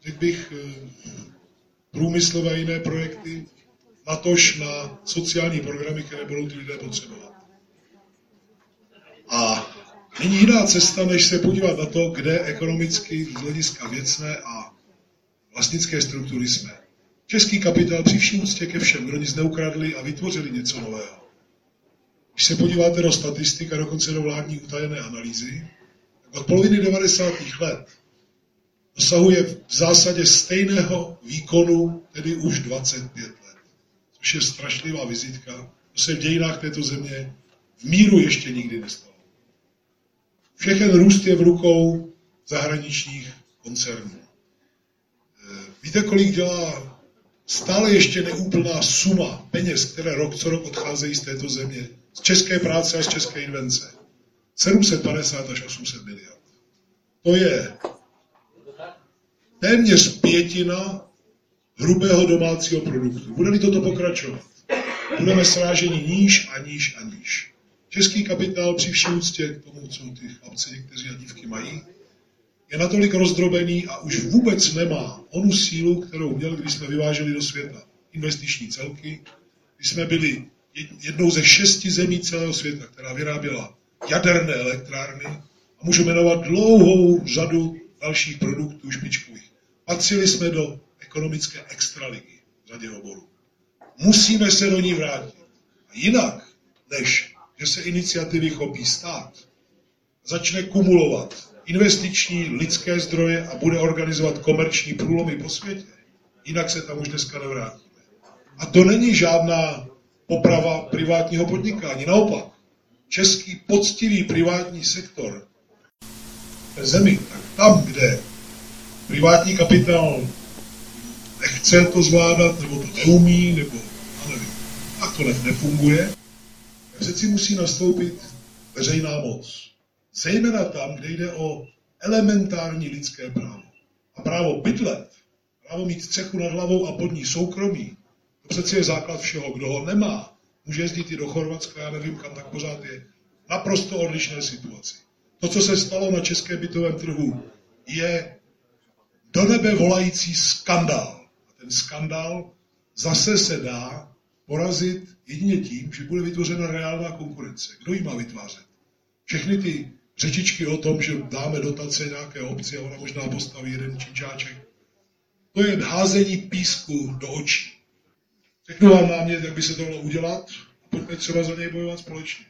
řekl bych, eh, průmyslové jiné projekty, natož na sociální programy, které budou ty lidé potřebovat. A není jiná cesta, než se podívat na to, kde ekonomicky z hlediska věcné a vlastnické struktury jsme. Český kapitál při vším úctě ke všem, kdo nic neukradli a vytvořili něco nového. Když se podíváte do statistik a dokonce do vládní utajené analýzy, tak od poloviny 90. let dosahuje v zásadě stejného výkonu, tedy už 25 let. Což je strašlivá vizitka. To se v dějinách této země v míru ještě nikdy nestalo. Všechen růst je v rukou zahraničních koncernů. Eh, víte, kolik dělá stále ještě neúplná suma peněz, které rok co rok odcházejí z této země, z české práce a z české invence? 750 až 800 miliard. To je téměř pětina hrubého domácího produktu. Bude-li toto pokračovat, budeme sráženi níž a níž a níž. Český kapitál při vší úctě k tomu, co ty chlapci někteří a dívky mají, je natolik rozdrobený a už vůbec nemá onu sílu, kterou měl, když jsme vyváželi do světa investiční celky, když jsme byli jednou ze šesti zemí celého světa, která vyráběla jaderné elektrárny a můžu jmenovat dlouhou řadu dalších produktů špičkových. Patřili jsme do ekonomické extraligy v řadě oborů. Musíme se do ní vrátit. A jinak, než že se iniciativy chopí stát, začne kumulovat investiční lidské zdroje a bude organizovat komerční průlomy po světě, jinak se tam už dneska nevrátíme. A to není žádná poprava privátního podnikání. Naopak, český poctivý privátní sektor v zemi, tak tam, kde privátní kapitál nechce to zvládat, nebo to neumí, nebo nevím, tak to nefunguje, přeci musí nastoupit veřejná moc. Zejména tam, kde jde o elementární lidské právo. A právo bydlet, právo mít střechu nad hlavou a pod ní soukromí, to přeci je základ všeho. Kdo ho nemá, může jezdit i do Chorvatska, já nevím kam, tak pořád je naprosto odlišné situaci. To, co se stalo na českém bytovém trhu, je do nebe volající skandál. A ten skandál zase se dá porazit jedině tím, že bude vytvořena reálná konkurence. Kdo ji má vytvářet? Všechny ty řečičky o tom, že dáme dotace nějaké obci a ona možná postaví jeden činčáček, to je házení písku do očí. Řeknu vám námět, jak by se to dalo udělat a pojďme třeba za něj bojovat společně.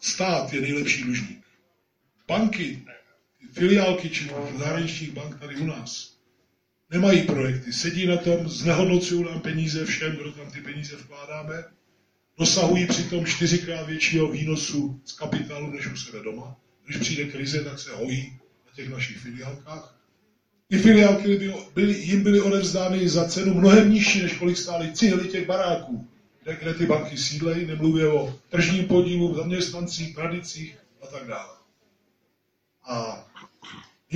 Stát je nejlepší dlužník. Banky, filiálky či zahraničních bank tady u nás nemají projekty, sedí na tom, znehodnocují nám peníze všem, kdo tam ty peníze vkládáme, dosahují přitom čtyřikrát většího výnosu z kapitálu než u sebe doma. Když přijde krize, tak se hojí na těch našich filiálkách. Ty filiálky by, byly, jim byly odevzdány za cenu mnohem nižší, než kolik stály cihly těch baráků, kde, kde ty banky sídlejí, nemluvě o tržním podílu, zaměstnancích, tradicích a tak dále. A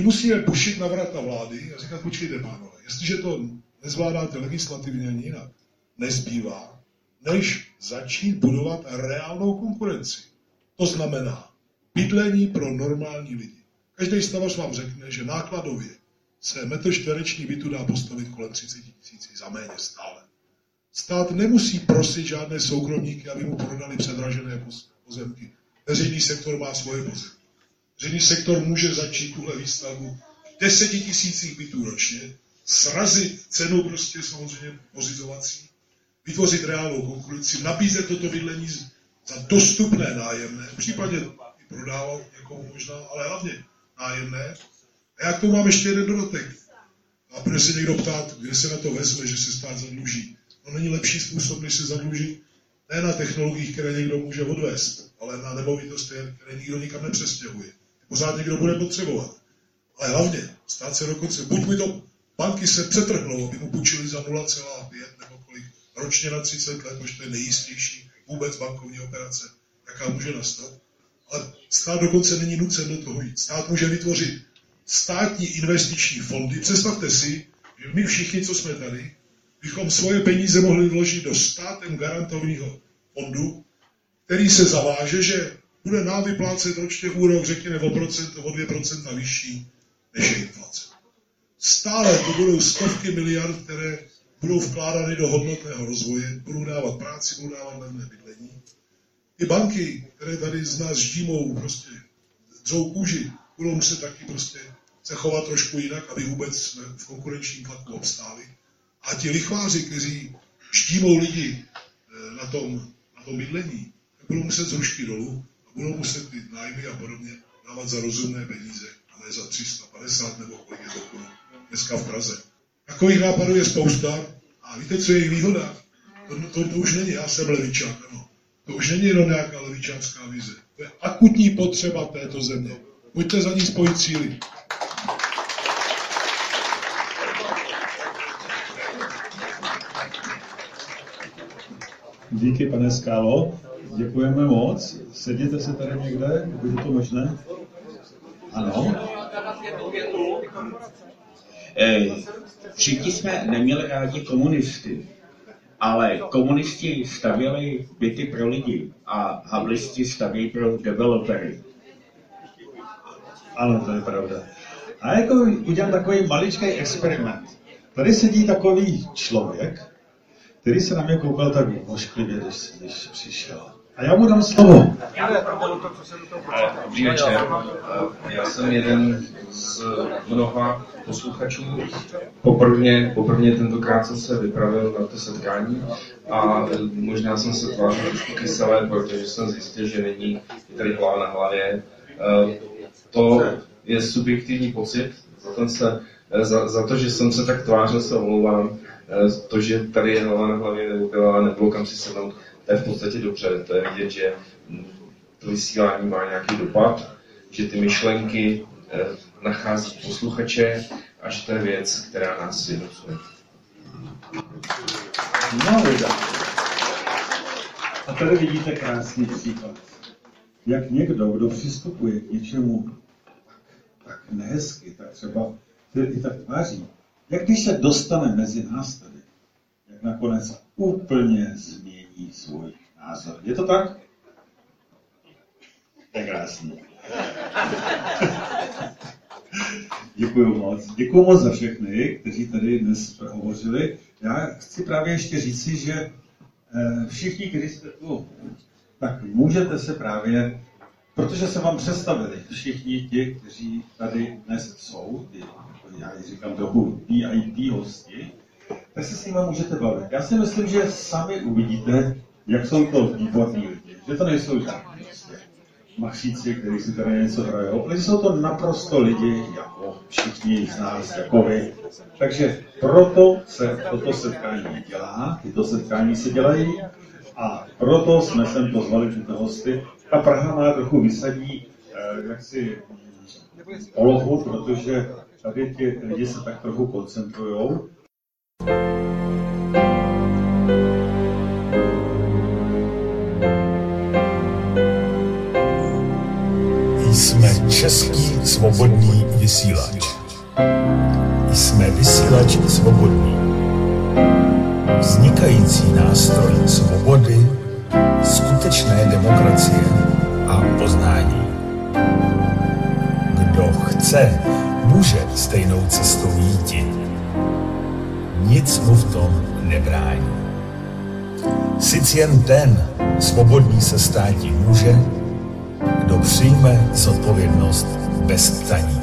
my musíme pušit na vrata vlády a říkat, počkejte pánové, jestliže to nezvládáte legislativně ani jinak, nezbývá, než začít budovat reálnou konkurenci. To znamená bydlení pro normální lidi. Každý stavař vám řekne, že nákladově se metr čtvereční bytu dá postavit kolem 30 tisíc za méně stále. Stát nemusí prosit žádné soukromníky, aby mu prodali předražené pozemky. Veřejný sektor má svoje pozemky. Veřejný sektor může začít tuhle výstavbu deseti tisících bytů ročně, srazit cenu prostě samozřejmě pozizovací, vytvořit reálnou konkurenci, nabízet toto bydlení za dostupné nájemné, případně i prodávat někomu možná, ale hlavně nájemné. A já k tomu mám ještě jeden dodatek. A bude se někdo ptát, kde se na to vezme, že se stát zadluží. No není lepší způsob, než se zadlužit ne na technologiích, které někdo může odvést, ale na nemovitosti, které nikdo nikam nepřestěhuje. Pořád někdo bude potřebovat. Ale hlavně, stát se dokonce, buď mi to banky se přetrhnou, aby mu půjčili za 0,5 nebo kolik ročně na 30 let, protože to je nejistější vůbec bankovní operace, jaká může nastat. Ale stát dokonce není nucen do toho jít. Stát může vytvořit státní investiční fondy. Představte si, že my všichni, co jsme tady, bychom svoje peníze mohli vložit do státem garantovaného fondu, který se zaváže, že bude nám vyplácet ročně úrok, řekněme, o, procent, o 2% vyšší než je inflace. Stále to budou stovky miliard, které budou vkládány do hodnotného rozvoje, budou dávat práci, budou dávat levné bydlení. Ty banky, které tady z nás ždímou prostě dřou kůži, budou muset taky prostě se chovat trošku jinak, aby vůbec jsme v konkurenčním tlaku obstáli. A ti lichváři, kteří ždímou lidi eh, na tom, na tom bydlení, budou muset z rušky dolů budou muset ty nájmy a podobně dávat za rozumné peníze, a ne za 350 nebo kolik je to korun dneska v Praze. Takových nápadů je spousta a víte, co je jejich výhoda? To, to, to už není, já jsem levičák, ano. To už není jenom nějaká levičácká vize. To je akutní potřeba této země. Pojďte za ní spojit síly. Díky, pane Skálo. Děkujeme moc. Sedíte se tady někde, pokud je to možné? Ano. Všichni jsme neměli rádi komunisty, ale komunisti stavěli byty pro lidi a havlisti staví pro developery. Ano, to je pravda. A jako udělám takový maličký experiment. Tady sedí takový člověk, který se na mě koukal tak ošklivě, když, když přišel. A já mu dám slovo. Dobrý večer. Já jsem jeden z mnoha posluchačů. Poprvně, poprvně tentokrát jsem se vypravil na to setkání a možná jsem se tvářil trošku kyselé, protože jsem zjistil, že není tady hlava na hlavě. To je subjektivní pocit, za, ten se, za, za to, že jsem se tak tvářil, se omlouvám. To, že tady je hlava na hlavě nebo byla, nebylo kam si sednout, to je v podstatě dobře. To je vidět, že to vysílání má nějaký dopad, že ty myšlenky eh, nachází posluchače a že to je věc, která nás sjednocuje. No, A tady vidíte krásný příklad. Jak někdo, kdo přistupuje k něčemu tak nehezky, tak třeba i tak tváří, jak když se dostane mezi nás tady, jak nakonec úplně změní svůj názor. Je to tak? To je krásný. Děkuji moc. Děkuji moc za všechny, kteří tady dnes hovořili. Já chci právě ještě říci, že eh, všichni, kteří jste tu, tak můžete se právě, protože se vám představili všichni ti, kteří tady dnes jsou, ty, já říkám trochu VIP hosti, tak se s nimi můžete bavit. Já si myslím, že sami uvidíte, jak jsou to výborní lidi. Že to nejsou žádní prostě machříci, kteří si tady něco hrajou, ale jsou to naprosto lidi, jako všichni z nás, jako vy. Takže proto se toto setkání dělá, tyto setkání se dělají a proto jsme sem pozvali tyto hosty. Ta Praha má trochu vysadí eh, jaksi polohu, protože tady ti lidi se tak trochu koncentrují jsme český svobodný vysílač. Jsme vysílač svobodný. Vznikající nástroj svobody, skutečné demokracie a poznání. Kdo chce, může stejnou cestou jít. Nic mu v tom nebrání. Sice jen ten svobodný se státi může, kdo přijme zodpovědnost bez ptaní.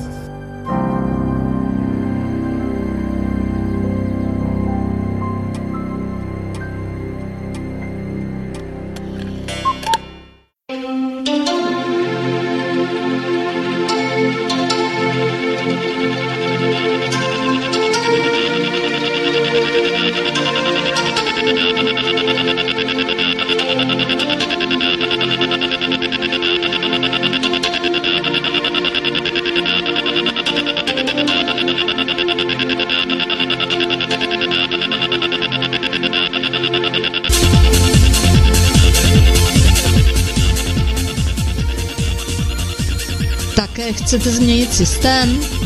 Chcete